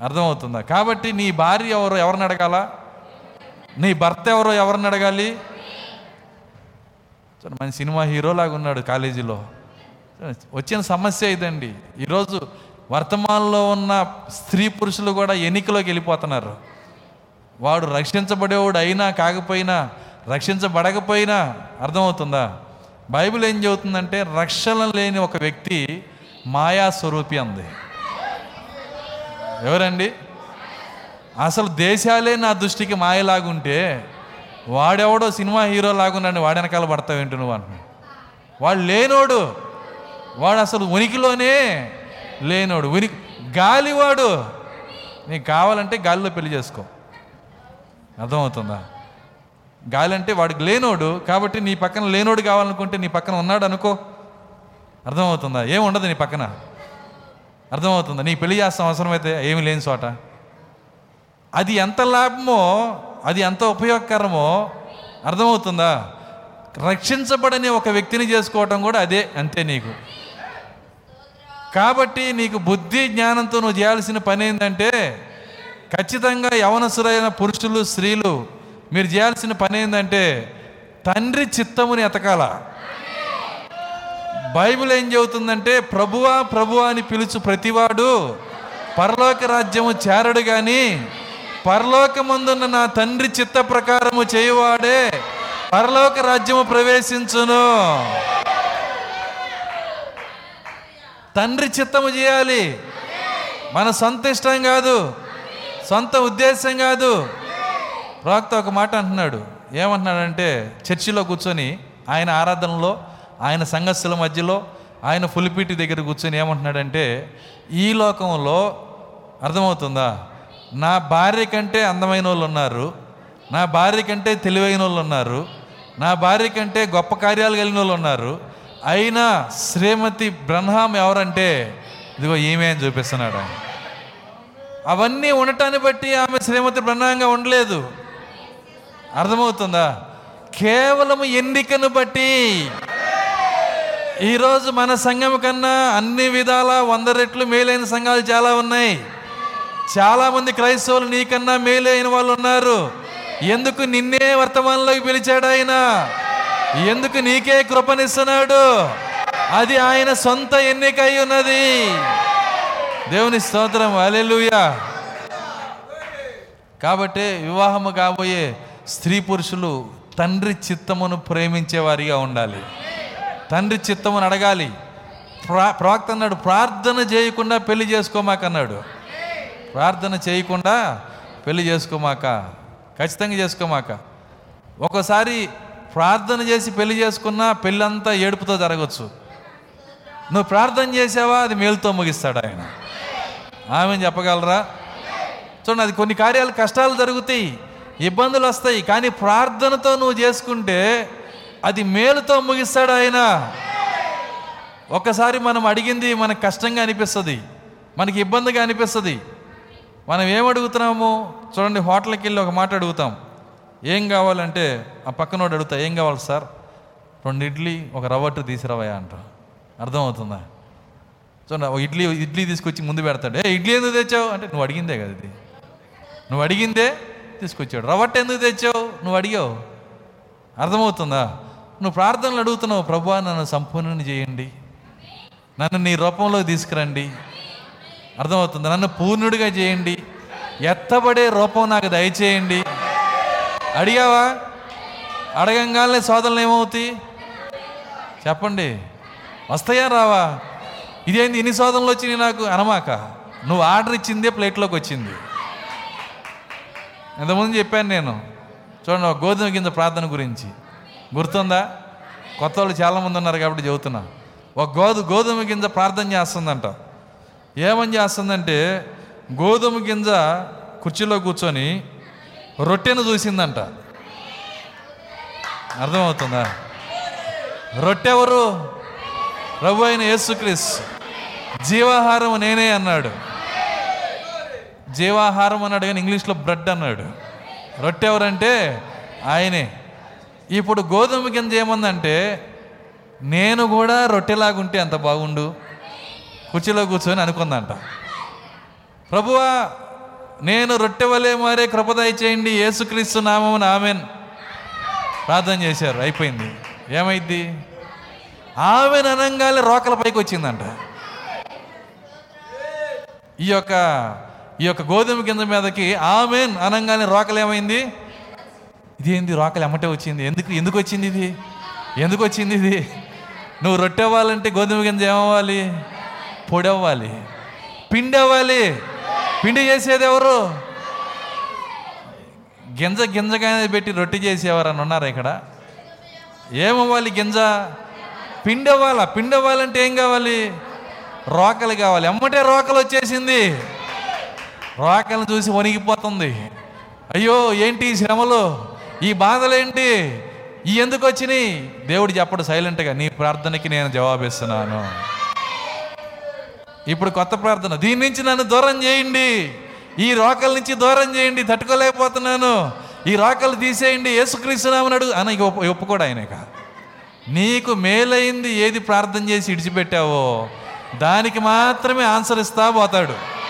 అర్థమవుతుందా? కాబట్టి నీ భార్య ఎవరు ఎవరిని అడగాల? నీ భర్త ఎవరో ఎవరిని అడగాలి? మన సినిమా హీరోలాగా ఉన్నాడు కాలేజీలో. వచ్చిన సమస్య ఇదండి. ఈరోజు వర్తమానంలో ఉన్న స్త్రీ పురుషులు కూడా ఎన్నికలోకి వెళ్ళిపోతున్నారు. వాడు రక్షించబడేవాడు అయినా కాకపోయినా రక్షించబడకపోయినా అర్థమవుతుందా? బైబిల్ ఏం చెబుతుందంటే రక్షణ లేని ఒక వ్యక్తి మాయా స్వరూపి అంది. ఎవరండి? అసలు దేశాలే నా దృష్టికి మాయలాగుంటే వాడెవడో సినిమా హీరో లాగున్నాడు వాడి వెనకాల పడతావేంటి నువ్వు అంటున్నాడు వాడు లేనోడు. వాడు అసలు ఉనికిలోనే లేనోడు. ఉనికి గాలివాడు. నీకు కావాలంటే గాలిలో పెళ్ళి చేసుకో. అర్థమవుతుందా? గాలి అంటే వాడికి లేనోడు కాబట్టి నీ పక్కన లేనోడు కావాలనుకుంటే నీ పక్కన ఉన్నాడు అనుకో అర్థమవుతుందా? ఏమి ఉండదు నీ పక్కన. అర్థమవుతుందా? నీ పెళ్ళి చేస్తాం అవసరమైతే ఏమి లేని చోట. అది ఎంత లాభమో అది ఎంత ఉపయోగకరమో అర్థమవుతుందా? రక్షించబడని ఒక వ్యక్తిని చేసుకోవటం కూడా అదే అంతే నీకు. కాబట్టి నీకు బుద్ధి జ్ఞానంతో నువ్వు చేయాల్సిన పని ఏంటంటే ఖచ్చితంగా యవనసురైన పురుషులు స్త్రీలు మీరు చేయాల్సిన పని ఏంటంటే తండ్రి చిత్తముని ఎతకాల. బైబిల్ ఏం చెబుతుందంటే ప్రభువా ప్రభువా అని పిలుచు ప్రతివాడు పరలోక రాజ్యము చేరడు కానీ పరలోకమందున్న నా తండ్రి చిత్త ప్రకారము చేయువాడే పరలోక రాజ్యము ప్రవేశించును. తండ్రి చిత్తము చేయాలి. మన సొంత ఇష్టం కాదు. సొంత ఉద్దేశం కాదు. ప్రవక్త ఒక మాట అంటున్నాడు. ఏమంటున్నాడంటే చర్చిలో కూర్చొని ఆయన ఆరాధనలో ఆయన సంఘస్థుల మధ్యలో ఆయన ఫుల్పీటి దగ్గర కూర్చొని ఏమంటున్నాడంటే ఈ లోకంలో అర్థమవుతుందా? నా భార్య కంటే అందమైన వాళ్ళు ఉన్నారు నా భార్య కంటే తెలివైన వాళ్ళు ఉన్నారు నా భార్య కంటే గొప్ప కార్యాలు కలిగిన వాళ్ళు ఉన్నారు అయినా శ్రీమతి బ్రహ్మాం ఎవరంటే? ఇదిగో ఈమె అని చూపిస్తున్నాడు ఆయన. అవన్నీ ఉండటాన్ని బట్టి ఆమె శ్రీమతి బ్రహ్మాంగా ఉండలేదు. అర్థమవుతుందా? కేవలం ఎన్నికను బట్టి ఈరోజు మన సంఘం కన్నా అన్ని విధాల వంద రెట్లు మేలైన సంఘాలు చాలా ఉన్నాయి. చాలామంది క్రైస్తవులు నీకన్నా మేలైన వాళ్ళు ఉన్నారు. ఎందుకు నిన్నే వర్తమానంలోకి పిలిచాడు ఆయన? ఎందుకు నీకే కృపనిస్తున్నాడు? అది ఆయన సొంత ఎన్నిక అయి ఉన్నది. దేవుని స్తోత్రం. అలెలుయా కాబట్టి వివాహము కాబోయే స్త్రీ పురుషులు తండ్రి చిత్తమును ప్రేమించేవారిగా ఉండాలి. తండ్రి చిత్తమును అడగాలి. ప్రా ప్రవక్త అన్నాడు ప్రార్థన చేయకుండా పెళ్ళి చేసుకోమాకన్నాడు ప్రార్థన చేయకుండా పెళ్ళి చేసుకోమాక ఖచ్చితంగా చేసుకోమాక. ఒకసారి ప్రార్థన చేసి పెళ్ళి చేసుకున్నా పెళ్ళంతా ఏడుపుతో జరగచ్చు. నువ్వు ప్రార్థన చేసావా? అది మేలుతో ముగిస్తాడు ఆయన. ఆమె చెప్పగలరా? చూడండి అది కొన్ని కార్యాలు కష్టాలు జరుగుతాయి ఇబ్బందులు వస్తాయి. కానీ ప్రార్థనతో నువ్వు చేసుకుంటే అది మేలుతో ముగిస్తాడు ఆయన. ఒక్కసారి మనం అడిగింది మనకు కష్టంగా అనిపిస్తుంది మనకి ఇబ్బందిగా అనిపిస్తుంది. మనం ఏమడుగుతున్నాము చూడండి హోటల్కి వెళ్ళి ఒక మాట అడుగుతాం. ఏం కావాలంటే ఆ పక్కనోడు అడుగుతా ఏం కావాలి సార్? రెండు ఇడ్లీ ఒక రవ్వట్టు తీసుకురావయ్యా అంట. అర్థమవుతుందా? చూడండి ఒక ఇడ్లీ ఇడ్లీ తీసుకొచ్చి ముందు పెడతాడు. ఏ ఇడ్లీ ఎందుకు తెచ్చావు? అంటే నువ్వు అడిగిందే కదా ఇది. నువ్వు అడిగిందే తీసుకొచ్చాడు. రవ్వట్టు ఎందుకు తెచ్చావు? నువ్వు అడిగావు. అర్థమవుతుందా? నువ్వు ప్రార్థనలు అడుగుతున్నావు ప్రభా నన్ను సంపూర్ణని చేయండి. నన్ను నీ రూపంలో తీసుకురండి. అర్థమవుతుంది? నన్ను పూర్ణుడిగా చేయండి. ఎత్తబడే రూపం నాకు దయచేయండి. అడిగావా? అడగంగానే సోదరులు ఏమవుతాయి? చెప్పండి. వస్తాయా రావా? ఇదేంది? ఇన్ని సోదరులు వచ్చినాయి నాకు? అనమాక. నువ్వు ఆర్డర్ ఇచ్చిందే ప్లేట్లోకి వచ్చింది. ఇంతకుముందు చెప్పాను నేను. చూడండి గోధుమ గింజ ప్రార్థన గురించి. గుర్తుందా? కొత్త వాళ్ళు చాలామంది ఉన్నారు కాబట్టి చెబుతున్నా. ఒక గోధు గోధుమ గింజ ప్రార్థన చేస్తుందంట. ఏమని చేస్తుందంటే గోధుమ గింజ కుర్చీలో కూర్చొని రొట్టెను చూసిందంట. అర్థమవుతుందా? రొట్టె ఎవరు? ప్రభు అయిన యేసుక్రీస్ జీవాహారం నేనే అన్నాడు. జీవాహారం అన్నాడు కానీ ఇంగ్లీష్లో బ్రెడ్ అన్నాడు. రొట్టె ఎవరంటే ఆయనే. ఇప్పుడు గోధుమ గింజ ఏముందంటే నేను కూడా రొట్టెలాగుంటే అంత బాగుండు. కుర్చీలో కూర్చొని అనుకుందంట. ప్రభువా నేను రొట్టె వలె మారే కృపదయ చేయండి యేసుక్రీస్తు నామం ఆమెన్. ప్రార్థన చేశారు. అయిపోయింది. ఏమైంది ఆమెను అనంగానే రోకల పైకి వచ్చిందంట. ఈ యొక్క ఈ యొక్క గోధుమ కింద మీదకి ఆమెన్ అనంగానే రోకలు ఏమైంది ఇదేంది రోకలి ఎమ్మటే వచ్చింది? ఎందుకు ఎందుకు వచ్చింది ఇది? ఎందుకు వచ్చింది ఇది? నువ్వు రొట్టె అవ్వాలంటే గోధుమ గింజ ఏమవ్వాలి? పొడి అవ్వాలి పిండి అవ్వాలి పిండి చేసేది ఎవరు? గింజ గింజగానే పెట్టి రొట్టె చేసేవారని ఉన్నారా ఇక్కడ? ఏమవ్వాలి గింజ? పిండి అవ్వాలా పిండి అవ్వాలంటే ఏం కావాలి? రోకలు కావాలి. ఎమ్మటే రోకలు వచ్చేసింది. రోకలను చూసి వణిగిపోతుంది. అయ్యో ఏంటి ఈ శ్రమలు? ఈ బాధలేంటి? ఈ ఎందుకు వచ్చినాయి? దేవుడు చెప్పడు సైలెంట్గా నీ ప్రార్థనకి నేను జవాబిస్తున్నాను. ఇప్పుడు కొత్త ప్రార్థన దీని నుంచి నన్ను దూరం చేయండి. ఈ రోకల నుంచి దూరం చేయండి తట్టుకోలేకపోతున్నాను. ఈ రోకలు తీసేయండి యేసుక్రీస్తునామని అడుగు అని ఒప్పు- ఒప్పుకోడు ఆయనక నీకు మేలైంది ఏది ప్రార్థన చేసి ఇడిచిపెట్టావో దానికి మాత్రమే ఆన్సర్ ఇస్తా పోతాడు.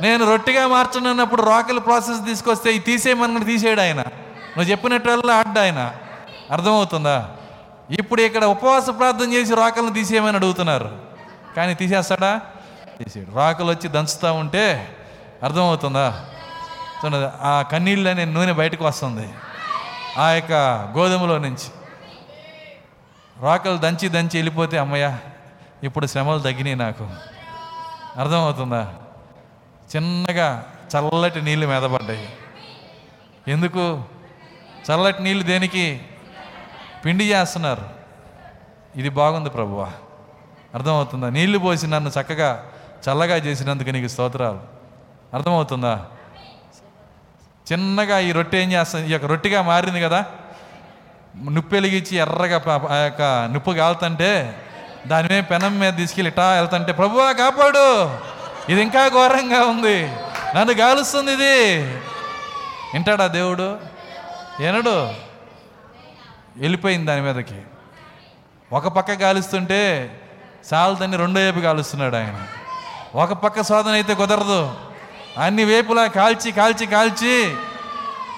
నేను రొట్టిగా మార్చనున్నప్పుడు రాకెల్ ప్రాసెస్ తీసుకొస్తే ఈ తీసేయమని తీసేయడు ఆయన. నువ్వు చెప్పినట్టు ఆడ్డా ఆయన. అర్థమవుతుందా? ఇప్పుడు ఇక్కడ ఉపవాస ప్రార్థన చేసి రాకలను తీసేయమని అడుగుతున్నారు. కానీ తీసేస్తాడా? తీసేయడు. రాకలు వచ్చి దంచుతూ ఉంటే అర్థమవుతుందా? చూడండి ఆ కన్నీళ్ళు అనే నూనె బయటకు వస్తుంది. ఆ యొక్క గోధుమలో నుంచి. రాకలు దంచి దంచి వెళ్ళిపోతే అమ్మయ్య ఇప్పుడు శ్రమలు తగ్గినాయి నాకు. అర్థమవుతుందా? చిన్నగా చల్లటి నీళ్ళు మీద పడ్డాయి. ఎందుకు? చల్లటి నీళ్ళు దేనికి? పిండి చేస్తున్నారు. ఇది బాగుంది ప్రభువా. అర్థమవుతుందా? నీళ్ళు పోసి నన్ను చక్కగా చల్లగా చేసినందుకు నీకు స్తోత్రాలు. అర్థమవుతుందా? చిన్నగా ఈ రొట్టె ఏం చేస్తుంది? ఈ యొక్క రొట్టెగా మారింది కదా? నిప్పు వెలిగించి ఎర్రగా ఆ యొక్క నిప్పు కాలుతుంటే దాని మీద పెనం మీద తీసుకెళ్ళి ఇటా వెళ్తుంటే ప్రభువా కాపాడు! ఇది ఇంకా ఘోరంగా ఉంది. నన్ను గాలుస్తుంది ఇది. వింటాడా దేవుడు? ఏనడు? వెళ్ళిపోయింది దాని మీదకి. ఒక పక్క గాలుస్తుంటే చాలదని రెండో వైపు కాలుస్తున్నాడు ఆయన. ఒక పక్క శోధన అయితే కుదరదు. అన్ని వేపులా కాల్చి కాల్చి కాల్చి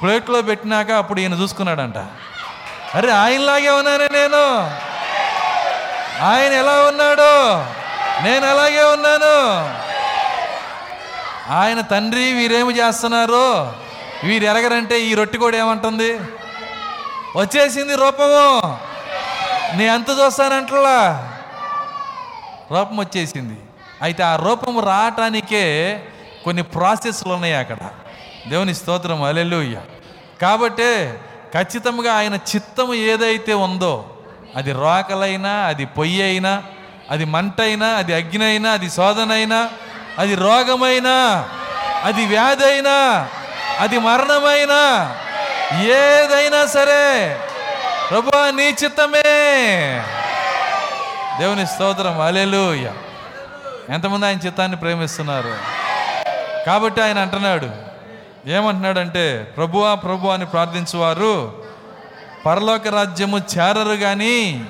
ప్లేట్లో పెట్టినాక అప్పుడు ఈయన చూసుకున్నాడంట. అరే ఆయనలాగే ఉన్నానే నేను. ఆయన ఎలా ఉన్నాడు? నేను అలాగే ఉన్నాను. ఆయన తండ్రి వీరేమి చేస్తున్నారు? వీరు ఎరగరంటే ఈ రొట్టె కూడా ఏమంటుంది? వచ్చేసింది రూపము. నీ అంత చూస్తానంటలా. రూపం వచ్చేసింది. అయితే ఆ రూపం రావటానికే కొన్ని ప్రాసెస్లు ఉన్నాయి అక్కడ. దేవుని స్తోత్రం అలెలుయ్య కాబట్టే ఖచ్చితంగా ఆయన చిత్తము ఏదైతే ఉందో అది రోకలైనా అది పొయ్యి అయినా అది మంట అయినా అది అగ్ని అయినా అది శోధనైనా అది రోగమైనా అది వ్యాధి అయినా అది మరణమైనా ఏదైనా సరే ప్రభు నీ చిత్తమే. దేవుని స్తోత్రం అలెలుయ ఎంతమంది ఆయన చిత్తాన్ని ప్రేమిస్తున్నారు? కాబట్టి ఆయన అంటున్నాడు ఏమంటున్నాడంటే ప్రభువా ప్రభు అని ప్రార్థించువారు పరలోక రాజ్యము చేరరు కానీ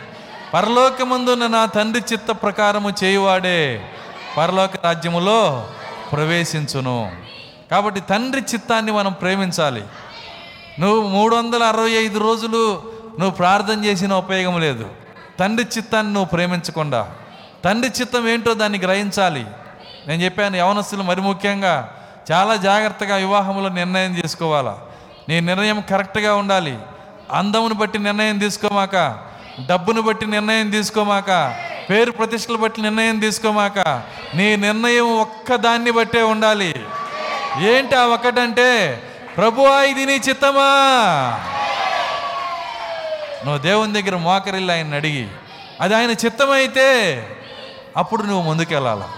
పరలోకమందున్న నా తండ్రి చిత్త ప్రకారము చేయువాడే పరలోక రాజ్యములో ప్రవేశించును. కాబట్టి తండ్రి చిత్తాన్ని మనం ప్రేమించాలి. నువ్వు మూడు వందల అరవై ఐదు రోజులు నువ్వు ప్రార్థన చేసిన ఉపయోగం లేదు. తండ్రి చిత్తాన్ని నువ్వు ప్రేమించకుండా. తండ్రి చిత్తం ఏంటో దాన్ని గ్రహించాలి. నేను చెప్పాను యవనస్తులు మరి ముఖ్యంగా చాలా జాగ్రత్తగా వివాహంలో నిర్ణయం తీసుకోవాలా నీ నిర్ణయం కరెక్ట్గా ఉండాలి. అందమును బట్టి నిర్ణయం తీసుకోమాక డబ్బును బట్టి నిర్ణయం తీసుకోమాక పేరు ప్రతిష్టలు బట్టి నిర్ణయం తీసుకోమాక. నీ నిర్ణయం ఒక్కదాన్ని బట్టే ఉండాలి. ఏంటి ఆ ఒక్కటంటే ప్రభువా ఇది నీ చిత్తమా? నువ్వు దేవుని దగ్గర మోకరిల్లు ఆయన అడిగి అది ఆయన చిత్తమైతే అప్పుడు నువ్వు ముందుకెళ్ళాల?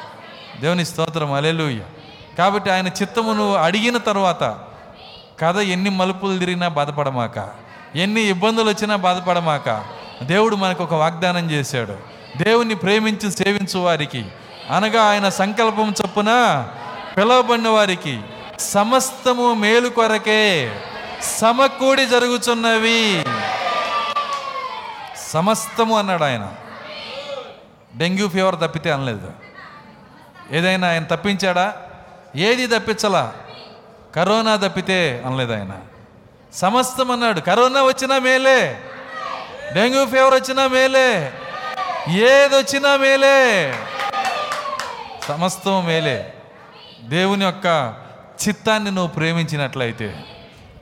దేవుని స్తోత్రం అలెలుయ్య కాబట్టి ఆయన చిత్తము నువ్వు అడిగిన తర్వాత కథ ఎన్ని మలుపులు తిరిగినా బాధపడమాక ఎన్ని ఇబ్బందులు వచ్చినా బాధపడమాక దేవుడు మనకు ఒక వాగ్దానం చేశాడు. దేవుణ్ణి ప్రేమించి సేవించు వారికి. అనగా ఆయన సంకల్పం చొప్పున పిలువబడిన వారికి సమస్తము మేలు కొరకే సమకూడి జరుగుతున్నవి సమస్తము అన్నాడు ఆయన. డెంగ్యూ ఫీవర్ తప్పితే అనలేదు. ఏదైనా ఆయన తప్పించాడా? ఏది తప్పించలా? కరోనా తప్పితే అనలేదు ఆయన. సమస్తం అన్నాడు. కరోనా వచ్చినా మేలే. డెంగ్యూ ఫీవర్ వచ్చినా మేలే. ఏదొచ్చినా మేలే. సమస్తం మేలే. దేవుని యొక్క చిత్తాన్ని నువ్వు ప్రేమించినట్లయితే.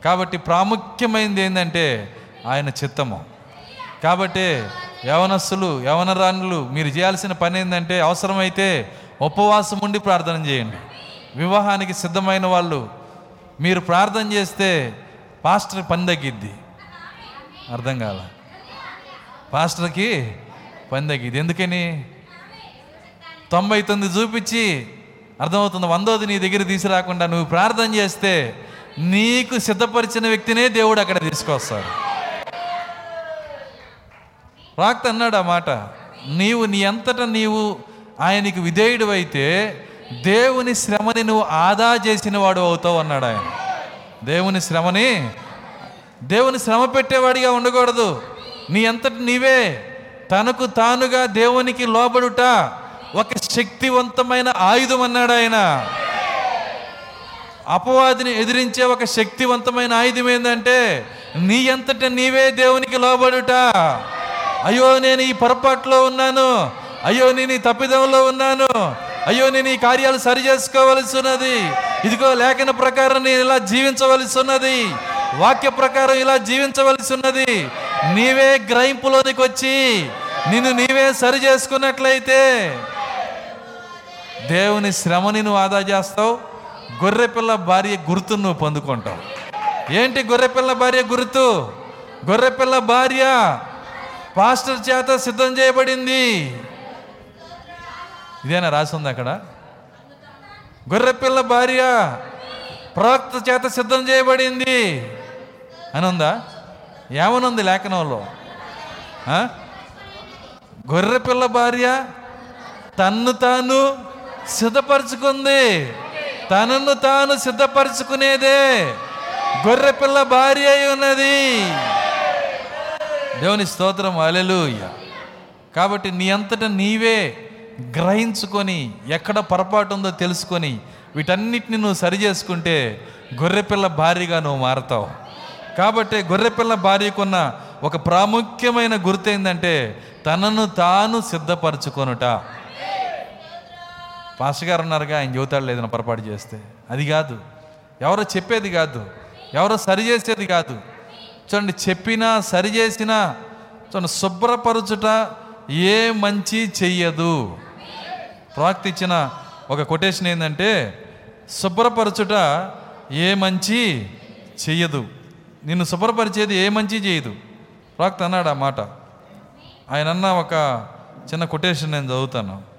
కాబట్టి ప్రాముఖ్యమైనది ఏంటంటే ఆయన చిత్తము. కాబట్టి యవనస్సులు యవనరాణులు మీరు చేయాల్సిన పని ఏంటంటే అవసరమైతే ఉపవాసం ఉండి ప్రార్థన చేయండి. వివాహానికి సిద్ధమైన వాళ్ళు మీరు ప్రార్థన చేస్తే పాస్టర్ పని తగ్గిద్ది. అర్థం కాల. పాస్టర్కి పని తగ్గిద్ది ఎందుకని? తొంభై తొమ్మిది చూపించి అర్థమవుతుంది వందోది నీ దగ్గర తీసుకురాకుండా నువ్వు ప్రార్థన చేస్తే నీకు సిద్ధపరిచిన వ్యక్తినే దేవుడు అక్కడ తీసుకొస్తాడు. రాక్త అన్నాడు ఆ మాట. నీవు నీ అంతటా నీవు ఆయనకి విధేయుడు అయితే దేవుని శ్రమని నువ్వు ఆదా చేసిన వాడు అవుతావు అన్నాడు ఆయన. దేవుని శ్రమని దేవుని శ్రమ పెట్టేవాడిగా ఉండకూడదు. నీ అంతటి నీవే. తనకు తానుగా దేవునికి లోబడుట ఒక శక్తివంతమైన ఆయుధం అన్నాడు ఆయన. అపవాదిని ఎదిరించే ఒక శక్తివంతమైన ఆయుధం ఏంటంటే నీ అంతట నీవే దేవునికి లోబడుట. అయ్యో నేను ఈ పొరపాటులో ఉన్నాను. అయ్యో నేను ఈ తప్పిదంలో ఉన్నాను. అయ్యో నేను ఈ కార్యాలు సరి చేసుకోవలసి ఉన్నది. ఇదిగో లేఖన ప్రకారం నేను ఇలా జీవించవలసి ఉన్నది. వాక్య ప్రకారం ఇలా జీవించవలసి ఉన్నది. నీవే గ్రహింపులోనికి వచ్చి నిన్ను నీవే సరి చేసుకున్నట్లయితే దేవుని శ్రమని నువ్వు ఆదా చేస్తావు. గొర్రెపిల్ల భార్య గుర్తును నువ్వు పొందుకుంటావు. ఏంటి గొర్రెపిల్ల భార్య గుర్తు? గొర్రెపిల్ల భార్య పాస్టర్ చేత సిద్ధం చేయబడింది. ఇదేనా రాసింది అక్కడ? గొర్రెపిల్ల భార్య ప్రవక్త చేత సిద్ధం చేయబడింది. అని ఉందా? ఏమనుంది లేఖనంలో? గొర్రె పిల్ల భార్య తన్ను తాను సిద్ధపరచుకుంది. తనను తాను సిద్ధపరచుకునేదే గొర్రెపిల్ల భార్య అయి ఉన్నది. దేవుని స్తోత్రం అలెలుయ్య కాబట్టి నీ అంతటా నీవే గ్రహించుకొని ఎక్కడ పొరపాటు ఉందో తెలుసుకొని వీటన్నిటిని నువ్వు సరి చేసుకుంటే గొర్రెపిల్ల భార్యగా నువ్వు మారతావు. కాబట్టి గొర్రెపిల్ల భార్యకున్న ఒక ప్రాముఖ్యమైన గుర్తు ఏంటంటే తనను తాను సిద్ధపరచుకొనుట. పాస్టర్ గారు ఉన్నారుగా ఆయన జీవితాలు లేదని పొరపాటు చేస్తే. అది కాదు. ఎవరో చెప్పేది కాదు. ఎవరో సరి చేసేది కాదు. చూడండి చెప్పినా సరి చేసినా చూడండి శుభ్రపరచుట ఏ మంచి చెయ్యదు. ప్రాక్తి ఇచ్చిన ఒక కొటేషన్ ఏంటంటే శుభ్రపరచుట ఏ మంచి చెయ్యదు. నిన్ను శుభ్రపరిచేది ఏ మంచి చేయదు. ప్రాక్త అన్నాడు ఆ మాట. ఆయన అన్న ఒక చిన్న కొటేషన్ నేను చదువుతాను.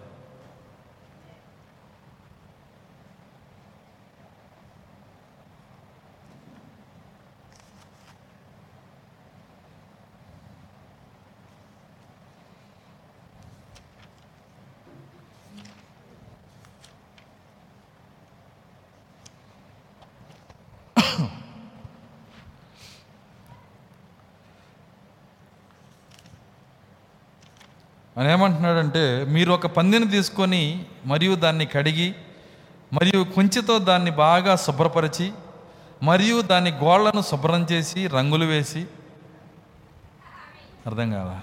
అని ఏమంటున్నాడంటే మీరు ఒక పందిని తీసుకొని మరియు దాన్ని కడిగి మరియు కుంచెతో దాన్ని బాగా శుభ్రపరిచి మరియు దాని గోళ్ళను శుభ్రం చేసి రంగులు వేసి. అర్థం కాదా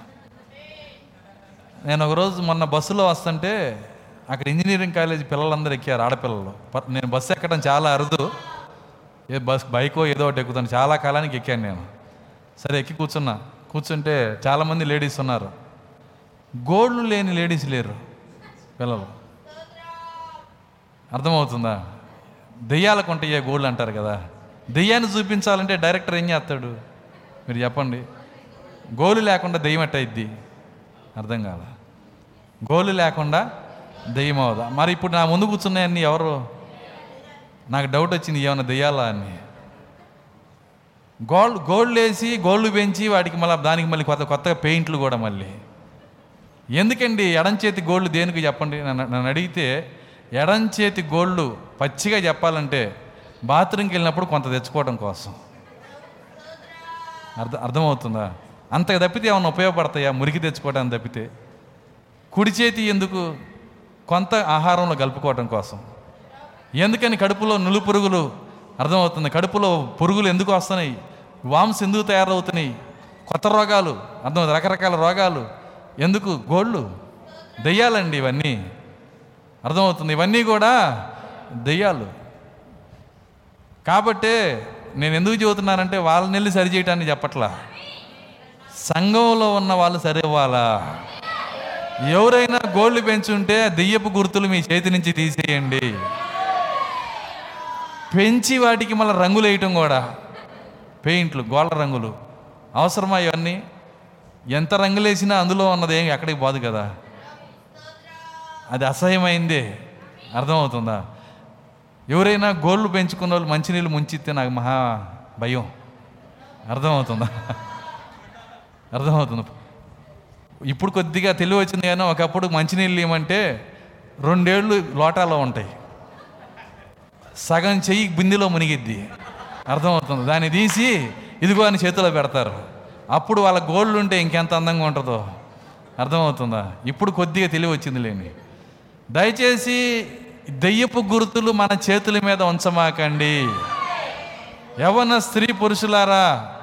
నేను ఒకరోజు మొన్న బస్సులో వస్తుంటే అక్కడ ఇంజనీరింగ్ కాలేజీ పిల్లలందరూ ఎక్కారు ఆడపిల్లలు. నేను బస్సు ఎక్కడం చాలా అరుదు. ఏ బస్ బైకో ఏదో ఒకటి ఎక్కుతాను. చాలా కాలానికి ఎక్కాను నేను. సరే ఎక్కి కూర్చున్నా. కూర్చుంటే చాలామంది లేడీస్ ఉన్నారు. గోళ్ళు లేని లేడీస్ లేరు పిల్లలు. అర్థమవుతుందా? దెయ్యాలకు ఉంటాయి గోళ్ళు అంటారు కదా. దెయ్యాన్ని చూపించాలంటే డైరెక్టర్ ఏం చేస్తాడు? మీరు చెప్పండి. గోలు లేకుండా దెయ్యం ఎట్టయిద్ది? అర్థం కాదా గోలు లేకుండా దెయ్యం అవదా? మరి ఇప్పుడు నా ముందు కూర్చున్నాయన్నీ ఎవరు? నాకు డౌట్ వచ్చింది ఏమైనా దెయ్యాలా అని. గోల్డ్ గోల్డ్ వేసి గోల్డ్ పెంచి వాటికి మళ్ళీ దానికి మళ్ళీ కొత్త కొత్తగా పెయింట్లు కూడా మళ్ళీ. ఎందుకండి ఎడం చేతి గోళ్ళు దేనికి చెప్పండి? నన్ను అడిగితే ఎడం చేతి గోళ్ళు పచ్చిగా చెప్పాలంటే బాత్రూమ్కి వెళ్ళినప్పుడు కొంత తెచ్చుకోవడం కోసం. అర్థం అర్థమవుతుందా? అంతకు తప్పితే ఏమైనా ఉపయోగపడతాయా? మురికి తెచ్చుకోవడానికి తప్పితే. కుడి చేతి ఎందుకు? కొంత ఆహారంలో కలుపుకోవడం కోసం. ఎందుకని కడుపులో నులు పురుగులు? అర్థమవుతుంది. కడుపులో పురుగులు ఎందుకు వస్తున్నాయి? వామ్స్ ఎందుకు తయారవుతున్నాయి? కొత్త రోగాలు అర్థం రకరకాల రోగాలు. ఎందుకు గోళ్ళు? దెయ్యాలండి ఇవన్నీ. అర్థమవుతుంది. ఇవన్నీ కూడా దెయ్యాలు. కాబట్టే నేను ఎందుకు చెబుతున్నానంటే వాళ్ళని వెళ్ళి సరి చేయటాన్ని చెప్పట్లా. సంఘంలో ఉన్న వాళ్ళు సరివ్వాలా ఎవరైనా గోళ్ళు పెంచుంటే దెయ్యపు గుర్తులు మీ చేతి నుంచి తీసేయండి. పెంచి వాటికి మళ్ళీ రంగులు వేయటం కూడా. పెయింట్లు గోళ్ళ రంగులు. అవసరమా ఇవన్నీ? ఎంత రంగులేసినా అందులో ఉన్నది ఏం ఎక్కడికి పోదు కదా. అది అసహ్యమైంది. అర్థమవుతుందా? ఎవరైనా గోళ్ళు పెంచుకున్న వాళ్ళు మంచినీళ్ళు ముంచితే నాకు మహా భయం. అర్థమవుతుందా? అర్థమవుతుంది. ఇప్పుడు కొద్దిగా తెలివి వచ్చింది కానీ ఒకప్పుడు మంచినీళ్ళు ఏమంటే రెండేళ్ళు లోటాలో ఉంటాయి. సగం చెయ్యి బిందెలో మునిగిద్ది. అర్థమవుతుంది. దాన్ని తీసి ఇదిగో అని చేతిలో పెడతారు. అప్పుడు వాళ్ళ గోళ్ళు ఉంటే ఇంకెంత అందంగా ఉంటుందో అర్థమవుతుందా? ఇప్పుడు కొద్దిగా తెలివి వచ్చింది లేని దయచేసి దెయ్యపు గుర్తులు మన చేతుల మీద ఉంచమాకండి. యవన స్త్రీ పురుషులారా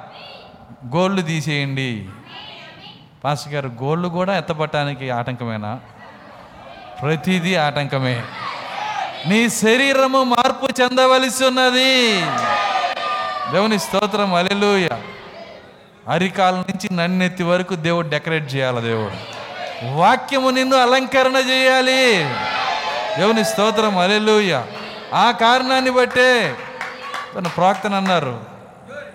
గోళ్ళు తీసేయండి. పాస్టర్ గారు గోళ్ళు కూడా ఎత్తపట్టడానికి ఆటంకమేనా? ప్రతిదీ ఆటంకమే. నీ శరీరము మార్పు చెందవలసి ఉన్నది. దేవుని స్తోత్రం అలెలుయ అరికాల నుంచి నన్నెత్తి వరకు దేవుడు డెకరేట్ చేయాలి దేవుడు? వాక్యము నిన్ను అలంకరణ చేయాలి. దేవుని స్తోత్రం అలెలుయ్య ఆ కారణాన్ని బట్టే తన ప్రాక్తన అన్నారు.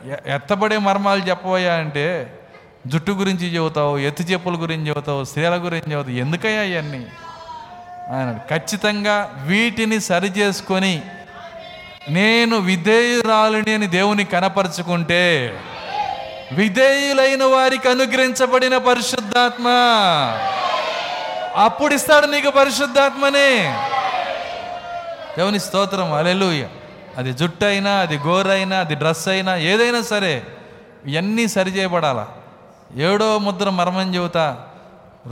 ఎ- ఎత్తబడే మర్మాలు చెప్పబోయా అంటే జుట్టు గురించి చెబుతావు ఎత్తు చెప్పుల గురించి చెబుతావు స్త్రీల గురించి చెబుతావు ఎందుకయ్యా ఇవన్నీ ఆయన ఖచ్చితంగా వీటిని సరి చేసుకొని నేను విధేయురాలిని అని దేవుని కనపరుచుకుంటే విధేయులైన వారికి అనుగ్రహించబడిన పరిశుద్ధాత్మ. అప్పుడు ఇస్తాడు నీకు పరిశుద్ధాత్మనే. దేవుని స్తోత్రం అలెలుయ అది జుట్టు అయినా అది గోరైనా అది డ్రెస్ అయినా ఏదైనా సరే ఇవన్నీ సరి చేయబడాలా? ఏడో ముద్ర మర్మం చెబుతా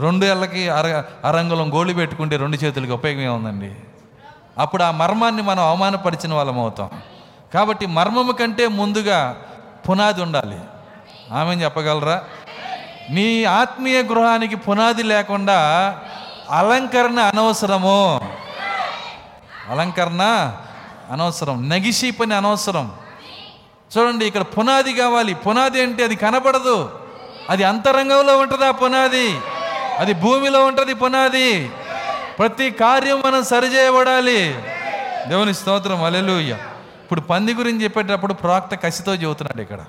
రెండు ఏళ్ళకి అర అరంగులం గోళి పెట్టుకుంటే రెండు చేతులకి ఉపయోగమే ఉందండి అప్పుడు ఆ మర్మాన్ని మనం అవమానపరిచిన వాళ్ళం అవుతాం. కాబట్టి మర్మము కంటే ముందుగా పునాది ఉండాలి. ఆమె చెప్పగలరా? నీ ఆత్మీయ గృహానికి పునాది లేకుండా అలంకరణ అనవసరము. అలంకరణ అనవసరం. నగిషి పని అనవసరం. చూడండి ఇక్కడ పునాది కావాలి. పునాది అంటే అది కనపడదు. అది అంతరంగంలో ఉంటుంది ఆ పునాది. అది భూమిలో ఉంటుంది పునాది. ప్రతి కార్యం మనం సరిచేయబడాలి. దేవుని స్తోత్రం. అలెలుయ్య ఇప్పుడు పంది గురించి చెప్పేటప్పుడు ప్రాక్త కసితో చెబుతున్నాడు ఇక్కడ.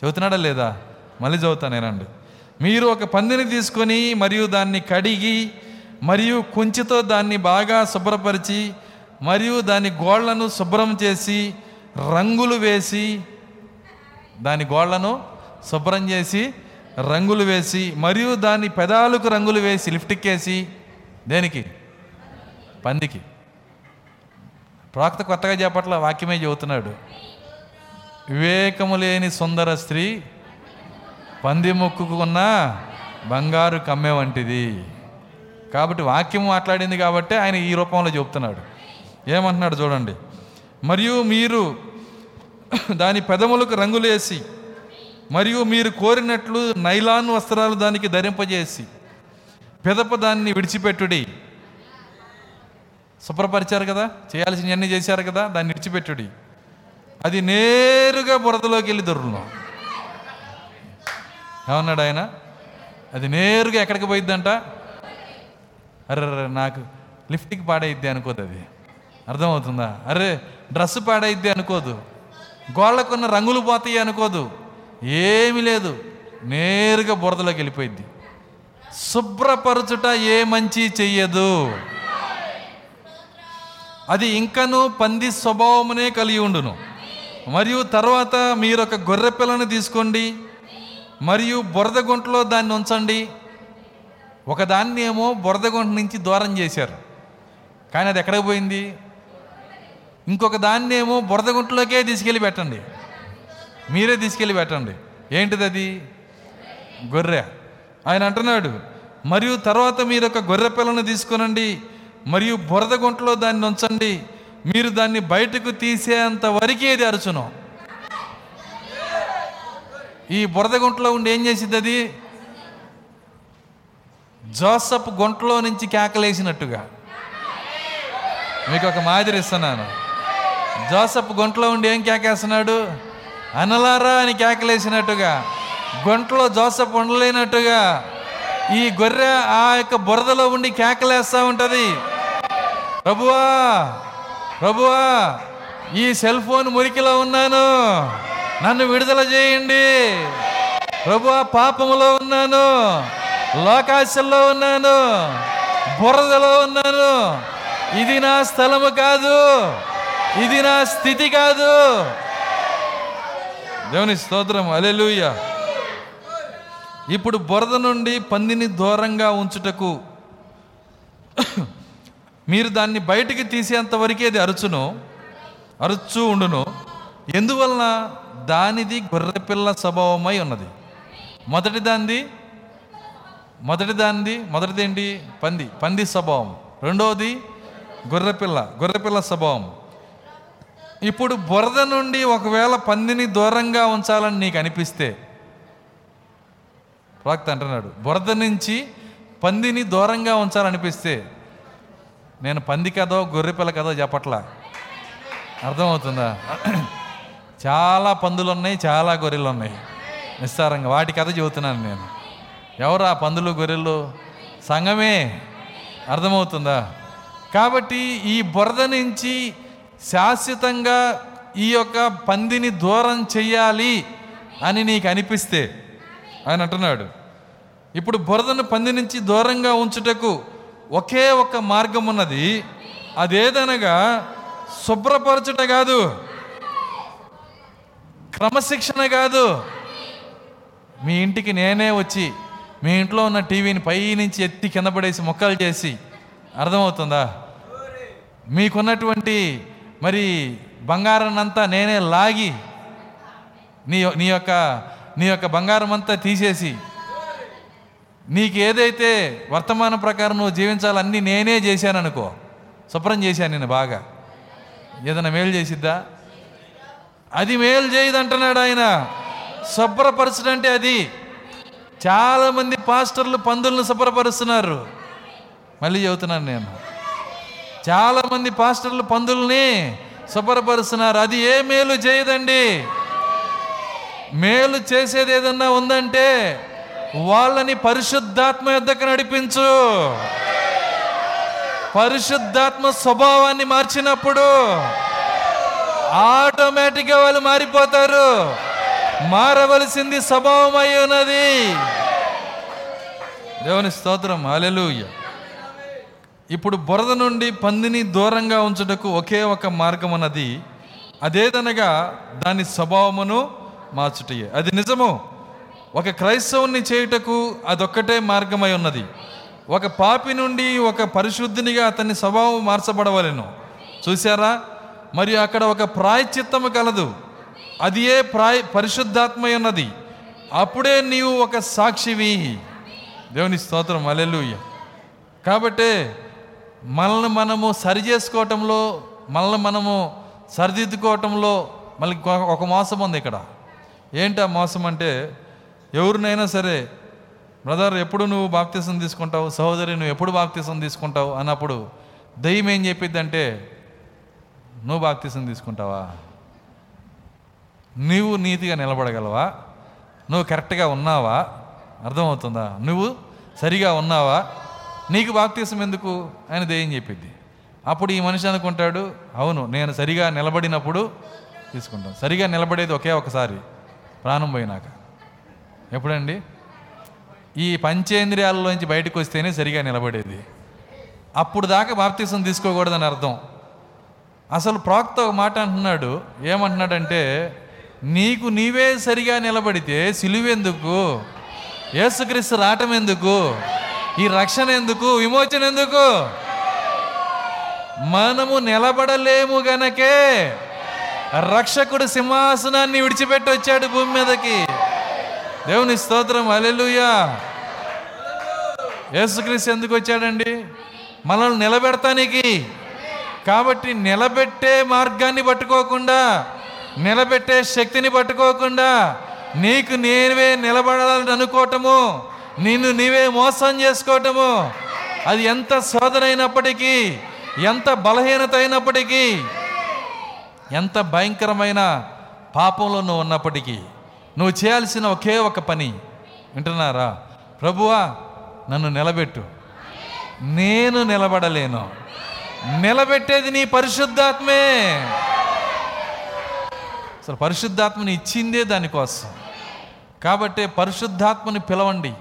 చదువుతున్నాడా లేదా? మళ్ళీ చదువుతానేనండి మీరు ఒక పందిని తీసుకొని మరియు దాన్ని కడిగి మరియు కుంచితో దాన్ని బాగా శుభ్రపరిచి మరియు దాని గోళ్ళను శుభ్రం చేసి రంగులు వేసి దాని గోళ్ళను శుభ్రం చేసి రంగులు వేసి మరియు దాని పెదాలకు రంగులు వేసి లిఫ్ట్కి వేసి దేనికి? పందికి. ప్రాక్త కొత్తగా చేపట్ల వాక్యమే చెబుతున్నాడు వివేకము లేని సుందర స్త్రీ పంది మొక్కుకున్న బంగారు కమ్మె వంటిది. కాబట్టి వాక్యం మాట్లాడింది కాబట్టి ఆయన ఈ రూపంలో చెబుతున్నాడు ఏమంటున్నాడు చూడండి. మరియు మీరు దాని పెదములకు రంగులేసి మరియు మీరు కోరినట్లు నైలాన్ వస్త్రాలు దానికి ధరింపజేసి పెదప దాన్ని విడిచిపెట్టుడి. శుభ్రపరిచారు కదా? చేయాల్సినవన్నీ చేశారు కదా? దాన్ని విడిచిపెట్టుడి. అది నేరుగా బురదలోకి వెళ్ళి దొరుకును ఏమన్నాడు ఆయన? అది నేరుగా ఎక్కడికి పోయిద్దంట? అరే నాకు లిఫ్ట్కి పాడైద్ది అనుకోదు అది. అర్థమవుతుందా? అరే డ్రెస్ పాడైద్ది అనుకోదు. గోళ్ళకున్న రంగులు పోతాయి అనుకోదు. ఏమీ లేదు. నేరుగా బురదలోకి వెళ్ళిపోయింది శుభ్రపరచుట ఏ మంచి చెయ్యదు. అది ఇంకను పంది స్వభావమునే కలిగి ఉండును. మరియు తర్వాత మీరు ఒక గొర్రె పిల్లను తీసుకోండి మరియు బురద గుంటలో దాన్ని ఉంచండి. ఒకదాన్ని ఏమో బురద గుంట నుంచి దూరం చేశారు కానీ అది ఎక్కడికి పోయింది? ఇంకొక దాన్ని ఏమో బురద గుంటలోకే తీసుకెళ్ళి పెట్టండి. మీరే తీసుకెళ్ళి పెట్టండి. ఏంటిది అది? గొర్రె. ఆయన అంటున్నాడు మరియు తర్వాత మీరు ఒక గొర్రె పిల్లను తీసుకునండి మరియు బురద గుంటలో దాన్ని ఉంచండి మీరు దాన్ని బయటకు తీసేంత వరకే ఇది అరుచును. ఈ బురద గుంటలో ఉండి ఏం చేసింది అది? జోసప్ గుంటలో నుంచి కేకలేసినట్టుగా. మీకు ఒక మాదిరి ఇస్తున్నాను. జోసఫ్ గుంటలో ఉండి ఏం కేకేస్తున్నాడు? అనలారా అని కేకలేసినట్టుగా. గుంటలో జోసఫ్ ఉండలేనట్టుగా. ఈ గొర్రె ఆ యొక్క బురదలో ఉండి కేకలేస్తూ ఉంటుంది. ప్రభువా! ప్రభువా ఈ సెల్ ఫోన్ మురికిలో ఉన్నాను. నన్ను విడుదల చేయండి. ప్రభువా పాపములో ఉన్నాను. లోకాశల్లో ఉన్నాను. బురదలో ఉన్నాను. ఇది నా స్థలము కాదు. ఇది నా స్థితి కాదు. దేవుని స్తోత్రం. అలెలుయ్య ఇప్పుడు బురద నుండి పందిని దూరంగా ఉంచుటకు మీరు దాన్ని బయటికి తీసేంత వరకే అది అరుచును అరుచు ఉండును. ఎందువలన? దానిది గొర్రెపిల్ల స్వభావమై ఉన్నది. మొదటి దానిది మొదటి దానిది మొదటిది ఏంటి? పంది పంది స్వభావం. రెండవది గొర్రెపిల్ల గొర్రెపిల్ల స్వభావం. ఇప్పుడు బురద నుండి ఒకవేళ పందిని దూరంగా ఉంచాలని నీకు అనిపిస్తే ప్రాక్త అంటున్నాడు బురద నుంచి పందిని దూరంగా ఉంచాలనిపిస్తే నేను పంది కదో గొర్రెపిల్ల కదో చెప్పట్లా? అర్థమవుతుందా? చాలా పందులు ఉన్నాయి చాలా గొర్రెలు ఉన్నాయి నిస్సారంగా వాటి కథ చెబుతున్నాను నేను. ఎవరు ఆ పందులు గొర్రెలు? సంఘమే అర్థమవుతుందా? కాబట్టి ఈ బురద నుంచి శాశ్వతంగా ఈ యొక్క పందిని దూరం చెయ్యాలి అని నీకు అనిపిస్తే ఆయన అంటున్నాడు. ఇప్పుడు బురదను పంది నుంచి దూరంగా ఉంచుటకు ఒకే ఒక మార్గం ఉన్నది. అదేదనగా శుభ్రపరచుట కాదు. క్రమశిక్షణ కాదు. మీ ఇంటికి నేనే వచ్చి మీ ఇంట్లో ఉన్న టీవీని పై నుంచి ఎత్తి కింద పడేసి మొక్కలు చేసి అర్థమవుతుందా? మీకున్నటువంటి మరి బంగారాన్నంతా నేనే లాగి నీ నీ యొక్క నీ యొక్క బంగారం అంతా తీసేసి నీకు ఏదైతే వర్తమాన ప్రకారం నువ్వు జీవించాలన్నీ నేనే చేశాననుకో శుభ్రం చేశాను నేను బాగా. ఏదైనా మేలు చేసిద్దా? అది మేలు చేయదంటున్నాడు ఆయన. శుభ్రపరచడంటే అది. చాలామంది పాస్టర్లు పందులను శుభ్రపరుస్తున్నారు. మళ్ళీ చెబుతున్నాను నేను. చాలామంది పాస్టర్లు పందుల్ని శుభ్రపరుస్తున్నారు. అది ఏ మేలు చేయదండి? మేలు చేసేది ఏదన్నా ఉందంటే వాళ్ళని పరిశుద్ధాత్మ యొద్దకు నడిపించు. పరిశుద్ధాత్మ స్వభావాన్ని మార్చినప్పుడు ఆటోమేటిక్గా వాళ్ళు మారిపోతారు. మారవలసింది స్వభావం అయి ఉన్నది. దేవుని స్తోత్రం అలెలుయ్య ఇప్పుడు బురద నుండి పందిని దూరంగా ఉంచుటకు ఒకే ఒక మార్గం అన్నది అదేదనగా దాని స్వభావమును మార్చుటయే. అది నిజము. ఒక క్రైస్తవుని చేయుటకు అదొక్కటే మార్గమై ఉన్నది. ఒక పాపి నుండి ఒక పరిశుద్ధినిగా అతని స్వభావం మార్చబడవలను. చూశారా? మరియు అక్కడ ఒక ప్రాయచిత్తము కలదు. అది ఏ ప్రాయ పరిశుద్ధాత్మై ఉన్నది. అప్పుడే నీవు ఒక సాక్షివి. దేవుని స్తోత్రం. అలెలుయ్య కాబట్టే మనల్ని మనము సరి చేసుకోవటంలో మనల్ని మనము సరిదిద్దుకోవటంలో మళ్ళీ ఒక మోసం ఉంది ఇక్కడ. ఏంటి ఆ మోసం అంటే ఎవరినైనా సరే బ్రదర్ ఎప్పుడు నువ్వు బాప్తీసం తీసుకుంటావు? సహోదరి నువ్వు ఎప్పుడు బాప్తీసం తీసుకుంటావు? అన్నప్పుడు దయ్యం ఏం చెప్పిద్దంటే నువ్వు బాప్తీసం తీసుకుంటావా? నువ్వు నీతిగా నిలబడగలవా? నువ్వు కరెక్ట్గా ఉన్నావా? అర్థమవుతుందా? నువ్వు సరిగా ఉన్నావా? నీకు బాప్తీసం ఎందుకు? అని దెయ్యం చెప్పిద్ది. అప్పుడు ఈ మనిషి అనుకుంటాడు అవును నేను సరిగా నిలబడినప్పుడు తీసుకుంటాను. సరిగా నిలబడేది ఒకే ఒకసారి ప్రాణం పోయినాక. ఎప్పుడండి? ఈ పంచేంద్రియాలలోంచి బయటకు వస్తేనే సరిగా నిలబడేది. అప్పుడు దాకా బాప్తీసం తీసుకోకూడదని అర్థం. అసలు ప్రాక్త ఒక మాట అంటున్నాడు ఏమంటున్నాడంటే నీకు నీవే సరిగా నిలబడితే సిలువెందుకు? యేసుక్రీస్తు రావటం ఎందుకు ఈ రక్షణ ఎందుకు? విమోచన ఎందుకు? మనము నిలబడలేము గనకే రక్షకుడు సింహాసనాన్ని విడిచిపెట్టి వచ్చాడు భూమి మీదకి. దేవుని స్తోత్రం అలెలుయా యేసుక్రీస్తు ఎందుకు వచ్చాడండి? మనల్ని నిలబెడతానికి. కాబట్టి నిలబెట్టే మార్గాన్ని పట్టుకోకుండా నిలబెట్టే శక్తిని పట్టుకోకుండా నీకు నీవే నిలబడాలని అనుకోవటము నిన్ను నీవే మోసం చేసుకోవటము అది ఎంత సోదరైనప్పటికీ ఎంత బలహీనత అయినప్పటికీ ఎంత భయంకరమైన పాపంలో నువ్వు ఉన్నప్పటికీ. నువ్వు చేయాల్సిన ఒకే ఒక పని. వింటున్నారా? ప్రభువా నన్ను నిలబెట్టు. నేను నిలబడలేను. నిలబెట్టేది నీ పరిశుద్ధాత్మే. అసలు పరిశుద్ధాత్మని ఇచ్చిందే దానికోసం. కాబట్టి పరిశుద్ధాత్మని పిలవండి.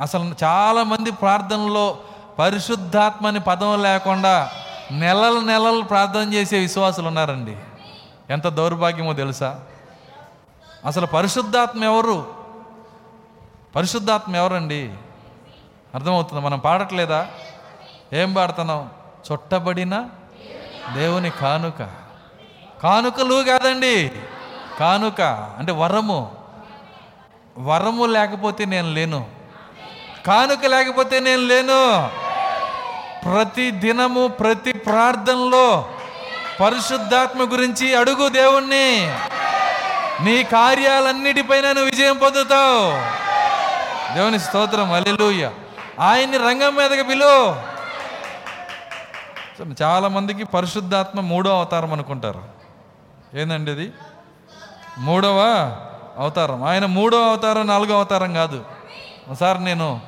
అసలు చాలామంది ప్రార్థనలో పరిశుద్ధాత్మని పదం లేకుండా నెలలు నెలలు ప్రార్థన చేసే విశ్వాసులు ఉన్నారండి. ఎంత దౌర్భాగ్యమో తెలుసా? అసలు పరిశుద్ధాత్మ ఎవరు? పరిశుద్ధాత్మ ఎవరండి? అర్థమవుతుంది మనం పాడట్లేదా? ఏం పాడుతున్నాం? చుట్టబడిన దేవుని కానుక. కానుకలు కాదండి కానుక అంటే వరము. వరము లేకపోతే నేను లేను. కానుక లేకపోతే నేను లేను. ప్రతి దినము ప్రతి ప్రార్థనలో పరిశుద్ధాత్మ గురించి అడుగు దేవుణ్ణి. నీ కార్యాలన్నిటిపైన నువ్వు విజయం పొందుతావు. దేవుని స్తోత్రం అల్లెలూయ ఆయన్ని రంగం మీదకి పిలు. చాలా మందికి పరిశుద్ధాత్మ మూడో అవతారం అనుకుంటారు. ఏందండి అది మూడవ అవతారం. ఆయన మూడో అవతారం నాలుగో అవతారం కాదు. ఒకసారి నేను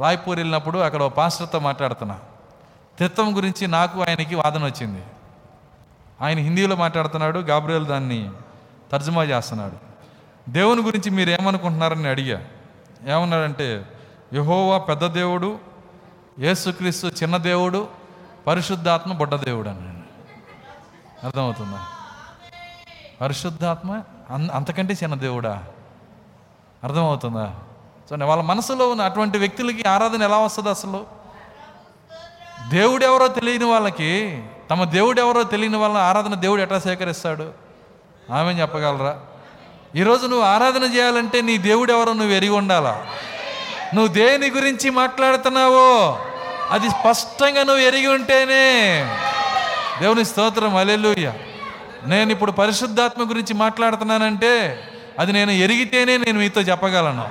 రాయ్పూర్ వెళ్ళినప్పుడు అక్కడ ఓ పాస్టర్తో మాట్లాడుతున్నా. త్రిత్వం గురించి నాకు ఆయనకి వాదన వచ్చింది. ఆయన హిందీలో మాట్లాడుతున్నాడు గాబ్రియల్ దాన్ని తర్జుమా చేస్తున్నాడు. దేవుని గురించి మీరు ఏమనుకుంటున్నారని అడిగా. ఏమన్నాడంటే యహోవా పెద్ద దేవుడు యేసుక్రీస్తు చిన్న దేవుడు పరిశుద్ధాత్మ బుడ్డ దేవుడు అన్నాడు అర్థమవుతుందా? పరిశుద్ధాత్మ అన్ అంతకంటే చిన్న దేవుడా? అర్థమవుతుందా? సో వాళ్ళ మనసులో ఉన్న అటువంటి వ్యక్తులకి ఆరాధన ఎలా వస్తుంది అసలు? దేవుడు ఎవరో తెలియని వాళ్ళకి తమ దేవుడు ఎవరో తెలియని వాళ్ళ ఆరాధన దేవుడు ఎట్లా సేకరిస్తాడు? ఆమె చెప్పగలరా? ఈరోజు నువ్వు ఆరాధన చేయాలంటే నీ దేవుడు ఎవరో నువ్వు ఎరిగి ఉండాలా? నువ్వు దేని గురించి మాట్లాడుతున్నావో అది స్పష్టంగా నువ్వు ఎరిగి ఉంటేనే. దేవుని స్తోత్రం అలెలుయ్య నేను ఇప్పుడు పరిశుద్ధాత్మ గురించి మాట్లాడుతున్నానంటే అది నేను ఎరిగితేనే నేను మీతో చెప్పగలను.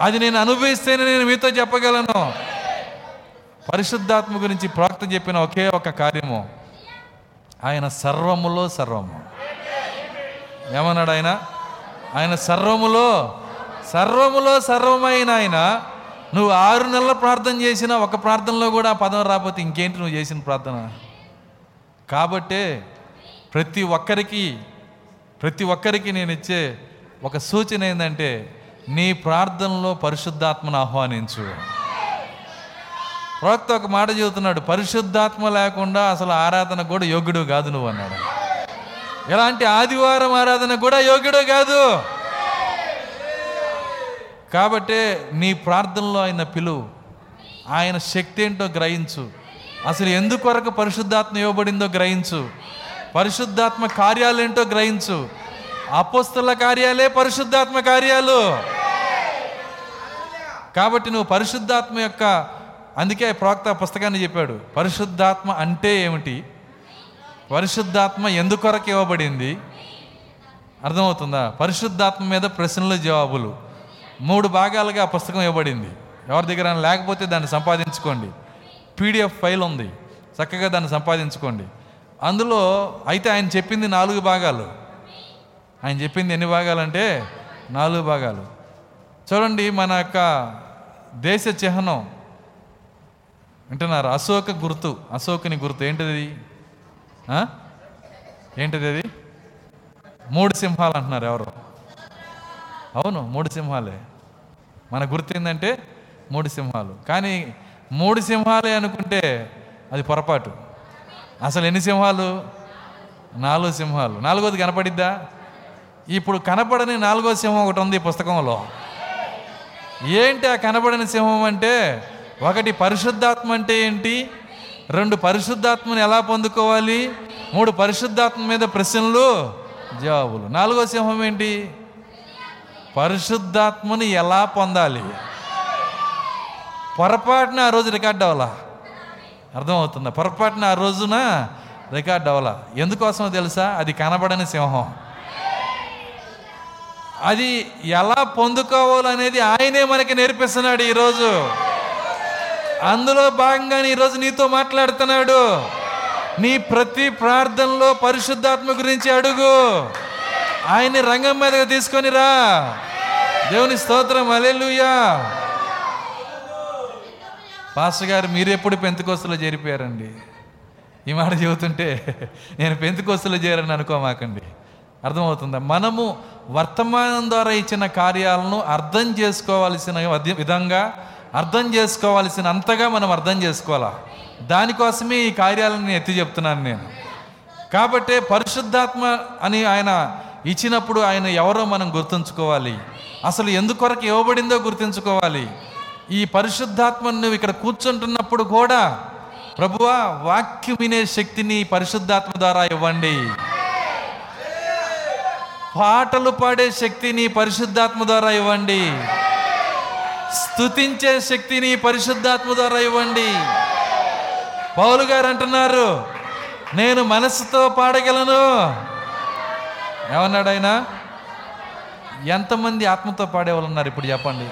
అది నేను అనుభవిస్తేనే నేను మీతో చెప్పగలను. పరిశుద్ధాత్మ గురించి ప్రాక్త చెప్పిన ఒకే ఒక కార్యము. ఆయన సర్వములో సర్వము. ఏమన్నాడు ఆయన? ఆయన సర్వములో సర్వములో సర్వమైన ఆయన. నువ్వు ఆరు నెలల ప్రార్థన చేసిన ఒక ప్రార్థనలో కూడా పదం రాకపోతే ఇంకేంటి నువ్వు చేసిన ప్రార్థన? కాబట్టే ప్రతి ఒక్కరికి ప్రతి ఒక్కరికి నేను ఇచ్చే ఒక సూచన ఏంటంటే నీ ప్రార్థనలో పరిశుద్ధాత్మను ఆహ్వానించు. ప్రవక్త ఒక మాట చెబుతున్నాడు పరిశుద్ధాత్మ లేకుండా అసలు ఆరాధన కూడా యోగ్యుడు కాదు నువ్వు అన్నాడు. ఎలాంటి ఆదివారం ఆరాధన కూడా యోగ్యుడు కాదు. కాబట్టే నీ ప్రార్థనలో ఆయన పిలువు. ఆయన శక్తి ఏంటో గ్రహించు. అసలు ఎందుకొరకు పరిశుద్ధాత్మ ఇవ్వబడిందో గ్రహించు. పరిశుద్ధాత్మ కార్యాలేంటో గ్రహించు. అపోస్తుల కార్యాలే పరిశుద్ధాత్మ కార్యాలు. కాబట్టి నువ్వు పరిశుద్ధాత్మ యొక్క అందుకే ప్రవక్త పుస్తకాన్ని చెప్పాడు. పరిశుద్ధాత్మ అంటే ఏమిటి? పరిశుద్ధాత్మ ఎందుకొరకు ఇవ్వబడింది? అర్థమవుతుందా? పరిశుద్ధాత్మ మీద ప్రశ్నలు జవాబులు. మూడు భాగాలుగా ఆ పుస్తకం ఇవ్వబడింది. ఎవరి దగ్గర లేకపోతే దాన్ని సంపాదించుకోండి. పీడిఎఫ్ ఫైల్ ఉంది. చక్కగా దాన్ని సంపాదించుకోండి. అందులో అయితే ఆయన చెప్పింది నాలుగు భాగాలు. ఆయన చెప్పింది ఎన్ని భాగాలంటే నాలుగు భాగాలు. చూడండి మన యొక్క దేశ చిహ్నం. వింటున్నారు? అశోక గుర్తు. అశోకుని గుర్తు. ఏంటిది? ఏంటిది అది? మూడు సింహాలు అంటున్నారు ఎవరు? అవును మూడు సింహాలే. మన గుర్తిందంటే మూడు సింహాలు. కానీ మూడు సింహాలే అనుకుంటే అది పొరపాటు. అసలు ఎన్ని సింహాలు? నాలుగు సింహాలు. నాలుగోది కనపడిద్దా? ఇప్పుడు కనపడని నాలుగో సింహం ఒకటి ఉంది పుస్తకంలో. ఏంటి ఆ కనబడని సింహం అంటే ఒకటి పరిశుద్ధాత్మ అంటే ఏంటి? రెండు పరిశుద్ధాత్మని ఎలా పొందుకోవాలి? మూడు పరిశుద్ధాత్మ మీద ప్రశ్నలు జవాబులు నాలుగో సింహం ఏంటి? పరిశుద్ధాత్మని ఎలా పొందాలి? పొరపాటున ఆ రోజు రికార్డ్ అవ్వాలా? అర్థమవుతుందా? పొరపాటున ఆ రోజున రికార్డ్ అవ్వాలా? ఎందుకోసమో తెలుసా? అది కనబడని సింహం. అది ఎలా పొందుకోవాలనేది ఆయనే మనకి నేర్పిస్తున్నాడు ఈరోజు. అందులో భాగంగానే ఈరోజు నీతో మాట్లాడుతున్నాడు. నీ ప్రతి ప్రార్థనలో పరిశుద్ధాత్మ గురించి అడుగు. ఆయన్ని రంగం మీదగా తీసుకొని రా. దేవుని స్తోత్రం అలెలుయా పాస్టర్ గారు మీరు ఎప్పుడు పెంతకోస్తులో చేరిపోయారండి? ఈ మాట చెబుతుంటే నేను పెంతకోస్తులో చేరని అనుకోమాకండి. అర్థమవుతుందా? మనము వర్తమానం ద్వారా ఇచ్చిన కార్యాలను అర్థం చేసుకోవాల్సిన విధంగా అర్థం చేసుకోవాల్సిన అంతగా మనం అర్థం చేసుకోవాలా? దానికోసమే ఈ కార్యాలను నేను ఎత్తి చెప్తున్నాను నేను. కాబట్టి పరిశుద్ధాత్మ అని ఆయన ఇచ్చినప్పుడు ఆయన ఎవరో మనం గుర్తుంచుకోవాలి. అసలు ఎందుకొరకు ఇవ్వబడిందో గుర్తుంచుకోవాలి. ఈ పరిశుద్ధాత్మను నువ్వు ఇక్కడ కూర్చుంటున్నప్పుడు కూడా ప్రభువా వాక్యం వినే శక్తిని పరిశుద్ధాత్మ ద్వారా ఇవ్వండి. పాటలు పాడే శక్తిని పరిశుద్ధాత్మ ద్వారా ఇవ్వండి. స్తుతించే శక్తిని పరిశుద్ధాత్మ ద్వారా ఇవ్వండి. పౌలు గారు అంటున్నారు నేను మనసుతో పాడగలను. ఏమన్నాడు ఆయన? ఎంతమంది ఆత్మతో పాడేవాళ్ళు ఉన్నారు ఇప్పుడు చెప్పండి.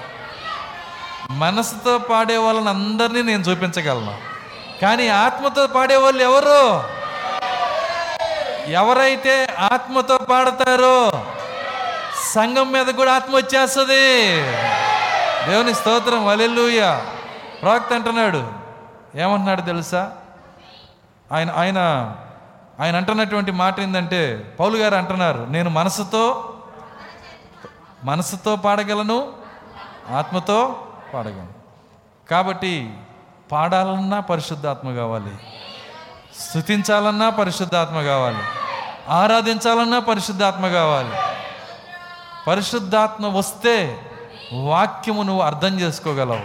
మనసుతో పాడే వాళ్ళని అందరినీ నేను చూపించగలను. కానీ ఆత్మతో పాడేవాళ్ళు ఎవరు? ఎవరైతే ఆత్మతో పాడతారో సంఘం మీద కూడా ఆత్మ వచ్చేస్తుంది. దేవుని స్తోత్రం వలెల్లుయ ప్రవక్త అంటున్నాడు. ఏమంటున్నాడు తెలుసా? ఆయన ఆయన ఆయన అంటున్నటువంటి మాట ఏంటంటే పౌలు గారు అంటున్నారు నేను మనసుతో మనసుతో పాడగలను ఆత్మతో పాడగలను. కాబట్టి పాడాలన్నా పరిశుద్ధాత్మ కావాలి. స్థుతించాలన్నా పరిశుద్ధాత్మ కావాలి. ఆరాధించాలన్నా పరిశుద్ధాత్మ కావాలి. పరిశుద్ధాత్మ వస్తే వాక్యము నువ్వు అర్థం చేసుకోగలవు.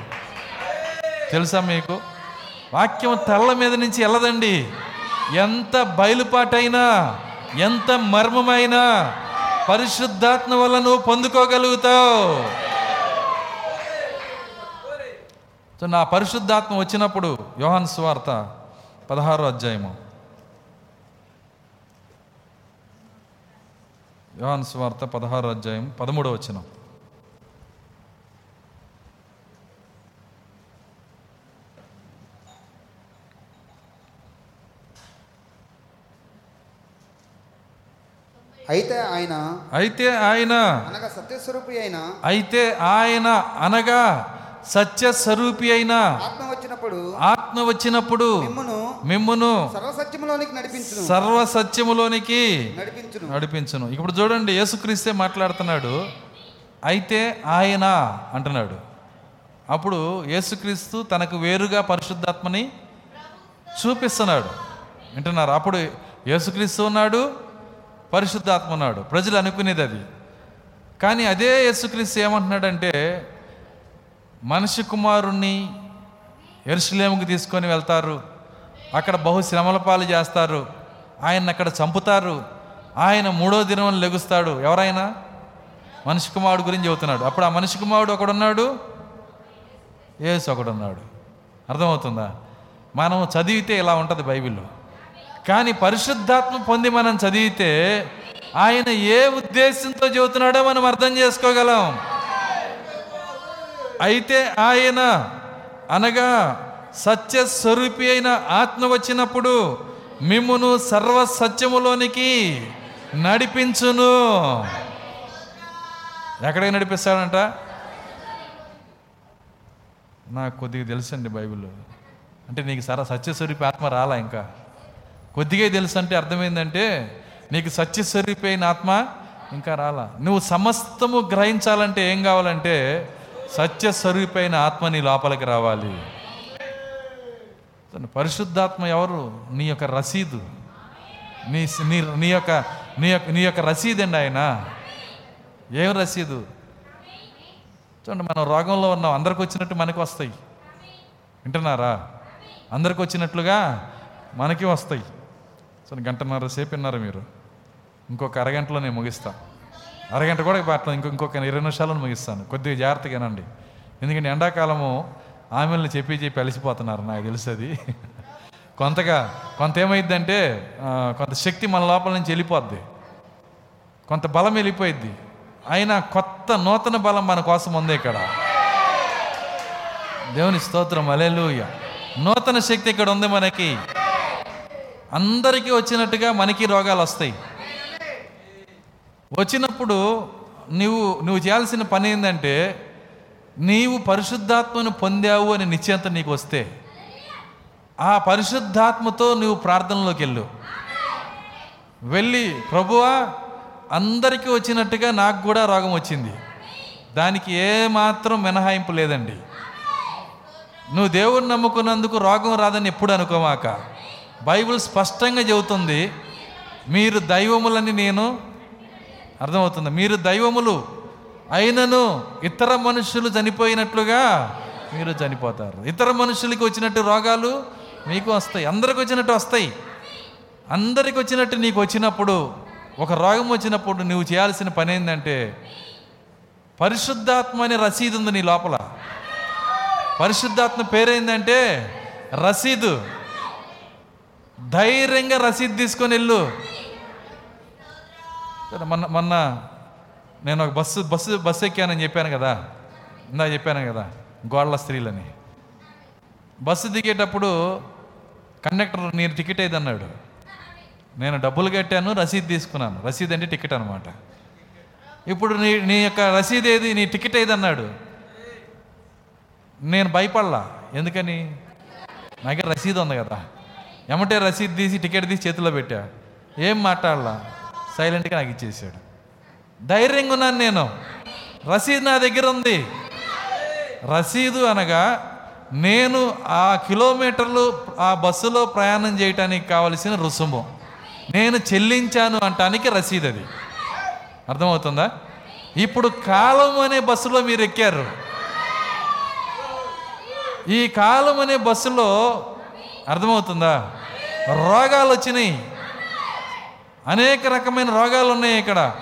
తెలుసా మీకు? వాక్యం తెల్ల మీద నుంచి వెళ్ళదండి ఎంత బయలుపాటైనా ఎంత మర్మమైనా పరిశుద్ధాత్మ వల్ల నువ్వు పొందుకోగలుగుతావు. సో నా పరిశుద్ధాత్మ వచ్చినప్పుడు యోహాన్ సువార్త పదహారో అధ్యాయము. యోహాన్ సువార్త పదహారో అధ్యాయం పదమూడో వచ్చినాం అయితే ఆయన అయితే ఆయన అనగా సత్యస్వరూపి అయిన అయితే ఆయన అనగా సత్య స్వరూపి అయిన ఆత్మ వచ్చినప్పుడు ఆత్మ వచ్చినప్పుడు మిమ్మును మిమ్మును సర్వసత్యములోనికి నడిపించును. సర్వ సత్యములోనికి నడిపించును. నడిపించును. ఇప్పుడు చూడండి యేసుక్రీస్తే మాట్లాడుతున్నాడు. అయితే ఆయన అంటున్నాడు. అప్పుడు యేసుక్రీస్తు తనకు వేరుగా పరిశుద్ధాత్మని చూపిస్తున్నాడు. వింటున్నారు? అప్పుడు యేసుక్రీస్తు ఉన్నాడు పరిశుద్ధాత్మ ఉన్నాడు ప్రజలు అనుకునేది అది. కానీ అదే యేసుక్రీస్తు ఏమంటున్నాడంటే మనిషి కుమారుణ్ణి ఎరుసలేముకి తీసుకొని వెళ్తారు. అక్కడ బహు శ్రమల పాలు చేస్తారు. ఆయన అక్కడ చంపుతారు. ఆయన మూడో దినం లెగుస్తాడు. ఎవరైనా? మనిషి కుమారుడు గురించి చెబుతున్నాడు. అప్పుడు ఆ మనిషి కుమారుడు ఒకడున్నాడు? ఏసు ఒకడున్నాడు. అర్థమవుతుందా? మనం చదివితే ఇలా ఉంటుంది బైబిల్లో. కానీ పరిశుద్ధాత్మ పొంది మనం చదివితే ఆయన ఏ ఉద్దేశంతో చెబుతున్నాడో మనం అర్థం చేసుకోగలం. అయితే ఆయన అనగా సత్య స్వరూపి అయిన ఆత్మ వచ్చినప్పుడు మిమ్మును సర్వ సత్యములోనికి నడిపించును. ఎక్కడికి నడిపిస్తాడంట? నాకు కొద్దిగా తెలుసండి బైబిల్ అంటే నీకు సర సత్యస్వరూపి ఆత్మ రాలా ఇంకా? కొద్దిగా తెలుసు అంటే అర్థమైందంటే నీకు సత్యస్వరూపి సరిపోయిన ఆత్మ ఇంకా రాలా. నువ్వు సమస్తము గ్రహించాలంటే ఏం కావాలంటే సత్య స్వరూపైన ఆత్మ నీ లోపలికి రావాలి. పరిశుద్ధాత్మ ఎవరు? నీ యొక్క రసీదు. నీ నీ నీ యొక్క నీ యొక్క నీ యొక్క రసీదు అండి ఆయన. ఏం రసీదు? చూడండి మనం రోగంలో ఉన్నాం. అందరికి వచ్చినట్టు మనకి వస్తాయి. వింటున్నారా? అందరికి వచ్చినట్లుగా మనకి వస్తాయి. సో గంటన్నర సేపు విన్నారు మీరు. ఇంకొక అరగంటలో నేను ముగిస్తా. అరగంట కూడా పట్ల ఇంకొక ఇంకొక ఇరవై నిమిషాలను ముగిస్తాను. కొద్దిగా జాగ్రత్తగా వినండి. ఎందుకంటే ఎండాకాలము ఆమెల్ని చెప్పి చెప్పి అలసిపోతున్నారు నాకు తెలుసు అది *laughs* కొంతగా కొంత ఏమైందంటే కొంత శక్తి మన లోపల నుంచి వెళ్ళిపోద్ది. కొంత బలం వెళ్ళిపోయిద్ది. అయినా కొత్త నూతన బలం మన కోసం ఉంది ఇక్కడ. దేవుని స్తోత్రం. అలెలుయ నూతన శక్తి ఇక్కడ ఉంది మనకి. అందరికీ వచ్చినట్టుగా మనకి రోగాలు వస్తాయి. వచ్చినప్పుడు నువ్వు నువ్వు చేయాల్సిన పని ఏంటంటే నీవు పరిశుద్ధాత్మను పొందావు అని నిశ్చయంత నీకు వస్తే ఆ పరిశుద్ధాత్మతో నువ్వు ప్రార్థనలోకి వెళ్ళు. వెళ్ళి ప్రభువా అందరికీ వచ్చినట్టుగా నాకు కూడా రోగం వచ్చింది. దానికి ఏ మాత్రం మినహాయింపు లేదండి. నువ్వు దేవుడిని నమ్ముకున్నందుకు రోగం రాదని ఎప్పుడు అనుకోమాక. బైబిల్ స్పష్టంగా చెబుతుంది మీరు దైవములని నేను అర్థమవుతుంది. మీరు దైవములు అయినను ఇతర మనుషులు చనిపోయినట్లుగా మీరు చనిపోతారు. ఇతర మనుషులకి వచ్చినట్టు రోగాలు మీకు వస్తాయి. అందరికి వచ్చినట్టు వస్తాయి. అందరికి వచ్చినట్టు నీకు వచ్చినప్పుడు ఒక రోగం వచ్చినప్పుడు నువ్వు చేయాల్సిన పని ఏంటంటే పరిశుద్ధాత్మ అనే రసీదు ఉంది నీ లోపల. పరిశుద్ధాత్మ పేరేందంటే రసీదు. ధైర్యంగా రసీదు తీసుకొని వెళ్ళు. సరే, మొన్న మొన్న నేను ఒక బస్సు బస్సు బస్సు ఎక్కానని చెప్పాను కదా. ఇందా చెప్పాను కదా గోడల స్త్రీలని. బస్సు దిగేటప్పుడు కండక్టర్ నేను టికెట్ ఏది అన్నాడు నేను డబ్బులు కట్టాను రసీదు తీసుకున్నాను. రసీదు అంటే టికెట్ అనమాట ఇప్పుడు నీ నీ యొక్క రసీదు ఏది? నీ టికెట్ ఏది అన్నాడు నేను భయపడలా. ఎందుకని? నాకు రసీదు ఉంది కదా. ఎమ్మటే రసీదు తీసి టికెట్ తీసి చేతిలో పెట్టా. ఏం మాట్లాడలా? సైలెంట్గా నాకు ఇచ్చేసాడు. ధైర్యంగా ఉన్నాను నేను. రసీదు నా దగ్గర ఉంది. రసీదు అనగా నేను ఆ కిలోమీటర్లు ఆ బస్సులో ప్రయాణం చేయటానికి కావలసిన రుసుము. నేను చెల్లించాను అంటానికి రసీదు అది. అర్థమవుతుందా? ఇప్పుడు కాలం అనే బస్సులో మీరు ఎక్కారు. ఈ కాలం అనే బస్సులో అర్థమవుతుందా? రోగాలు వచ్చినాయి అనేక రకమైన రోగాలు ఉన్నాయి ఇక్కడ.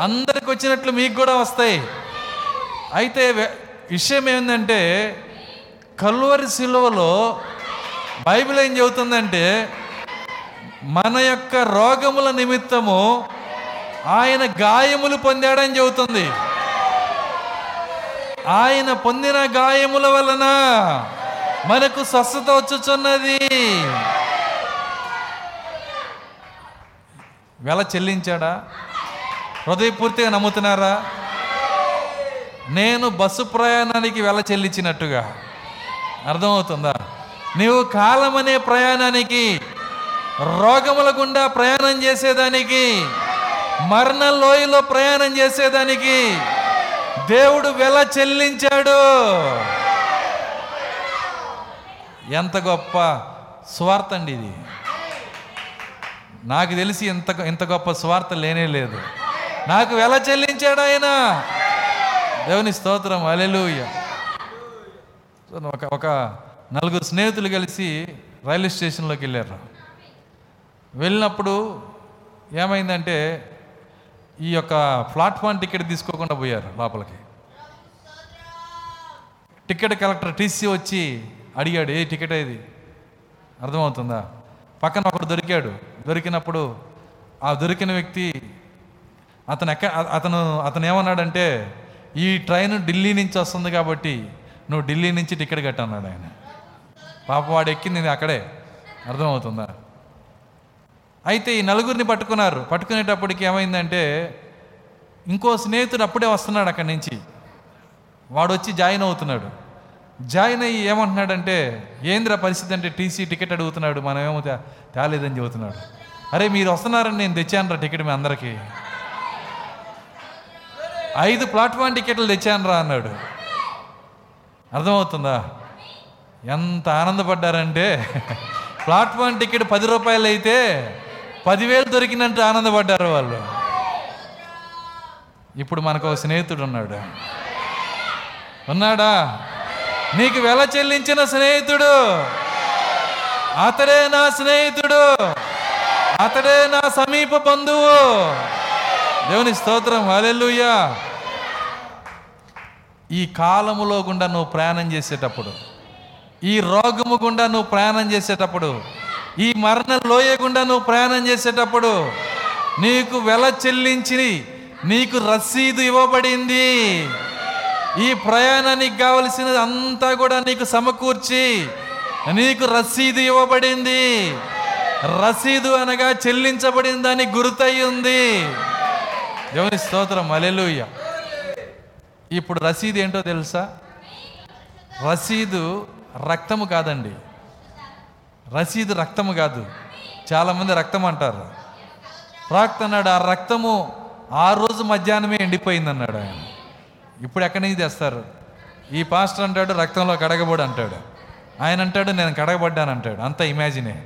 అందరికి వచ్చినట్లు మీకు కూడా వస్తాయి. అయితే విషయం ఏంటంటే కల్వరి సిలువలో బైబిల్ ఏం చెబుతుందంటే మన యొక్క రోగముల నిమిత్తము ఆయన గాయములు పొందాడని చెబుతుంది. ఆయన పొందిన గాయముల వలన మనకు స్వస్థత వచ్చుచున్నది. వెల చెల్లించాడా? హృదయపూర్తిగా నమ్ముతున్నారా? నేను బస్సు ప్రయాణానికి వెల చెల్లించినట్టుగా. అర్థమవుతుందా? నీవు కాలం అనే ప్రయాణానికి రోగముల గుండా ప్రయాణం చేసేదానికి మరణ లోయలో ప్రయాణం చేసేదానికి దేవుడు వెల చెల్లించాడు. ఎంత గొప్ప స్వార్థ అండి ఇది. నాకు తెలిసి ఇంత ఇంత గొప్ప స్వార్థ లేనే లేదు. నాకు వెల చెల్లించాడు ఆయన? దేవుని స్తోత్రం. అలెలుయ్య ఒక ఒక నలుగురు స్నేహితులు కలిసి రైల్వే స్టేషన్లోకి వెళ్ళారు. వెళ్ళినప్పుడు ఏమైందంటే ఈ యొక్క ప్లాట్ఫామ్ టికెట్ తీసుకోకుండా పోయారు లోపలికి. టికెట్ కలెక్టర్ టీసీ వచ్చి అడిగాడు ఏ టికెట్ ఇది అర్థమవుతుందా? పక్కన ఒకడు దొరికాడు. దొరికినప్పుడు ఆ దొరికిన వ్యక్తి అతను ఎక్క అతను అతను ఏమన్నాడంటే ఈ ట్రైన్ ఢిల్లీ నుంచి వస్తుంది కాబట్టి నువ్వు ఢిల్లీ నుంచి టికెట్ కట్టన్నాడు ఆయన. పాప వాడు ఎక్కింది అక్కడే. అర్థమవుతుందా? అయితే ఈ నలుగురిని పట్టుకున్నారు. పట్టుకునేటప్పటికి ఏమైందంటే ఇంకో స్నేహితుడు అప్పుడే వస్తున్నాడు అక్కడి నుంచి. వాడు వచ్చి జాయిన్ అవుతున్నాడు. జాయిన్ అయ్యి ఏమంటున్నాడంటే ఏంద్ర పరిస్థితి అంటే టీసీ టికెట్ అడుగుతున్నాడు మనం ఏమో తేలేదని చెబుతున్నాడు. అరే మీరు వస్తున్నారని నేను తెచ్చానురా టికెట్ మీ అందరికీ. ఐదు ప్లాట్ఫామ్ టికెట్లు తెచ్చానురా అన్నాడు. అర్థమవుతుందా? ఎంత ఆనందపడ్డారంటే ప్లాట్ఫామ్ టికెట్ పది రూపాయలు అయితే పదివేలు దొరికినట్టు ఆనందపడ్డారు వాళ్ళు. ఇప్పుడు మనకు ఒక స్నేహితుడు ఉన్నాడు ఉన్నాడా? నీకు వెల చెల్లించిన స్నేహితుడు. అతడే నా స్నేహితుడు. అతడే నా సమీప బంధువు. దేవుని స్తోత్రం. హల్లెలూయా. ఈ కాలములో గుండా నువ్వు ప్రయాణం చేసేటప్పుడు ఈ రోగము గుండా నువ్వు ప్రయాణం చేసేటప్పుడు ఈ మరణ లోయ గుండా నువ్వు ప్రయాణం చేసేటప్పుడు నీకు వెల చెల్లించి నీకు రసీదు ఇవ్వబడింది. ఈ ప్రయాణానికి కావలసినది అంతా కూడా నీకు సమకూర్చి నీకు రసీదు ఇవ్వబడింది. రసీదు అనగా చెల్లించబడిందని గుర్తయి ఉంది దేవుని స్తోత్రం. అలెలుయ్య ఇప్పుడు రసీదు ఏంటో తెలుసా? రసీదు రక్తము కాదండి. రసీదు రక్తము కాదు. చాలామంది రక్తం అంటారు. ప్రాక్త అన్నాడు ఆ రక్తము ఆ రోజు మధ్యాహ్నమే ఎండిపోయింది అన్నాడు ఆయన. ఇప్పుడు ఎక్కడి నుంచి తెస్తారు? ఈ పాస్టర్ అంటాడు రక్తంలో కడగబడి అంటాడు. ఆయన అంటాడు నేను కడగబడ్డాను అంటాడు. అంత ఇమాజినే.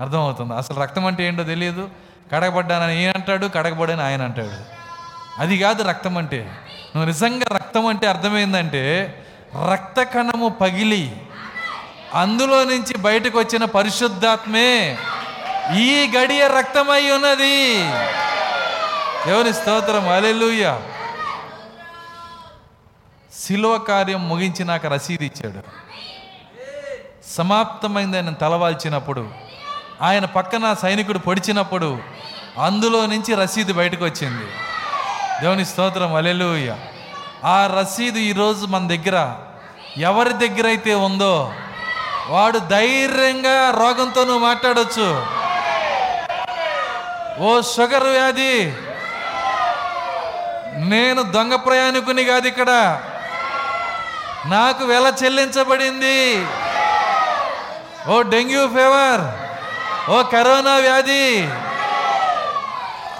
అర్థమవుతుంది? అసలు రక్తం అంటే ఏంటో తెలియదు కడగబడ్డానని ఈయన అంటాడు కడగబడని ఆయన అంటాడు. అది కాదు రక్తం అంటే. నువ్వు నిజంగా రక్తం అంటే అర్థమైందంటే రక్త కణము పగిలి అందులో నుంచి బయటకు వచ్చిన పరిశుద్ధాత్మే ఈ గడియ రక్తమై ఉన్నది. ఎవరి స్తోత్రం. అలెలుయ్యా శిలువ కార్యం ముగించి నాకు రసీదు ఇచ్చాడు. సమాప్తమైంది ఆయన తలవాల్చినప్పుడు ఆయన పక్కన సైనికుడు పొడిచినప్పుడు అందులో నుంచి రసీదు బయటకు వచ్చింది దేవుని స్తోత్రం అలెలుయ్య ఆ రసీదు ఈరోజు మన దగ్గర ఎవరి దగ్గర అయితే ఉందో వాడు ధైర్యంగా రోగంతో నువ్వు ఓ షుగర్ వ్యాధి నేను దొంగ ప్రయాణికుని కాదు ఇక్కడ. నాకు వెల చెల్లించబడింది. ఓ డెంగ్యూ ఫీవర్. ఓ కరోనా వ్యాధి.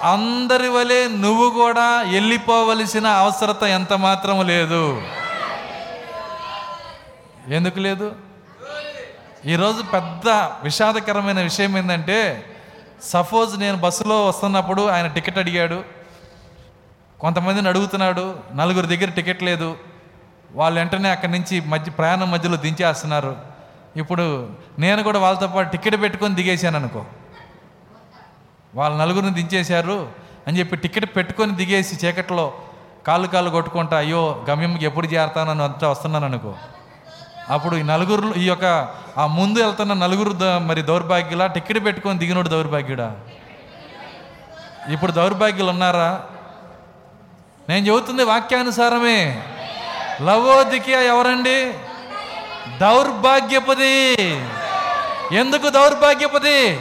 అందరి వలె నువ్వు కూడా వెళ్ళిపోవలసిన అవసరత ఎంత మాత్రం లేదు. ఎందుకు లేదు? ఈరోజు పెద్ద విషాదకరమైన విషయం ఏంటంటే సపోజ్ నేను బస్సులో వస్తున్నప్పుడు ఆయన టికెట్ అడిగాడు. కొంతమందిని అడుగుతున్నాడు. నలుగురు దగ్గర టికెట్ లేదు. వాళ్ళు వెంటనే అక్కడి నుంచి మధ్య ప్రయాణం మధ్యలో దించేస్తున్నారు. ఇప్పుడు నేను కూడా వాళ్ళతో పాటు టికెట్ పెట్టుకొని దిగేశాను అనుకో. వాళ్ళ నలుగురిని దించేశారు అని చెప్పి టికెట్ పెట్టుకొని దిగేసి చీకట్లో కాళ్ళు కాళ్ళు కొట్టుకుంటా అయ్యో గమ్యంకి ఎప్పుడు చేరతానని అంతా వస్తున్నాను అనుకో. అప్పుడు ఈ నలుగురు ఈ యొక్క ఆ ముందు వెళ్తున్న నలుగురు మరి దౌర్భాగ్యులా టికెట్ పెట్టుకొని దిగినోడు దౌర్భాగ్యుడా? ఇప్పుడు దౌర్భాగ్యులు ఉన్నారా? నేను చెబుతుంది వాక్యానుసారమే. లవోదికియా ఎవరండి? దౌర్భాగ్యపది ఎందుకు దౌర్భాగ్యపది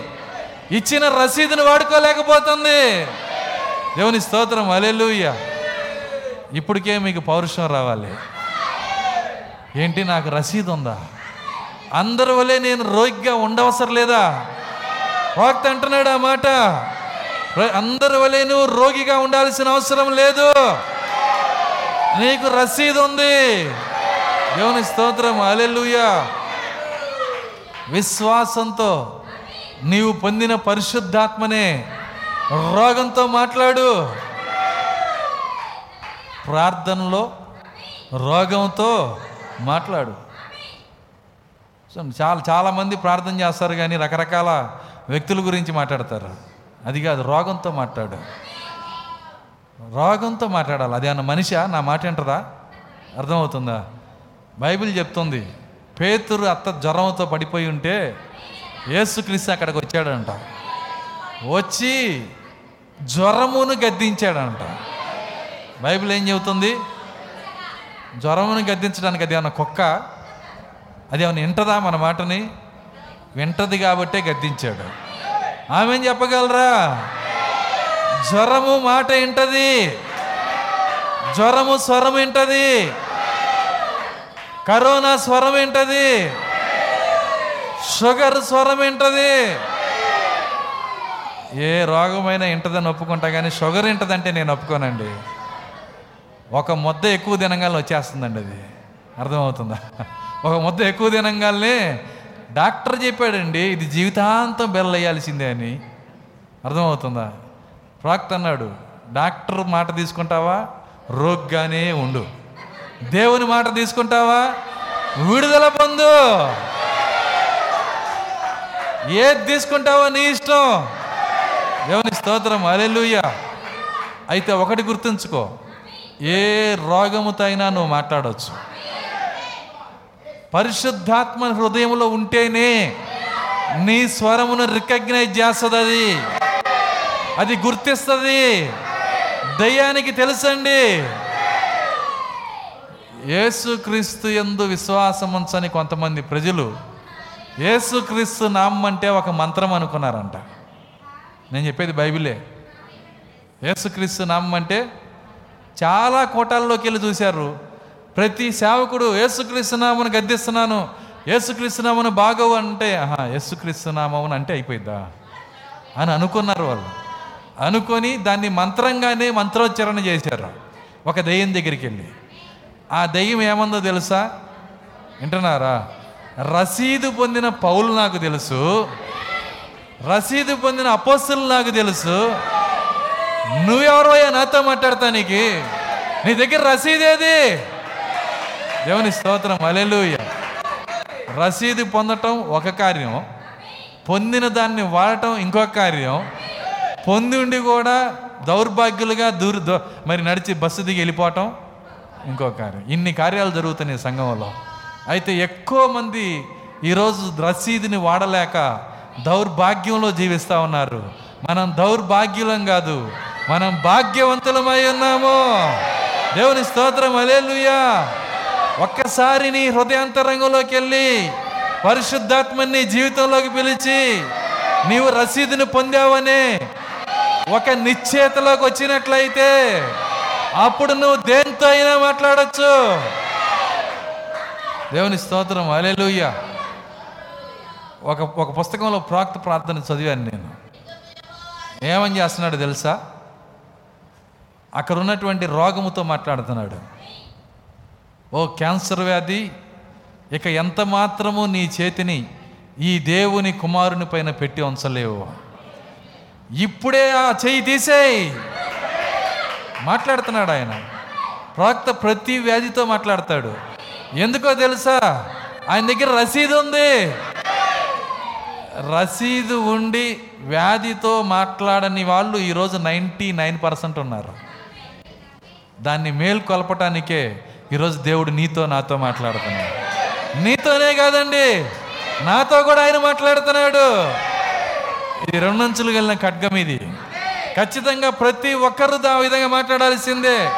ఇచ్చిన రసీదును వాడుకోలేకపోతుంది. దేవుని స్తోత్రం అలెలుయ్య ఇప్పటికే మీకు పౌరుషం రావాలి. ఏంటి నాకు రసీదు ఉందా? అందరి వలె నేను రోగిగా ఉండవసరం లేదా? వాక్త అంటున్నాడు ఆ మాట. అందరి వలె నువ్వు రోగిగా ఉండాల్సిన అవసరం లేదు. నీకు రసీదు ఉంది. దేవుని స్తోత్రం అలెలుయా విశ్వాసంతో నీవు పొందిన పరిశుద్ధాత్మనే రోగంతో మాట్లాడు. ప్రార్థనలో రోగంతో మాట్లాడు. చాలా చాలామంది ప్రార్థన చేస్తారు కానీ రకరకాల వ్యక్తుల గురించి మాట్లాడతారు. అది కాదు రోగంతో మాట్లాడు. రోగంతో మాట్లాడాలి. అది అన్న మనిషి? నా మాట వింటదా? అర్థమవుతుందా? బైబిల్ చెప్తుంది పేతురు అత్త జ్వరంతో పడిపోయి ఉంటే యేసుక్రీస్తు అక్కడికి వచ్చాడంట. వచ్చి జ్వరమును గద్దించాడంట. బైబిల్ ఏం చెబుతుంది? జ్వరమును గద్దించడానికి అది ఏమన్నా కుక్క? అది ఏమన్నా వింటదా మన మాటని? వింటది కాబట్టే గద్దించాడు. ఆమె చెప్పగలరా? జ్వరము మాట ఏంటది? జ్వరము స్వరం ఏంటది? కరోనా స్వరం ఏంటది? షుగర్ స్వరం ఏంటది? ఏ రోగమైనా ఇంటదని ఒప్పుకుంటా కానీ షుగర్ ఇంటదంటే నేను ఒప్పుకోనండి. ఒక ముద్ద ఎక్కువ తినగానే వచ్చేస్తుందండి అది. అర్థమవుతుందా? ఒక ముద్ద ఎక్కువ తినగానే డాక్టర్ చెప్పాడండి ఇది జీవితాంతం బెల్లయ్యాల్సిందే అని. అర్థమవుతుందా? ప్రాక్ట్ అన్నాడు డాక్టర్ మాట తీసుకుంటావా? రోగ్గానే ఉండు. దేవుని మాట తీసుకుంటావా? విడుదల పొందు. ఏది తీసుకుంటావో నీ ఇష్టం. దేవుని స్తోత్రం అలెలుయ్య అయితే ఒకటి గుర్తుంచుకో ఏ రోగముతో అయినా నువ్వు మాట్లాడవచ్చు పరిశుద్ధాత్మ హృదయంలో ఉంటేనే నీ స్వరమును రికగ్నైజ్ చేస్తుంది అది. అది గుర్తిస్తుంది. దయ్యానికి తెలుసండి. యేసుక్రీస్తు ఎందు విశ్వాసం ఉంచని కొంతమంది ప్రజలు యేసుక్రీస్తు నామం అంటే ఒక మంత్రం అనుకున్నారంట. నేను చెప్పేది బైబిలే. యేసుక్రీస్తు నామం అంటే చాలా కోటాల్లోకి వెళ్ళి చూశారు. ప్రతి సేవకుడు యేసుక్రీస్తు నామను గద్దిస్తున్నాను. యేసుక్రీస్తు నామను బాగవు అంటే ఆహా యేసుక్రీస్తు నామం అంటే అయిపోయిద్దా? అని అనుకున్నారు వాళ్ళు. అనుకొని దాన్ని మంత్రంగానే మంత్రోచ్చరణ చేశారు. ఒక దెయ్యం దగ్గరికి వెళ్ళి ఆ దెయ్యం ఏమందో తెలుసా? వింటున్నారా? రసీదు పొందిన పౌలు నాకు తెలుసు. రసీదు పొందిన అపోస్తులు నాకు తెలుసు. నువ్వెవరోయా నాతో మాట్లాడతానికి నీ దగ్గర రసీదేది దేవుని స్తోత్రం. అలెలుయ్య రసీదు పొందటం ఒక కార్యం. పొందిన దాన్ని వాడటం ఇంకొక కార్యం. పొంది ఉండి కూడా దౌర్భాగ్యులుగా దూరు మరి నడిచి బస్సు దిగి వెళ్ళిపోవటం ఇంకో కార్యం. ఇన్ని కార్యాలు జరుగుతున్నాయి సంఘంలో. అయితే ఎక్కువ మంది ఈరోజు రసీదుని వాడలేక దౌర్భాగ్యంలో జీవిస్తూ ఉన్నారు. మనం దౌర్భాగ్యులం కాదు మనం భాగ్యవంతులమై ఉన్నాము. దేవుని స్తోత్రం అలేలుయా ఒక్కసారి నీ హృదయాంతరంగంలోకి వెళ్ళి పరిశుద్ధాత్మని జీవితంలోకి పిలిచి నీవు రసీదుని పొందావనే ఒక నిశ్చేతలోకి వచ్చినట్లయితే అప్పుడు నువ్వు దేంతో అయినా మాట్లాడచ్చు. దేవుని స్తోత్రం అలెలుయ్య ఒక ఒక పుస్తకంలో ప్రాక్త ప్రార్థన చదివాను నేను. ఏమని చేస్తున్నాడు తెలుసా? అక్కడ ఉన్నటువంటి రోగముతో మాట్లాడుతున్నాడు. ఓ క్యాన్సర్ వ్యాధి ఇక ఎంత మాత్రము నీ చేతిని ఈ దేవుని కుమారుని పైన పెట్టి ఉంచలేవు. ఇప్పుడే ఆ చెయ్యి తీసేయి. మాట్లాడుతున్నాడు ఆయన. ప్రవక్త ప్రతి వ్యాధితో మాట్లాడతాడు. ఎందుకో తెలుసా? ఆయన దగ్గర రసీదు ఉంది. రసీదు ఉండి వ్యాధితో మాట్లాడని వాళ్ళు ఈరోజు నైంటీ నైన్ పర్సెంట్ ఉన్నారు. దాన్ని మేల్కొల్పటానికే ఈరోజు దేవుడు నీతో నాతో మాట్లాడుతున్నాడు. నీతోనే కాదండి. నాతో కూడా ఆయన మాట్లాడుతున్నాడు. ఇది రెండంచులు కలిగిన ఖడ్గం ఇది. ఖచ్చితంగా ప్రతి ఒక్కరు ఆ విధంగా మాట్లాడాల్సిందే.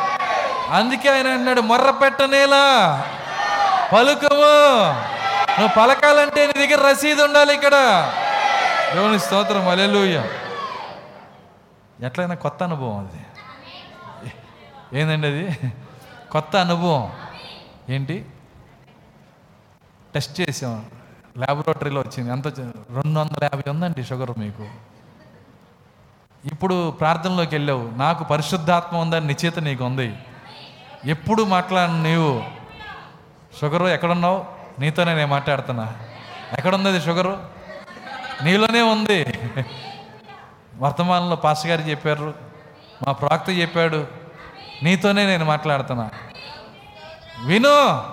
అందుకే ఆయన అన్నాడు మొర్ర పెట్టనేలా పలుకము. నువ్వు పలకాలంటే నీ దగ్గర రసీదు ఉండాలి ఇక్కడ. దేవుని స్తోత్రం అలెలుయ్య ఎట్లయినా కొత్త అనుభవం అది. ఏందండి అది? కొత్త అనుభవం. ఏంటి? టెస్ట్ చేసాం. ల్యాబొరేటరీలో వచ్చింది. ఎంత రెండు వందల యాభై ఉందండి షుగర్ మీకు. ఇప్పుడు ప్రార్థనలోకి వెళ్ళావు. నాకు పరిశుద్ధాత్మ ఉందని నిశ్చేత నీకు ఉంది ఎప్పుడు మాట్లాడిన నీవు? షుగరు ఎక్కడున్నావు? నీతోనే నేను మాట్లాడుతున్నా. ఎక్కడుంది అది షుగరు? నీలోనే ఉంది. వర్తమానంలో పాస్ గారు చెప్పారు. మా ప్రాక్త చెప్పాడు. నీతోనే నేను మాట్లాడుతున్నా. విను.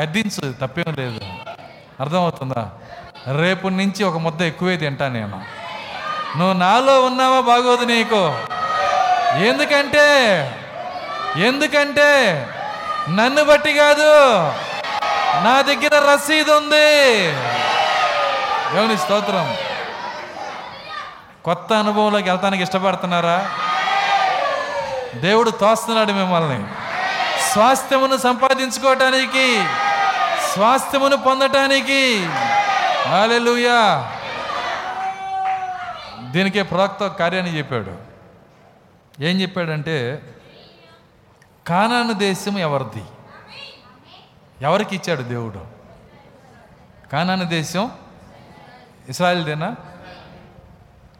గద్దించు. తప్పేం లేదు. అర్థమవుతుందా? రేపు నుంచి ఒక ముద్ద ఎక్కువే తింటా నేను. నువ్వు నాలో ఉన్నావా బాగోదు నీకు. ఎందుకంటే ఎందుకంటే నన్ను బట్టి కాదు నా దగ్గర రసీదు ఉంది. దేవుని స్తోత్రం. కొత్త అనుభవంలోకి వెళ్తానికి ఇష్టపడుతున్నారా? దేవుడు తోస్తున్నాడు మిమ్మల్ని. స్వాస్థ్యమును సంపాదించుకోవటానికి స్వాస్థ్యమును పొందటానికి. హల్లెలూయా. దీనికే ప్రవక్త కార్యాన్ని చెప్పాడు. ఏం చెప్పాడంటే కానాను దేశం ఎవరిది? ఎవరికి ఇచ్చాడు దేవుడు? కానాను దేశం ఇస్రాయిల్దేనా?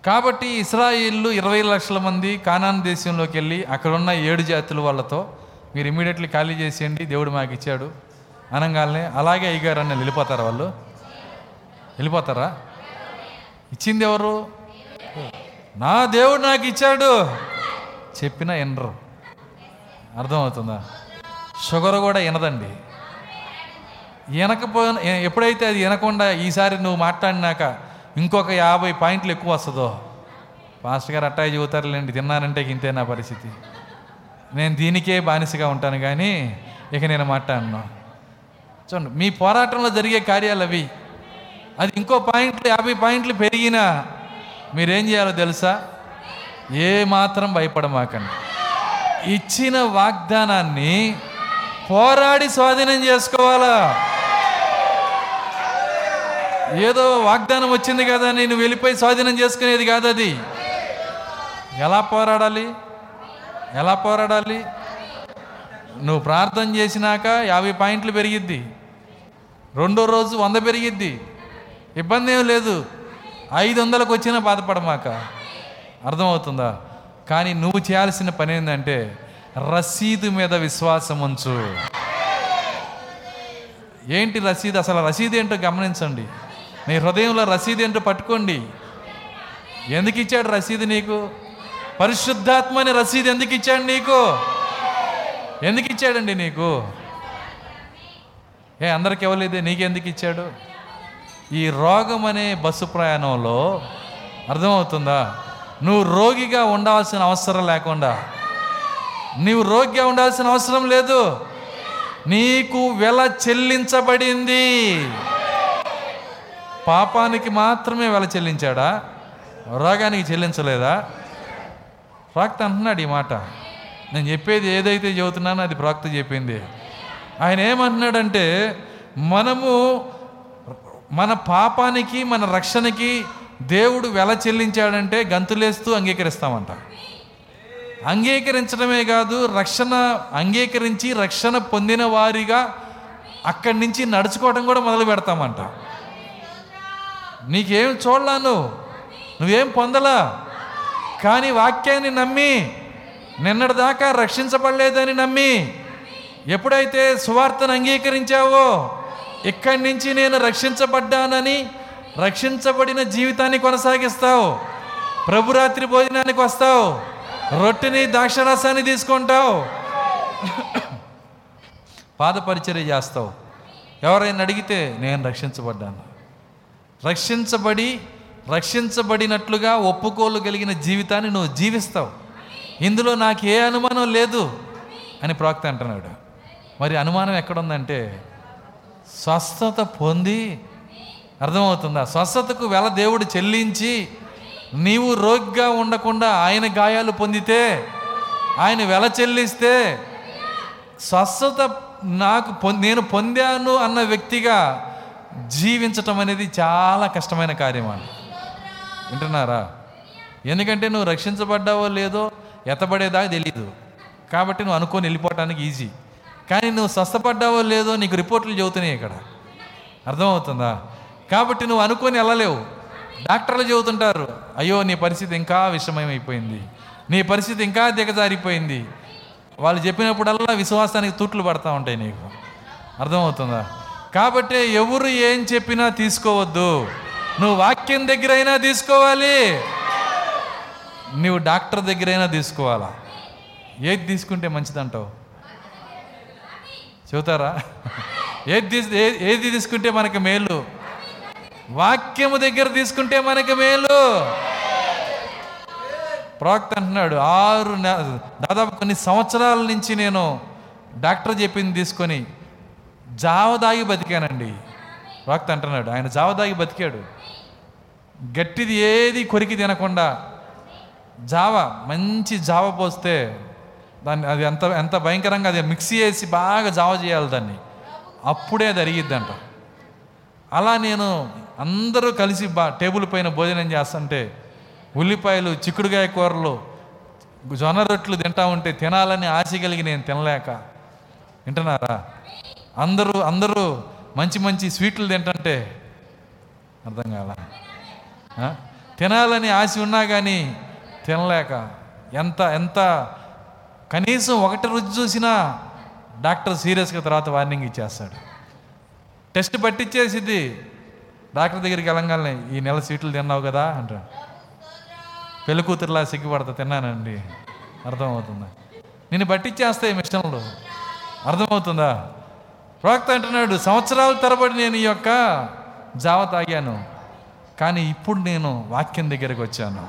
కాబట్టి ఇస్రాయిల్లు ఇరవై లక్షల మంది కానాన్ దేశంలోకి వెళ్ళి అక్కడ ఉన్న ఏడు జాతుల వాళ్ళతో మీరు ఇమీడియట్లీ ఖాళీ చేసేయండి దేవుడు మాకు ఇచ్చాడు. అనగానే అలాగే అయ్యగారు అని వెళ్ళిపోతారా వాళ్ళు? వెళ్ళిపోతారా? ఇచ్చింది ఎవరు? నా దేవుడు నాకు ఇచ్చాడు. చెప్పినా వినరు. అర్థమవుతుందా? షుగర్ కూడా వినదండి. వినకపోయిన ఎప్పుడైతే అది వినకుండా ఈసారి నువ్వు మాట్లాడినాక ఇంకొక యాభై పాయింట్లు ఎక్కువ వస్తుందో? పాస్టర్ గారు అట్టాయి చెబుతారులేండి తిన్నానంటే ఇంతే నా పరిస్థితి. నేను దీనికే బానిసగా ఉంటాను కానీ ఇక నేను మాట్లాడినా. చూడండి మీ పోరాటంలో జరిగే కార్యాలు అవి. అది ఇంకో పాయింట్లు యాభై పాయింట్లు పెరిగినా మీరేం చేయాలో తెలుసా? ఏ మాత్రం భయపడమాకండి. ఇచ్చిన వాగ్దానాన్ని పోరాడి స్వాధీనం చేసుకోవాలా? ఏదో వాగ్దానం వచ్చింది కదా నేను వెళ్ళిపోయి స్వాధీనం చేసుకునేది కాదు అది. ఎలా పోరాడాలి? ఎలా పోరాడాలి? నువ్వు ప్రార్థన చేసినాక యాభై పాయింట్లు పెరిగిద్ది. రెండో రోజు వంద పెరిగిద్ది. ఇబ్బంది ఏం లేదు. ఐదు వందలకు వచ్చినా బాధపడమాక. అర్థమవుతుందా? కానీ నువ్వు చేయాల్సిన పని ఏంటంటే రసీదు మీద విశ్వాసం ఉంచు. ఏంటి రసీదు? అసలు రసీదు ఏంటో గమనించండి. నీ హృదయంలో రసీదు ఏంటో పట్టుకోండి. ఎందుకు ఇచ్చాడు రసీదు నీకు? పరిశుద్ధాత్మ అనే రసీదు ఎందుకు ఇచ్చాడు నీకు? ఎందుకు ఇచ్చాడండి నీకు? ఏ అందరికి ఇవ్వలేదే నీకెందుకు ఇచ్చాడు? ఈ రోగం అనే బస్సు ప్రయాణంలో అర్థమవుతుందా? నువ్వు రోగిగా ఉండాల్సిన అవసరం లేకుండా. నీవు రోగిగా ఉండాల్సిన అవసరం లేదు. నీకు వెల చెల్లించబడింది. పాపానికి మాత్రమే వెల చెల్లించాడా? రోగానికి చెల్లించలేదా? ప్రాక్త అంటున్నాడు ఈ మాట. నేను చెప్పేది ఏదైతే చెబుతున్నానో అది ప్రాక్త చెప్పింది. ఆయన ఏమంటున్నాడంటే మనము మన పాపానికి మన రక్షణకి దేవుడు వెల చెల్లించాడంటే గంతులేస్తూ అంగీకరిస్తామంట. అంగీకరించడమే కాదు రక్షణ అంగీకరించి రక్షణ పొందిన వారిగా అక్కడి నుంచి నడుచుకోవడం కూడా మొదలు పెడతామంట. నీకేం చూడలాను నువ్వేం పొందలా? కానీ వాక్యాన్ని నమ్మి నిన్నటిదాకా రక్షించబడలేదని నమ్మి ఎప్పుడైతే సువార్తను అంగీకరించావో ఇక్కడి నుంచి నేను రక్షించబడ్డానని రక్షించబడిన జీవితాన్ని కొనసాగిస్తావు. ప్రభురాత్రి భోజనానికి వస్తావు. రొట్టెని ద్రాక్షరసాన్ని తీసుకుంటావు. పాదపరిచర్య చేస్తావు. ఎవరైనా అడిగితే నేను రక్షించబడ్డాను. రక్షించబడి రక్షించబడినట్లుగా ఒప్పుకోలు కలిగిన జీవితాన్ని నువ్వు జీవిస్తావు. ఇందులో నాకు ఏ అనుమానం లేదు అని ప్రాక్త అంటున్నాడు. మరి అనుమానం ఎక్కడుందంటే స్వస్థత పొంది అర్థమవుతుందా? స్వస్థతకు వెల దేవుడు చెల్లించి నీవు రోగిగా ఉండకుండా ఆయన గాయాలు పొందితే ఆయన వెల చెల్లిస్తే స్వస్థత నాకు పొ నేను పొందాను అన్న వ్యక్తిగా జీవించటం అనేది చాలా కష్టమైన కార్యం వింటున్నారా? ఎందుకంటే నువ్వు రక్షించబడ్డావో లేదో ఎత్తబడేదాకా తెలియదు కాబట్టి నువ్వు అనుకొని వెళ్ళిపోవటానికి ఈజీ కానీ నువ్వు స్వస్థపడ్డావో లేదో నీకు రిపోర్ట్లు చెబుతున్నాయి ఇక్కడ. అర్థమవుతుందా? కాబట్టి నువ్వు అనుకొని వెళ్ళలేవు. డాక్టర్లు చెబుతుంటారు అయ్యో నీ పరిస్థితి ఇంకా విషమయమైపోయింది. నీ పరిస్థితి ఇంకా దిగజారిపోయింది. వాళ్ళు చెప్పినప్పుడల్లా విశ్వాసానికి తూట్లు పడతా ఉంటాయి నీకు. అర్థమవుతుందా? కాబట్టి ఎవరు ఏం చెప్పినా తీసుకోవద్దు. నువ్వు వాక్యం దగ్గరైనా తీసుకోవాలి. నువ్వు డాక్టర్ దగ్గరైనా తీసుకోవాలా. ఏది తీసుకుంటే మంచిదంటావు? చెబుతారా ఏది ఏది తీసుకుంటే మనకి మేలు? వాక్యము దగ్గర తీసుకుంటే మనకి మేలు. ప్రవక్త అంటున్నాడు ఆరు దాదాపు కొన్ని సంవత్సరాల నుంచి నేను డాక్టర్ చెప్పింది తీసుకొని జావ దాగి బతికానండి. ప్రవక్త అంటున్నాడు ఆయన జావ దాగి బతికాడు. గట్టిది ఏది కొరికి తినకుండా జావ మంచి జావ పోస్తే దాన్ని అది ఎంత ఎంత భయంకరంగా అది మిక్సీ వేసి బాగా జావ చేయాలి దాన్ని. అప్పుడే అది అరిగిద్దంట. అలా నేను అందరూ కలిసి బా టేబుల్ పైన భోజనం చేస్తుంటే ఉల్లిపాయలు చిక్కుడుగాయ కూరలు జొన్న రొట్లు తింటా ఉంటే తినాలని ఆశ కలిగి నేను తినలేక. వింటున్నారా? అందరూ అందరూ మంచి మంచి స్వీట్లు తింటుంటే అర్థం కాల? తినాలని ఆశ ఉన్నా కానీ తినలేక. ఎంత ఎంత కనీసం ఒకటి రుచి చూసినా డాక్టర్ సీరియస్గా తర్వాత వార్నింగ్ ఇచ్చేస్తాడు. టెస్ట్ పట్టించేసిద్ది డాక్టర్ దగ్గరికి వెళ్ళంగానే ఈ నెల సీట్లు తిన్నావు కదా అంటాడు. పెళ్ళి కూతురులా సిగ్గుపడతా తిన్నానండి. అర్థమవుతుందా? నేను పట్టించేస్తాయి మిషన్లు. అర్థమవుతుందా? ప్రవక్త అంటున్నాడు. సంవత్సరాల తరబడి నేను ఈ యొక్క జావ తాగాను. కానీ ఇప్పుడు నేను వాక్యం దగ్గరికి వచ్చాను.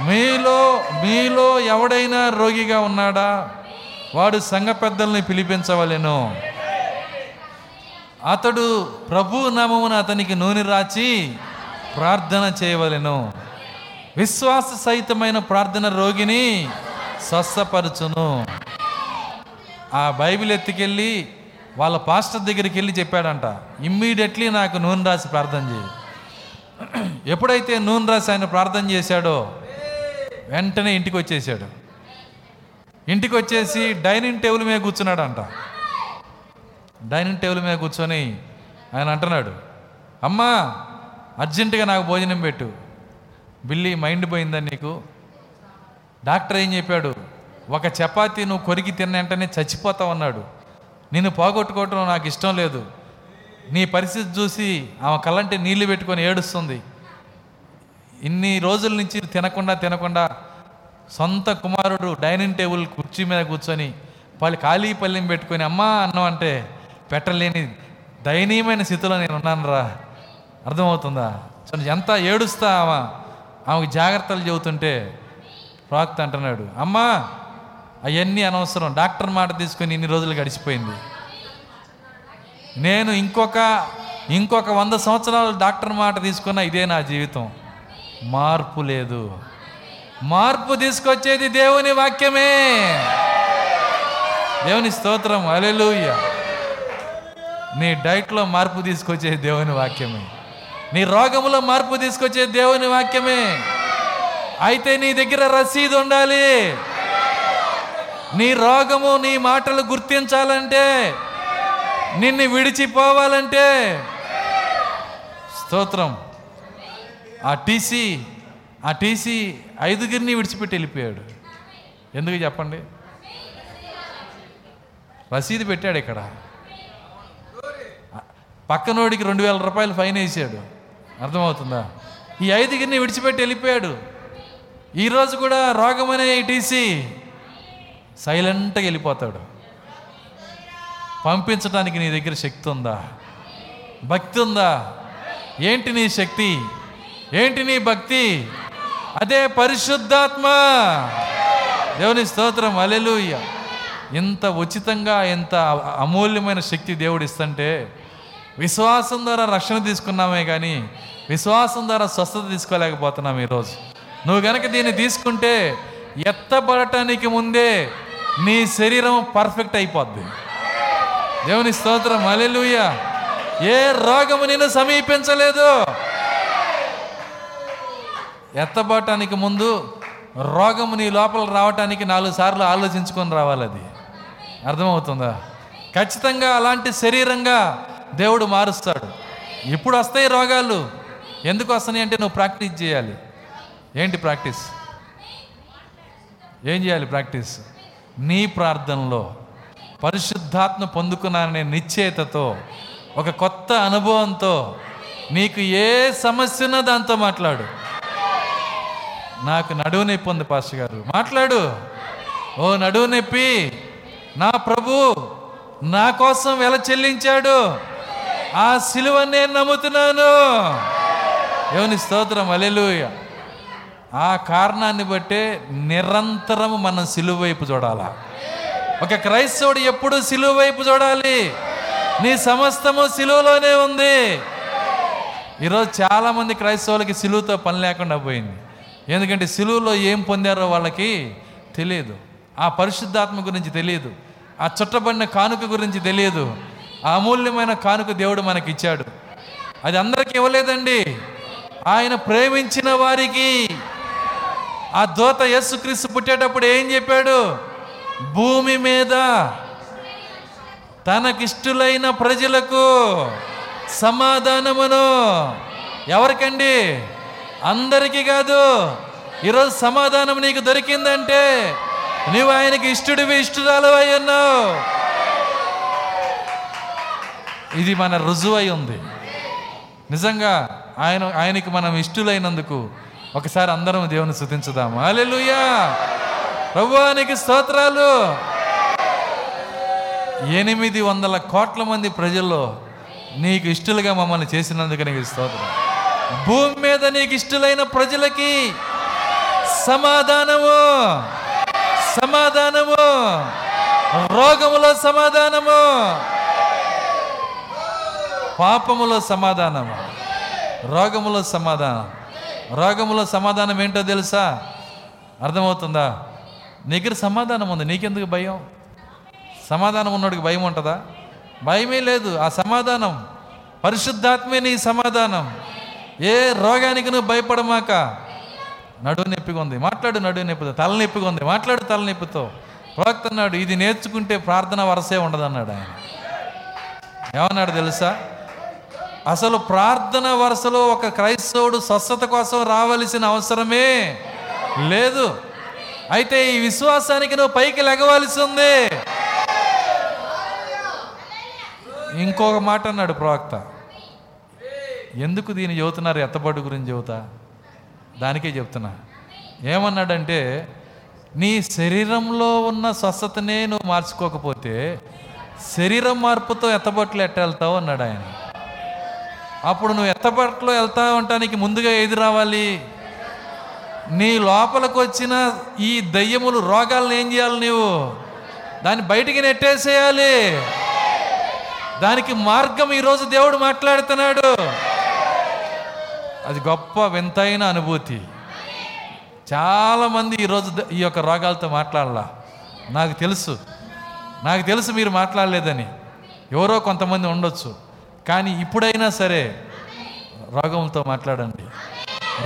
మీలో మీలో ఎవడైనా రోగిగా ఉన్నాడా? వాడు సంఘ పెద్దల్ని పిలిపించవలెను. అతడు ప్రభు నామమున అతనికి నూనె రాచి ప్రార్థన చేయవలెను. విశ్వాస సహితమైన ప్రార్థన రోగిని స్వస్థపరచును. ఆ బైబిల్ ఎత్తుకెళ్ళి వాళ్ళ పాస్టర్ దగ్గరికి వెళ్ళి చెప్పాడంట ఇమ్మీడియట్లీ నాకు నూనె రాసి ప్రార్థన చేయి. ఎప్పుడైతే నూనె రాసి ఆయన ప్రార్థన చేశాడో వెంటనే ఇంటికి వచ్చేసాడు ఇంటికి వచ్చేసి డైనింగ్ టేబుల్ మీద కూర్చున్నాడు అంట డైనింగ్ టేబుల్ మీద కూర్చొని ఆయన అంటున్నాడు అమ్మా అర్జెంటుగా నాకు భోజనం పెట్టు. బిల్లి మైండ్ పోయిందా నీకు? డాక్టర్ ఏం చెప్పాడు ఒక చపాతీ నువ్వు కొరికి తిన్న వెంటనే చచ్చిపోతావు అన్నాడు. నిన్ను పోగొట్టుకోవటం నాకు ఇష్టం లేదు. నీ పరిస్థితి చూసి ఆమె కళ్ళంటే నీళ్ళు పెట్టుకొని ఏడుస్తుంది. ఇన్ని రోజుల నుంచి తినకుండా తినకుండా సొంత కుమారుడు డైనింగ్ టేబుల్ కుర్చీ మీద కూర్చొని వాళ్ళు ఖాళీ పల్లెం పెట్టుకొని అమ్మా అన్నం అంటే పెట్టలేని దయనీయమైన స్థితిలో నేను ఉన్నానురా. అర్థమవుతుందా? సో ఎంత ఏడుస్తా ఆమె? ఆమెకు జాగ్రత్తలు చెబుతుంటే ప్రాక్త అంటున్నాడు అమ్మా అవన్నీ అనవసరం. డాక్టర్ మాట తీసుకొని ఇన్ని రోజులు గడిచిపోయింది. నేను ఇంకొక ఇంకొక వంద సంవత్సరాలు డాక్టర్ మాట తీసుకున్న ఇదే నా జీవితం. మార్పు లేదు. మార్పు తీసుకొచ్చేది దేవుని వాక్యమే. దేవుని స్తోత్రం అలెలుయ్య నీ డైట్లో మార్పు తీసుకొచ్చేది దేవుని వాక్యమే. నీ రోగములో మార్పు తీసుకొచ్చేది దేవుని వాక్యమే. అయితే నీ దగ్గర రసీదు ఉండాలి. నీ రోగము నీ మాటలు గుర్తించాలంటే నిన్ను విడిచిపోవాలంటే. స్తోత్రం. ఆ టీసీ ఆ టీసీ ఐదుగురిని విడిచిపెట్టి వెళ్ళిపోయాడు. ఎందుకు చెప్పండి? రసీదు పెట్టాడు ఇక్కడ. పక్కనోడికి రెండు వేల రూపాయలు ఫైన్ వేసాడు. అర్థమవుతుందా? ఈ ఐదుగురిని విడిచిపెట్టి వెళ్ళిపోయాడు. ఈరోజు కూడా రోగమనే టీసీ. సైలెంట్గా వెళ్ళిపోతాడు. పంపించడానికి నీ దగ్గర శక్తి ఉందా? భక్తి ఉందా? ఏంటి నీ శక్తి? ఏంటి నీ భక్తి? అదే పరిశుద్ధాత్మ. దేవుని స్తోత్రం అలెలుయ్య ఇంత ఉచితంగా ఎంత అమూల్యమైన శక్తి దేవుడు ఇస్తుంటే విశ్వాసం ద్వారా రక్షణ తీసుకున్నామే కానీ విశ్వాసం ద్వారా స్వస్థత తీసుకోలేకపోతున్నాం ఈరోజు. నువ్వు గనక దీన్ని తీసుకుంటే ఎత్తబడటానికి ముందే నీ శరీరం పర్ఫెక్ట్ అయిపోద్ది. దేవుని స్తోత్రం అలెలుయ్య ఏ రోగము నిన్ను సమీపించలేదు. ఎత్తబడటానికి ముందు రోగము నీ లోపల రావటానికి నాలుగు సార్లు ఆలోచించుకొని రావాలి అది. అర్థమవుతుందా? ఖచ్చితంగా అలాంటి శరీరంగా దేవుడు మారుస్తాడు. ఇప్పుడు వస్తాయి రోగాలు. ఎందుకు వస్తున్నాయి అంటే నువ్వు ప్రాక్టీస్ చేయాలి. ఏంటి ప్రాక్టీస్? ఏం చేయాలి ప్రాక్టీస్? నీ ప్రార్థనలో పరిశుద్ధాత్మ పొందుకున్నాననే నిశ్చయతతో ఒక కొత్త అనుభవంతో నీకు ఏ సమస్య ఉన్నా దాంతో మాట్లాడు. నాకు నడువు నొప్పి ఉంది పాస్ గారు. మాట్లాడు. ఓ నడువు నొప్పి. నా ప్రభు నా కోసం వెల చెల్లించాడు. ఆ సిలువ నేను నమ్ముతున్నాను. దేవుని స్తోత్రం అలెలుయ ఆ కారణాన్ని బట్టే నిరంతరం మనం సిలువ వైపు చూడాలా. ఒక క్రైస్తవుడు ఎప్పుడు సిలువ వైపు చూడాలి? నీ సమస్తము సిలువలోనే ఉంది. ఈరోజు చాలామంది క్రైస్తవులకి సిలువతో పని లేకుండా పోయింది. ఎందుకంటే సిలువలో ఏం పొందారో వాళ్ళకి తెలియదు. ఆ పరిశుద్ధాత్మ గురించి తెలియదు. ఆ చుట్టబడిన కానుక గురించి తెలియదు. ఆ అమూల్యమైన కానుక దేవుడు మనకి ఇచ్చాడు అది అందరికి ఇవ్వలేదండి. ఆయన ప్రేమించిన వారికి ఆ దోత యేసుక్రీస్తు పుట్టేటప్పుడు ఏం చెప్పాడు? భూమి మీద తనకిష్టులైన ప్రజలకు సమాధానమును. ఎవరికండి? అందరికీ కాదు ఈరోజు సమాధానం నీకు దొరికిందంటే నువ్వు ఆయనకి ఇష్టడివి ఇష్టరాలు అయి ఉన్నావు. ఇది మన రుజువై ఉంది. నిజంగా ఆయన ఆయనకి మనం ఇష్టలైనందుకు ఒకసారి అందరం దేవుని శుతించుదాము అలెలుయా ప్రభువానికి స్తోత్రాలు. ఎనిమిది వందల కోట్ల మంది ప్రజల్లో నీకు ఇష్టలుగా మమ్మల్ని చేసినందుకు నీకు స్తోత్రం. భూమి మీద నీకు ఇష్టలైన ప్రజలకి సమాధానము సమాధానము రోగములో సమాధానము పాపములో సమాధానము? రోగములో సమాధానం. రోగములో సమాధానం ఏంటో తెలుసా? అర్థమవుతుందా? నీ దగ్గర సమాధానం ఉంది. నీకెందుకు భయం? సమాధానం ఉన్నోడికి భయం ఉంటుందా? భయమే లేదు. ఆ సమాధానం. పరిశుద్ధాత్మే నీ సమాధానం. ఏ రోగానికి నువ్వు భయపడమాక? నడువు నొప్పిగా ఉంది. మాట్లాడు నడువు నొప్పితో. తలనొప్పిగా ఉంది. మాట్లాడు తలనొప్పితో ప్రవక్త అన్నాడు ఇది నేర్చుకుంటే ప్రార్థన వరసే ఉండదన్నాడు ఆయన. ఏమన్నాడు తెలుసా? అసలు ప్రార్థన వరుసలో ఒక క్రైస్తవుడు స్వస్థత కోసం రావలసిన అవసరమే లేదు. అయితే ఈ విశ్వాసానికి నువ్వు పైకి లెగవలసి ఉంది. ఇంకొక మాట అన్నాడు ప్రవక్త. ఎందుకు దీన్ని చెబుతున్నారు ఎత్తబాటు గురించి చెబుతా దానికే చెప్తున్నా. ఏమన్నాడంటే నీ శరీరంలో ఉన్న స్వస్థతనే నువ్వు మార్చుకోకపోతే శరీరం మార్పుతో ఎత్తబట్లు ఎట్టెళ్తావు అన్నాడు ఆయన. అప్పుడు నువ్వు ఎత్తబట్లు వెళ్తావు అంటానికి ముందుగా ఏది రావాలి? నీ లోపలికి వచ్చిన ఈ దయ్యములు రోగాలను ఏం చేయాలి నీవు? దాన్ని బయటికి నెట్టేసేయాలి. దానికి మార్గం ఈరోజు దేవుడు మాట్లాడుతున్నాడు. అది గొప్ప వింతైన అనుభూతి. చాలామంది ఈరోజు ఈ యొక్క రోగాలతో మాట్లాడాల. నాకు తెలుసు. నాకు తెలుసు మీరు మాట్లాడలేదని. ఎవరో కొంతమంది ఉండొచ్చు. కానీ ఇప్పుడైనా సరే రోగంతో మాట్లాడండి.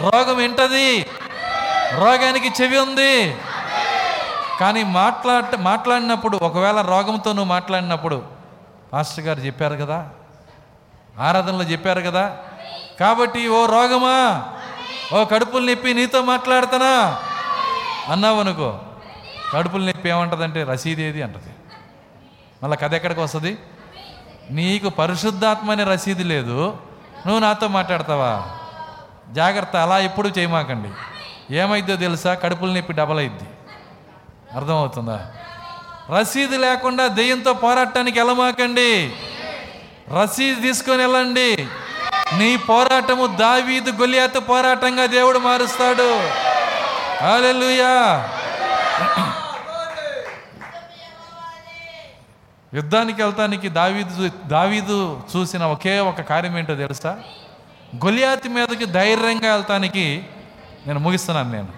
రోగం ఏంటది రోగానికి చెవి ఉంది. కానీ మాట్లాడ మాట్లాడినప్పుడు ఒకవేళ రోగంతో నువ్వు మాట్లాడినప్పుడు మాస్టర్ గారు చెప్పారు కదా? ఆరాధనలో చెప్పారు కదా? కాబట్టి ఓ రోగమా? ఓ కడుపులు నొప్పి నీతో మాట్లాడుతానా? అన్నావు అనుకో. కడుపులు నొప్పి ఏమంటదంటే రసీదు ఏది అంటది. మళ్ళీ కథ ఎక్కడికి వస్తుంది? నీకు పరిశుద్ధాత్మ అనే రసీదు లేదు. నువ్వు నాతో మాట్లాడతావా? జాగ్రత్త అలా ఎప్పుడు చేయమాకండి. ఏమైద్దో తెలుసా? కడుపులు నొప్పి డబల్ అయింది అర్థమవుతుందా? రసీదు లేకుండా దెయ్యంతో పోరాటానికి వెళ్ళమాకండి. రసీదు తీసుకొని వెళ్ళండి. నీ పోరాటము దావీదు గొలియాత పోరాటంగా దేవుడు మారుస్తాడు. హల్లెలూయా. యుద్ధానికి వెళ్తానికి దావీదు దావీదు చూసిన ఒకే ఒక కార్యం ఏంటో తెలుసా? గొలియాతి మీదకి ధైర్యంగా వెళ్తానికి నేను ముగిస్తున్నాను నేను.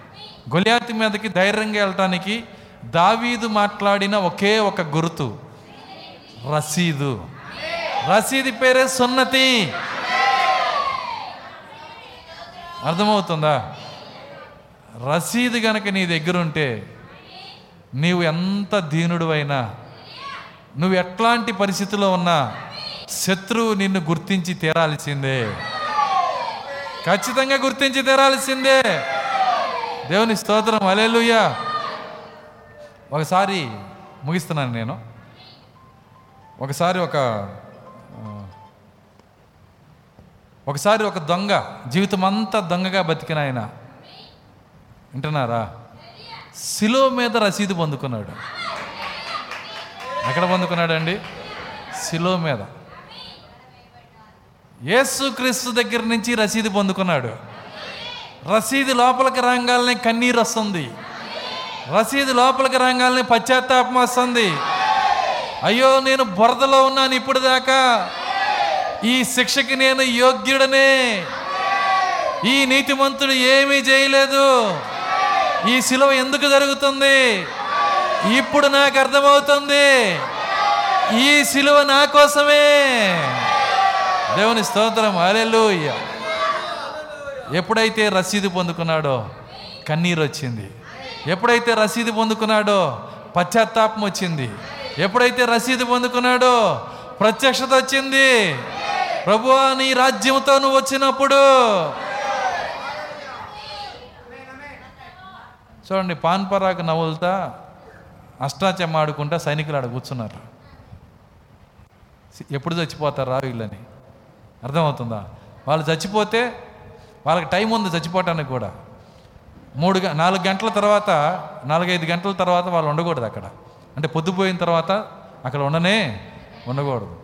గొలియాతి మీదకి ధైర్యంగా వెళ్ళటానికి దావీదు మాట్లాడిన ఒకే ఒక గుర్తు. రసీదు. రసీదు పేరే సున్నతి. అర్థమవుతుందా? రసీదు గనక నీ దగ్గర ఉంటే నీవు ఎంత దీనుడు అయినా నువ్వు ఎట్లాంటి పరిస్థితిలో ఉన్నా శత్రువు నిన్ను గుర్తించి తీరాల్సిందే. ఖచ్చితంగా గుర్తించి తీరాల్సిందే. దేవుని స్తోత్రం. అలెలుయ్యా ఒకసారి ముగిస్తున్నాను నేను. ఒకసారి ఒక ఒకసారి ఒక దొంగ జీవితం అంతా దొంగగా బతికిన ఆయన. వింటున్నారా? శిలో మీద రసీదు పొందుకున్నాడు. ఎక్కడ పొందుకున్నాడండి? శిలో మీద. యేసుక్రీస్తు దగ్గర నుంచి రసీదు పొందుకున్నాడు. రసీదు లోపలికి రంగాలనే కన్నీరు వస్తుంది. రసీదు లోపలికి రంగాలనే పశ్చాత్తాపం వస్తుంది. అయ్యో నేను బురదలో ఉన్నాను ఇప్పుడు దాకా ఈ శిక్షకి నేను యోగ్యుడనే. ఈ నీతిమంతుడు ఏమీ చేయలేదు. ఈ శిలువ ఎందుకు జరుగుతుంది? ఇప్పుడు నాకు అర్థమవుతుంది. ఈ శిలువ నా కోసమే. దేవుని స్తోత్రం. అలెలుయ్య ఎప్పుడైతే రసీదు పొందుకున్నాడో కన్నీరు వచ్చింది. ఎప్పుడైతే రసీదు పొందుకున్నాడో పశ్చాత్తాపం వచ్చింది. ఎప్పుడైతే రసీదు పొందుకున్నాడో ప్రత్యక్షత వచ్చింది. ప్రభువా నీ రాజ్యంతో నువ్వు వచ్చినప్పుడు. చూడండి పాన్ నవ్వులతా నవ్వులుతా అష్టాచమ్మ ఆడుకుంటా సైనికులు ఆడ కూర్చున్నారు. ఎప్పుడు చచ్చిపోతారా వీళ్ళని? అర్థమవుతుందా? వాళ్ళు చచ్చిపోతే వాళ్ళకి టైం ఉంది చచ్చిపోవటానికి కూడా. మూడు గ- నాలుగు గంటల తర్వాత నాలుగైదు గంటల తర్వాత వాళ్ళు ఉండకూడదు అక్కడ. అంటే పొద్దుపోయిన తర్వాత అక్కడ ఉండనే ఉండకూడదు.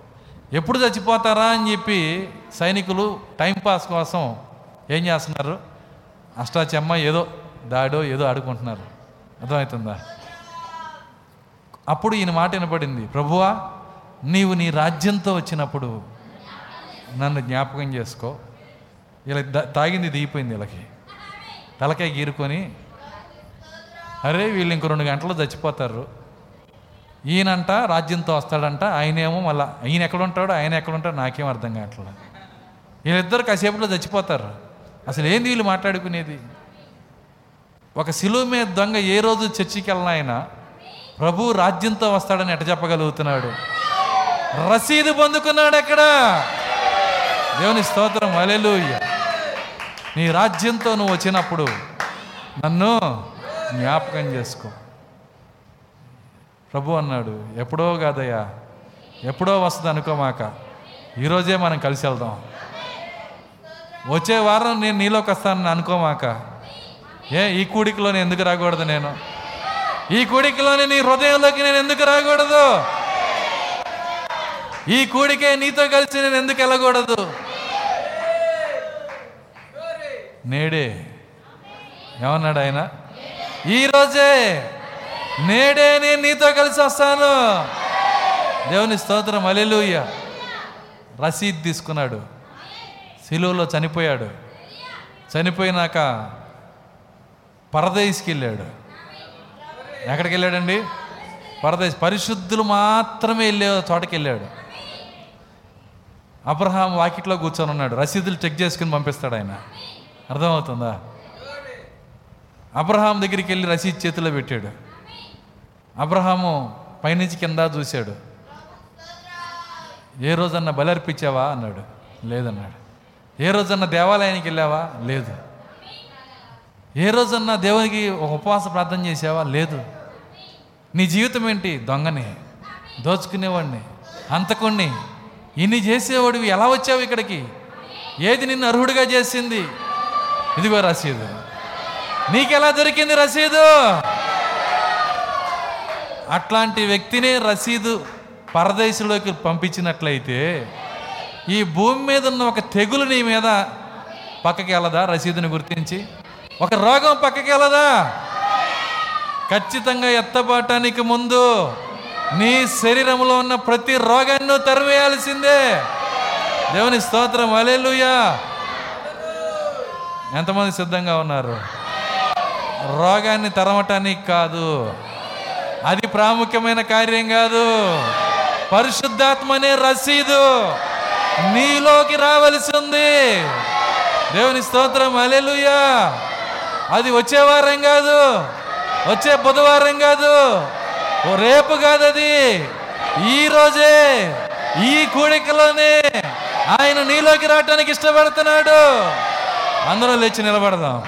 ఎప్పుడు చచ్చిపోతారా అని చెప్పి సైనికులు టైంపాస్ కోసం ఏం చేస్తున్నారు? అష్టాచెమ్మ ఏదో దాడో ఏదో ఆడుకుంటున్నారు. అర్థమవుతుందా? అప్పుడు ఈయన మాట వినపడింది ప్రభువా నీవు నీ రాజ్యంతో వచ్చినప్పుడు నన్ను జ్ఞాపకం చేసుకో. ఇలా తాగింది దిగిపోయింది వీళ్ళకి. తలకాయ గీరుకొని అరే వీళ్ళు ఇంక రెండు గంటలు చచ్చిపోతారు. ఈయనంట రాజ్యంతో వస్తాడంట ఆయనేమో మళ్ళీ ఈయన ఎక్కడ ఉంటాడో ఆయన ఎక్కడ ఉంటాడో నాకేం అర్థం కావట్లేదు. వీళ్ళిద్దరు కాసేపులో చచ్చిపోతారు. అసలు ఏంది వీళ్ళు మాట్లాడుకునేది? ఒక శిలువ మీద దొంగ ఏ రోజు చర్చికి వెళ్ళినా ఆయన ప్రభు రాజ్యంతో వస్తాడని ఎట చెప్పగలుగుతున్నాడు? రసీదు పొందుకున్నాడు ఎక్కడ? దేవుని స్తోత్రం అలెలుయ్య నీ రాజ్యంతో నువ్వు వచ్చినప్పుడు నన్ను జ్ఞాపకం చేసుకో. ప్రభు అన్నాడు ఎప్పుడో కాదయ్యా ఎప్పుడో వస్తుంది అనుకోమాక. ఈరోజే మనం కలిసి వెళ్దాం. వచ్చే వారం నేను నీలోకి వస్తానని అనుకోమాక. ఏ ఈ కూడికలో నేను ఎందుకు రాకూడదు నేను? ఈ కూడికలోనే నీ హృదయంలోకి నేను ఎందుకు రాకూడదు? ఈ కూడికే నీతో కలిసి నేను ఎందుకు వెళ్ళకూడదు? నేడే. ఏమన్నాడు ఆయన? ఈరోజే నేడే నేను నీతో కలిసి వస్తాను. దేవుని స్తోత్రం అలెలుయ్య రసీద్ తీసుకున్నాడు. సిలువలో చనిపోయాడు. చనిపోయినాక పరదేశ్కి వెళ్ళాడు. ఎక్కడికి వెళ్ళాడండి? పరదేశ్ పరిశుద్ధులు మాత్రమే వెళ్ళే చోటకి వెళ్ళాడు. అబ్రహాం వాకిట్లో కూర్చొని ఉన్నాడు. రసీదులు చెక్ చేసుకుని పంపిస్తాడు ఆయన. అర్థమవుతుందా? అబ్రహాం దగ్గరికి వెళ్ళి రసీద్ చేతిలో పెట్టాడు. అబ్రహాము పైనుంచి కింద చూశాడు. ఏ రోజన్నా బలర్పించావా అన్నాడు. లేదన్నాడు. ఏ రోజన్నా దేవాలయానికి వెళ్ళావా? లేదు. ఏ రోజన్నా దేవునికి ఒక ఉపవాస ప్రార్థన చేసావా? లేదు. నీ జీవితం ఏంటి? దొంగని. దోచుకునేవాడిని. అంతకుణ్ణి ఇన్ని చేసేవాడివి ఎలా వచ్చావు ఇక్కడికి? ఏది నిన్ను అర్హుడిగా చేసింది? ఇదిగో రసీదు. నీకెలా దొరికింది రసీదు? అట్లాంటి వ్యక్తినే రసీదు పరదేశంలోకి పంపించినట్లయితే ఈ భూమి మీద ఉన్న ఒక తెగులు నీ మీద పక్కకి వెళ్ళదా? రసీదుని గుర్తించి. ఒక రోగం పక్కకి వెళ్ళదా? ఖచ్చితంగా ఎత్తబాటానికి ముందు నీ శరీరంలో ఉన్న ప్రతి రోగాన్ని తరివేయాల్సిందే దేవుని స్తోత్రం. అలేలుయా ఎంతమంది సిద్ధంగా ఉన్నారు? రోగాన్ని తరమటానికి కాదు. అది ప్రాముఖ్యమైన కార్యం కాదు. పరిశుద్ధాత్మ అనే రసీదు. నీలోకి రావలసి ఉంది. దేవుని స్తోత్రం అలెలుయా అది వచ్చే వారం కాదు. వచ్చే బుధవారం కాదు. ఓ రేపు కాదు అది. ఈ రోజే ఈ కూడికలోనే ఆయన నీలోకి రావటానికి ఇష్టపడుతున్నాడు. అందరం లేచి నిలబడదాం.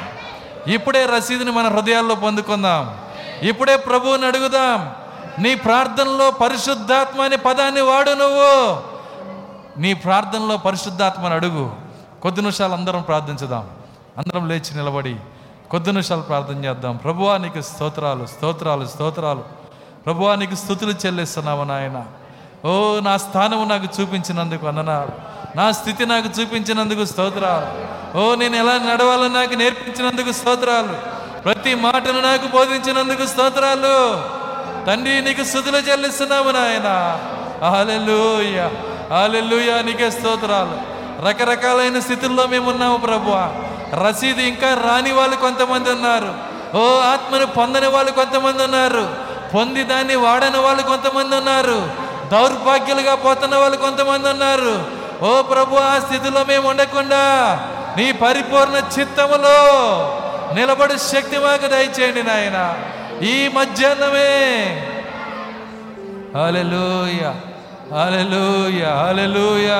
ఇప్పుడే రసీదుని మన హృదయాల్లో పొందుకుందాం. ఇప్పుడే ప్రభువుని అడుగుదాం. నీ ప్రార్థనలో పరిశుద్ధాత్మ అనే పదాన్ని వాడు నువ్వు. నీ ప్రార్థనలో పరిశుద్ధాత్మని అడుగు. కొద్ది నిమిషాలు అందరం ప్రార్థించుదాం. అందరం లేచి నిలబడి కొద్ది నిమిషాలు ప్రార్థన చేద్దాం. ప్రభువా నీకు స్తోత్రాలు స్తోత్రాలు స్తోత్రాలు. ప్రభువా నీకు స్థుతులు చెల్లిస్తున్నావు నాయన. ఓ నా స్థానము నాకు చూపించినందుకు అన్ననాలు నా స్థితి నాకు చూపించినందుకు స్తోత్రాలు. ఓ నేను ఎలా నడవాలని నాకు నేర్పించినందుకు స్తోత్రాలు. ప్రతి మాటను నాకు బోధించినందుకు స్తోత్రాలు. తండ్రి నీకు స్థుతులు చెల్లిస్తున్నాము నాయన. హాలెలూయ హాలెలూయ నీకే స్తోత్రాలు. రకరకాలైన స్థితుల్లో మేము ఉన్నాము ప్రభు రసీదు ఇంకా రాని వాళ్ళు కొంతమంది ఉన్నారు. ఓ ఆత్మను పొందని వాళ్ళు కొంతమంది ఉన్నారు. పొంది దాన్ని వాడని వాళ్ళు కొంతమంది ఉన్నారు. దౌర్భాగ్యులుగా పోతున్న వాళ్ళు కొంతమంది ఉన్నారు. ఓ ప్రభు ఆ స్థితిలో మేము ఉండకుండా నీ పరిపూర్ణ చిత్తములో నిలబడి శక్తి మాకు దయచేయండి నాయన. ఈ మధ్యాహ్నమే. అలెలుయ అలెలుయ అలెలుయ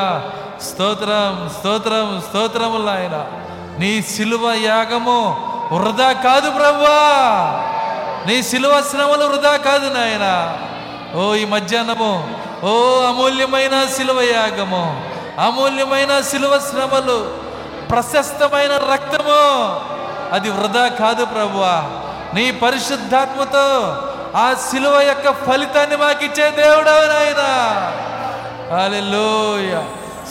స్తోత్రం స్తోత్రం స్తోత్రములు నాయన. నీ సిలువ యాగము వృధా కాదు ప్రవ్వా నీ సిలువ శ్రమలు వృధా కాదు నాయన. ఓ ఈ మధ్యాహ్నము ఓ అమూల్యమైన సిలువ యాగము అమూల్యమైన సిలువ శ్రమలు ప్రశస్తమైన రక్తము. అది వృధా కాదు ప్రభువా. నీ పరిశుద్ధాత్మతో ఆ శిలువ యొక్క ఫలితాన్ని మాకిచ్చే దేవుడవు నాయనా హల్లెలూయ.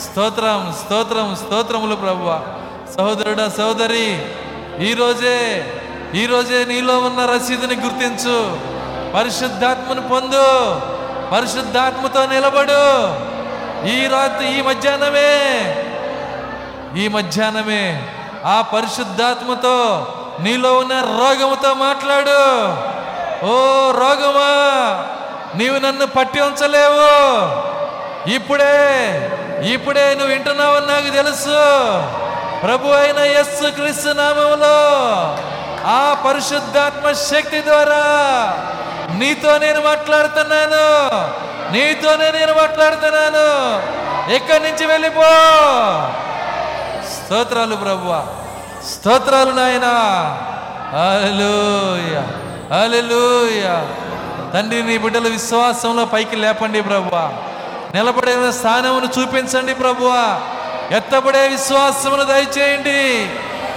స్తోత్రం స్తోత్రం స్తోత్రములు ప్రభువ. సహోదరుడా సహోదరి ఈరోజే ఈరోజే నీలో ఉన్న రసీదుని గుర్తించు. పరిశుద్ధాత్మను పొందు. పరిశుద్ధాత్మతో నిలబడు. ఈ రాత్రి ఈ మధ్యాహ్నమే ఈ మధ్యాహ్నమే ఆ పరిశుద్ధాత్మతో నీలో ఉన్న రోగముతో మాట్లాడు. ఓ రోగమా నీవు నన్ను పట్టి ఉంచలేవు. ఇప్పుడే ఇప్పుడే నువ్వు వింటున్నావని నాకు తెలుసు. ప్రభు అయిన యస్సు క్రీస్తు నామంలో ఆ పరిశుద్ధాత్మ శక్తి ద్వారా నీతో నేను మాట్లాడుతున్నాను. నీతోనే నేను మాట్లాడుతున్నాను. ఎక్కడి నుంచి వెళ్ళిపో? స్తోత్రాలు ప్రభువ. స్తోత్రాలు నాయన. హల్లెలూయ. హల్లెలూయ. తండ్రి నీ బిడ్డల విశ్వాసంలో పైకి లేపండి ప్రభువా. నిలబడిన స్థానమును చూపించండి ప్రభువా. ఎత్తబడే విశ్వాసమును దయచేయండి.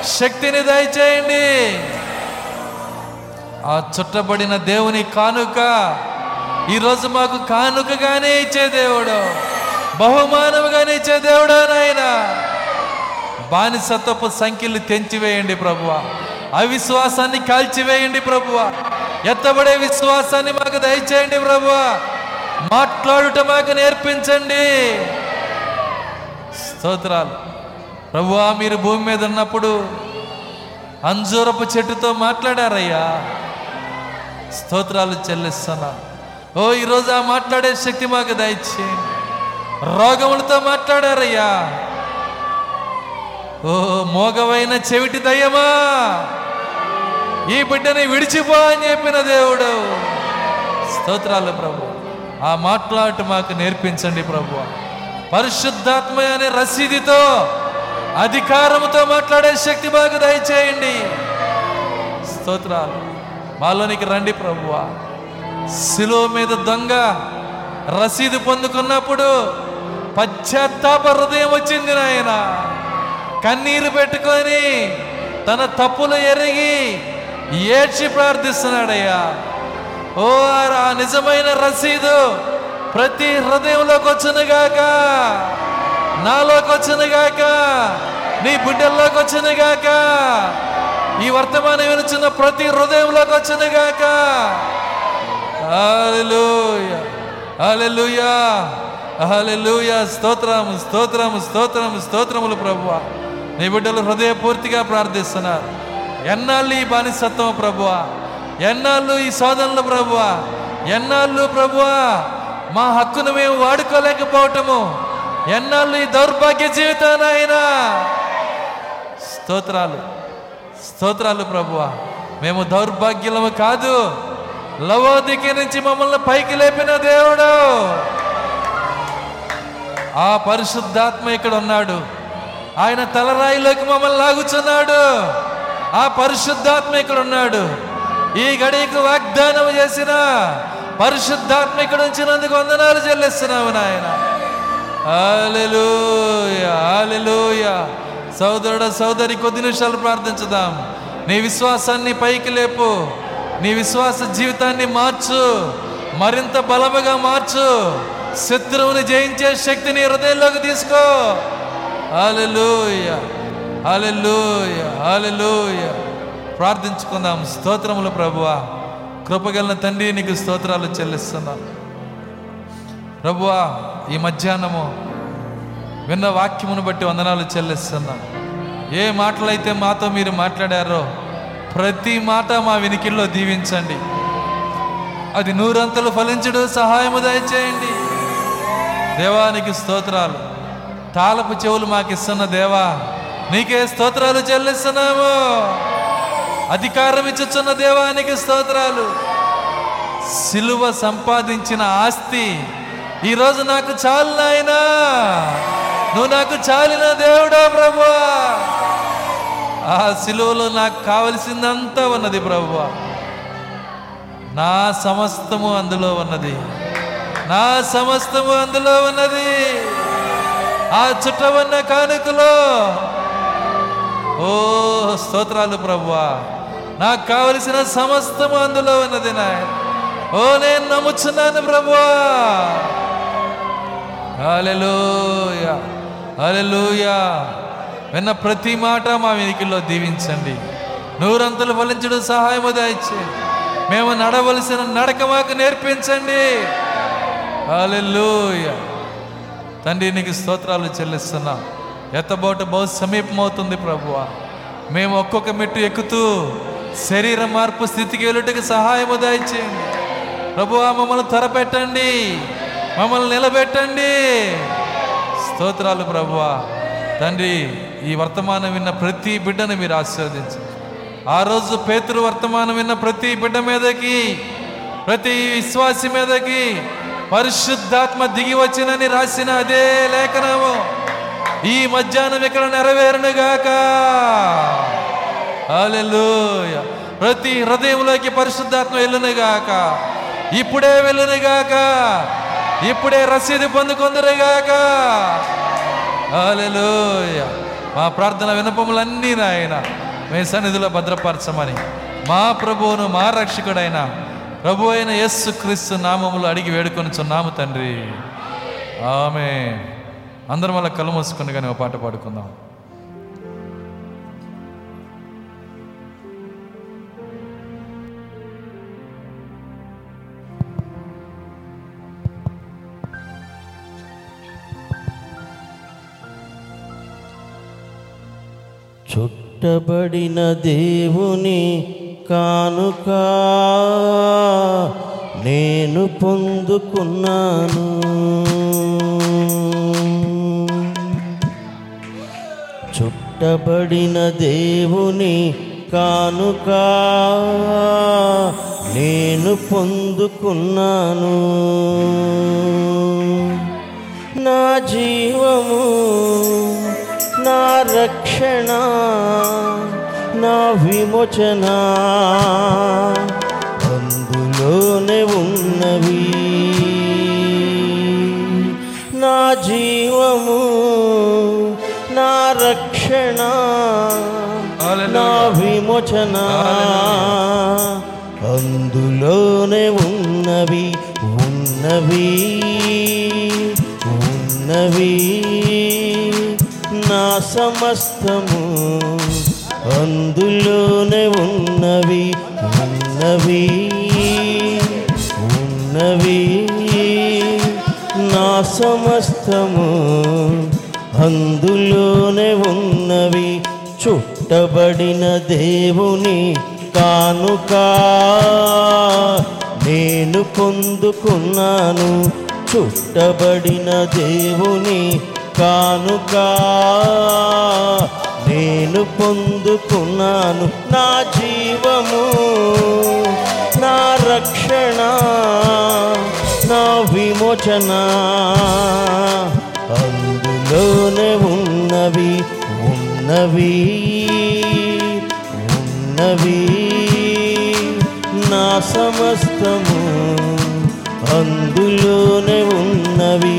శక్తిని దయచేయండి. ఆ చుట్టబడిన దేవుని కానుక ఈరోజు మాకు కానుకగానే ఇచ్చే దేవుడు. బహుమానముగానే ఇచ్చే దేవుడు నాయనా. బానిసత్వపు సంఖ్యలు తెంచివేయండి ప్రభువ. అవిశ్వాసాన్ని కాల్చివేయండి ప్రభువ. ఎత్తబడే విశ్వాసాన్ని మాకు దయచేయండి ప్రభువ. మాట్లాడుట మాకు నేర్పించండి. స్తోత్రాలు. ప్రభువా మీరు భూమి మీద ఉన్నప్పుడు అంజూరపు చెట్టుతో మాట్లాడారయ్యా. స్తోత్రాలు చెల్లిస్తున్నా. ఓ ఈరోజు ఆ మాట్లాడే శక్తి మాకు దయచేయండి. రోగములతో మాట్లాడారయ్యా. ఓ మోగవైన చెవిటి దయ్యమా? ఈ బిడ్డని విడిచిపో అని చెప్పిన దేవుడు. స్తోత్రాలు ప్రభు. ఆ మాట్లాడు మాకు నేర్పించండి ప్రభు. పరిశుద్ధాత్మ అనే రసీదుతో అధికారముతో మాట్లాడే శక్తి మాకు దయచేయండి. స్తోత్రాలు. మాలోనికి రండి ప్రభువా శిలో మీద దొంగ రసీదు పొందుకున్నప్పుడు పశ్చాత్తాప హృదయం వచ్చింది నాయన. కన్నీరు పెట్టుకొని తన తప్పులు ఎరిగి ఏడ్చి ప్రార్థిస్తున్నాడయ్యా. ఓ ఆ నిజమైన రసీదు ప్రతి హృదయంలోకి వచ్చినగాక నాలోకి వచ్చినగాక నీ బిడ్డల్లోకి వచ్చినగాక ఈ వర్తమానం వినిచిన ప్రతి హృదయంలోకి వచ్చినగాక హల్లెలూయా హల్లెలూయా హల్లెలూయా. స్తోత్రము స్తోత్రము స్తోత్రము స్తోత్రములు ప్రభువా. నీ బిడ్డలు హృదయపూర్తిగా ప్రార్థిస్తున్నారు. ఎన్నాళ్ళు ఈ బానిసత్వం ప్రభువా? ఎన్నాళ్ళు ఈ శోధనలు ప్రభువా? ఎన్నాళ్ళు ప్రభువా మా హక్కును మేము వాడుకోలేకపోవటము. ఎన్నాళ్ళు ఈ దౌర్భాగ్య జీవితానైనా స్తోత్రాలు. స్తోత్రాలు ప్రభువా. మేము దౌర్భాగ్యులము కాదు. లవోదికి నుంచి మమ్మల్ని పైకి లేపిన దేవుడు. ఆ పరిశుద్ధాత్మ ఇక్కడ ఉన్నాడు. ఆయన తలరాయిలోకి మమ్మల్ని లాగుచున్నాడు. ఆ పరిశుద్ధాత్మ ఇక్కడ ఉన్నాడు ఈ గడికి వాగ్దానం చేసిన పరిశుద్ధాత్మ ఇక్కడ ఉంచినందుకు వందనాలు చెల్లిస్తున్నాము నాయన. హల్లెలూయా హల్లెలూయా. సోదరుడ సోదరి కొద్ది నిమిషాలు ప్రార్థించుదాం. నీ విశ్వాసాన్ని పైకి లేపు. నీ విశ్వాస జీవితాన్ని మార్చు. మరింత బలముగా మార్చు. శత్రువుని జయించే శక్తిని హృదయంలోకి తీసుకో. హల్లెలూయా. హల్లెలూయా హల్లెలూయా. ప్రార్థించుకుందాం. స్తోత్రములు ప్రభువా. కృపగలన తండ్రి నీకు స్తోత్రాలు చెల్లిస్తున్నాం. ప్రభువా ఈ మధ్యాహ్నము విన్న వాక్యమును బట్టి వందనాలు చెల్లిస్తున్నాం. ఏ మాటలైతే మాతో మీరు మాట్లాడారో ప్రతి మాట మా వినికిల్లో దీవించండి. అది నూరంతలు ఫలించడం సహాయము దయచేయండి. దేవానికి స్తోత్రాలు. తాళపు చెవులు మాకు ఇస్తున్న దేవా నీకే స్తోత్రాలు చెల్లిస్తున్నాము. అధికారం ఇచ్చుచున్న దేవానికి స్తోత్రాలు. సిలువ సంపాదించిన ఆస్తి ఈరోజు నాకు చాలు నాయనా. నువ్వు నాకు చాలిన దేవుడా ప్రభు ఆ సిలువలో నాకు కావలసిందంతా ఉన్నది ప్రభు నా సమస్తము అందులో ఉన్నది. నా సమస్తము అందులో ఉన్నది. ఆ చుట్టవన్న కానుకలో. ఓ స్తోత్రాలు ప్రభువా. నాకు కావలసిన సమస్తము అందులో ఉన్నది నాయ ఓ నేను నమ్ముచున్నాను ప్రభువా. అలెలుయా అలెలుయా విన్న ప్రతి మాట మా వెనికిలో దీవించండి. నూరంతలు ఫలించడం సహాయము దయచేయండి మేము నడవలసిన నడక మాకు నేర్పించండి. అలెలుయా తండ్రి నీకు స్తోత్రాలు చెల్లిస్తున్నాం. ఎత్తబోట బహు సమీపమవుతుంది ప్రభువ. మేము ఒక్కొక్క మెట్టు ఎక్కుతూ శరీర మార్పు స్థితికి వెళ్ళుటకు సహాయము దయచేయండి. ప్రభువ మమ్మల్ని త్వరపెట్టండి. మమ్మల్ని నిలబెట్టండి. స్తోత్రాలు ప్రభువా. తండ్రి ఈ వర్తమానం విన్న ప్రతి బిడ్డను మీరు ఆశీర్వదించండి ఆ రోజు పేతురు వర్తమానం విన్న ప్రతి బిడ్డ మీదకి ప్రతి విశ్వాసి మీదకి పరిశుద్ధాత్మ దిగి వచ్చినని రాసిన అదే లేఖనము. ఈ మధ్యాహ్నం ఇక్కడ నెరవేరునుగాక హల్లెలూయా. ప్రతి హృదయంలోకి పరిశుద్ధాత్మ వెళ్ళునుగాక ఇప్పుడే వెళ్ళునుగాక ఇప్పుడే రసీదు పొందుకుందరుగాక హల్లెలూయా. మా ప్రార్థన వినపములన్నీ నాయన. మీ సన్నిధిలో భద్రపరచమని. మా ప్రభువును మా రక్షకుడైన ప్రభు అయిన యస్సు క్రీస్తు నామములు అడిగి వేడుకొనిచున్నాము తండ్రి. ఆమె అందరం వల్ల కళ్ళు మూసుకుని కానీ ఒక పాట పాడుకుందాం. చుట్టబడిన దేవుని కానుక నేను పొందుకున్నాను. చుట్టబడిన దేవుని కానుక నేను పొందుకున్నాను. నా జీవము నా రక్షణ నా విమోచన. అందులోనే ఉన్నవి. నా జీవము నా రక్షణ నా విమోచన. అందులోనే ఉన్నవి ఉన్నవి ఉన్నవి. నా సమస్తము అందులోనే ఉన్నవి ఉన్నవి ఉన్నవి. నా సమస్తము అందులోనే ఉన్నవి. చుట్టబడిన దేవుని కానుక నేను పొందుకున్నాను. చుట్టబడిన దేవుని కానుక నేను పొందుకున్నాను నా జీవము నా రక్షణ నా విమోచన. అందులోనే ఉన్నవి ఉన్నవి ఉన్నవి. నా సమస్తము అందులోనే ఉన్నవి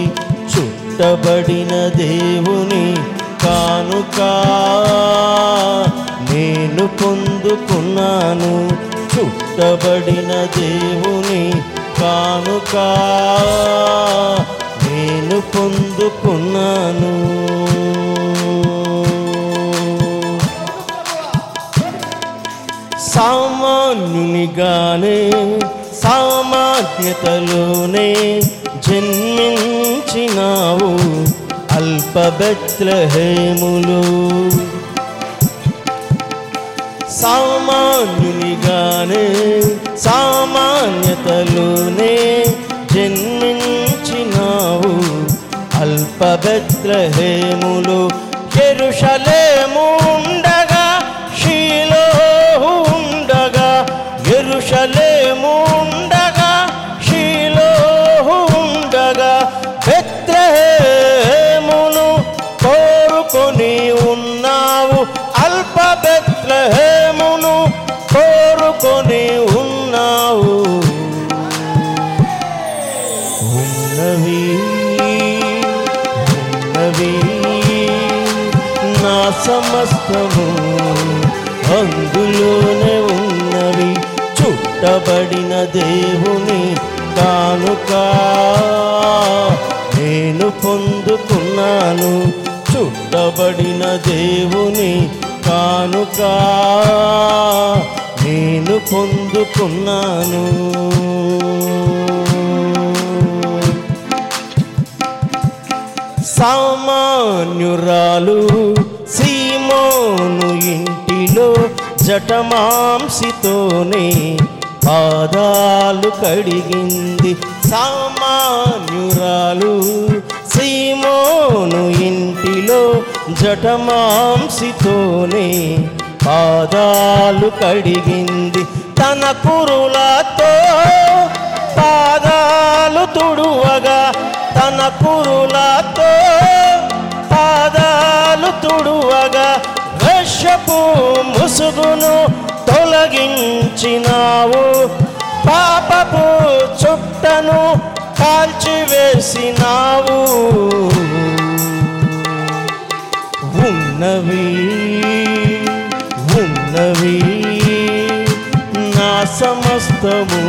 చుట్టబడిన దేవుని కానుక నేను పొందుకున్నాను చుట్టబడిన దేవుని కానుక. నేను పొందుకున్నాను. సామాన్యునిగానే సామాన్యతలోనే జన్మించినావు. అల్ప అల్పబెత్లహేములు సామాన్యునిగానే సామాన్యతలోనే జన్మించినావు అల్పబెత్లహేములు ఎరుషలేము కబడిన దేవుని కానుక. నేను పొందుకున్నాను చుట్టబడిన దేవుని కానుక. నేను పొందుకున్నాను. సామాన్యురాలు సీమోను ఇంటిలో జటమాంసితోనే పాదాలు కడిగింది సామాన్యురాలు. సీమోను ఇంటిలో జటమాంసితోనే పాదాలు కడిగింది తన కురులతో. పాదాలు తుడువగా తన కురులతో. పాదాలు తుడువగా వర్షపు ముసుగును తొలగించినావు. పాపపు చుట్టను కాల్చివేసినావు. ఉన్నవి ఉన్నవి నా సమస్తము.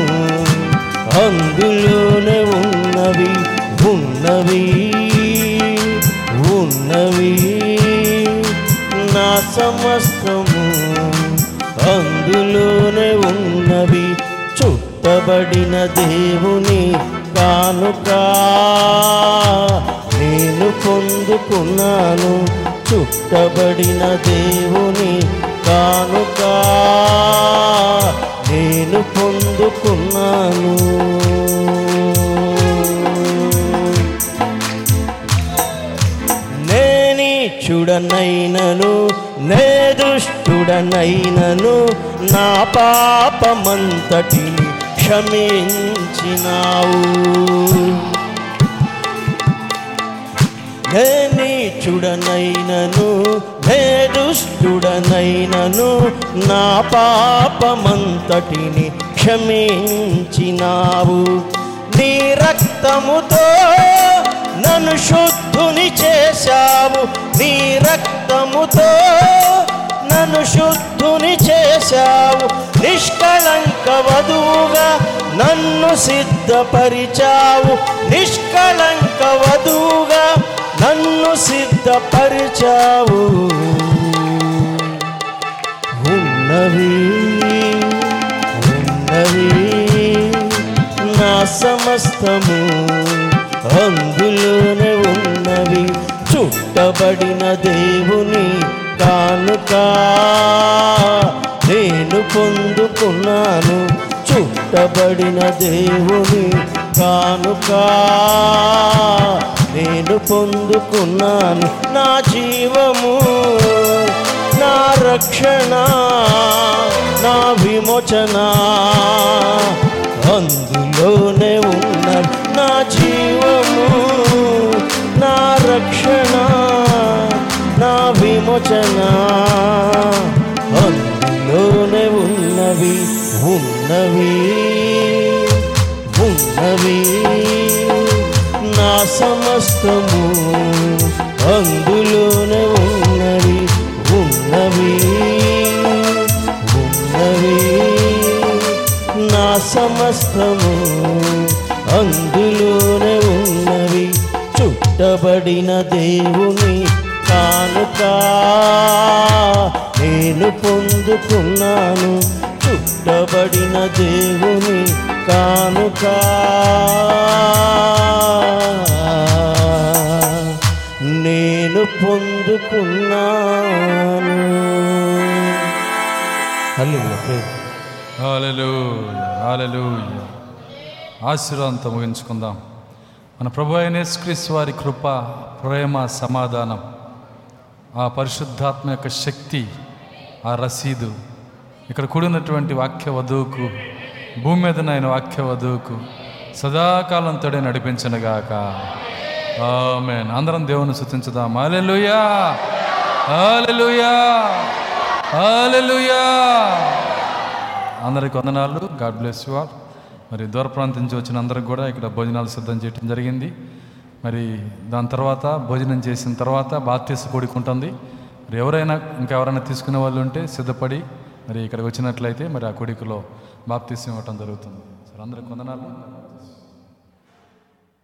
అందులోనే ఉన్నవి ఉన్నవి ఉన్నవి నా సమస్తము. అందులోనే ఉన్నవి చుట్టబడిన దేవుని కానుక. నేను పొందుకున్నాను చుట్టబడిన దేవుని కానుక. నేను పొందుకున్నాను. నేని చూడనైనను నే దుష్టుడనైనను నా పాపమంతటిని క్షమించినావు. నేని చూడనైనను దుష్టుడనైనను నా పాపమంతటిని క్షమించినావు. నీ రక్తముతో నన్ను శుద్ధుని చేశావు. నీ రక్తముతో నన్ను శుద్ధుని చేశావు నిష్కలంక వధువుగా నన్ను సిద్ధపరిచావు. నిష్కలంక వధువుగా నన్ను సిద్ధపరిచావు. ఉన్నవి ఉన్నవి నా సమస్తము అందులోనే ఉన్నవి. చుట్టబడిన దేవుని కానుక నేను పొందుకున్నాను చుట్టబడిన దేవుని కానుక. నేను పొందుకున్నాను నా జీవము నా రక్షణ నా విమోచన. అందులోనే ఉన్నాడు నా జీవము నా రక్షణ. నా విమోచన? అందులోనే ఉన్నవి ఉన్నవి ఉన్నవి. నా సమస్తము అందులోనే ఉన్నవి ఉన్నవి ఉన్నవి. నా సమస్తము అందులోనే ఉన్నవి. చుట్టబడిన దేవుని కనుక నేను పొందుకున్నాను చుట్టబడిన దేవుని కానుక. నేను పొందుకున్నాను. హల్లెలూయా. హాలెలూయ ఆశీర్వాదంతో ముగించుకుందాం. మన ప్రభు అయిన వారి కృప ప్రేమ సమాధానం ఆ పరిశుద్ధాత్మ యొక్క శక్తి ఆ రసీదు. ఇక్కడ కూడినటువంటి వాక్య వధువుకు భూమి మీద నాయన వాక్య వధువుకు సదాకాలంతోడే నడిపించనుగాక మేన్ అందరం దేవుని శుతించుదాం అలెలుయా అలెలుయా అలెలుయా అందరికి వందనాలు. God bless you all. మరి దూర ప్రాంతం నుంచి వచ్చిన అందరికి కూడా ఇక్కడ భోజనాలు సిద్ధం చేయడం జరిగింది. మరి దాని తర్వాత భోజనం చేసిన తర్వాత బాప్తీస కూడుకుంటుంది. మరి ఎవరైనా ఇంకెవరైనా తీసుకునే వాళ్ళు ఉంటే సిద్ధపడి మరి ఇక్కడికి వచ్చినట్లయితే మరి ఆ కొడుకులో బాప్తీసం ఇవ్వటం జరుగుతుంది. సరే అందరికి వందనాలు.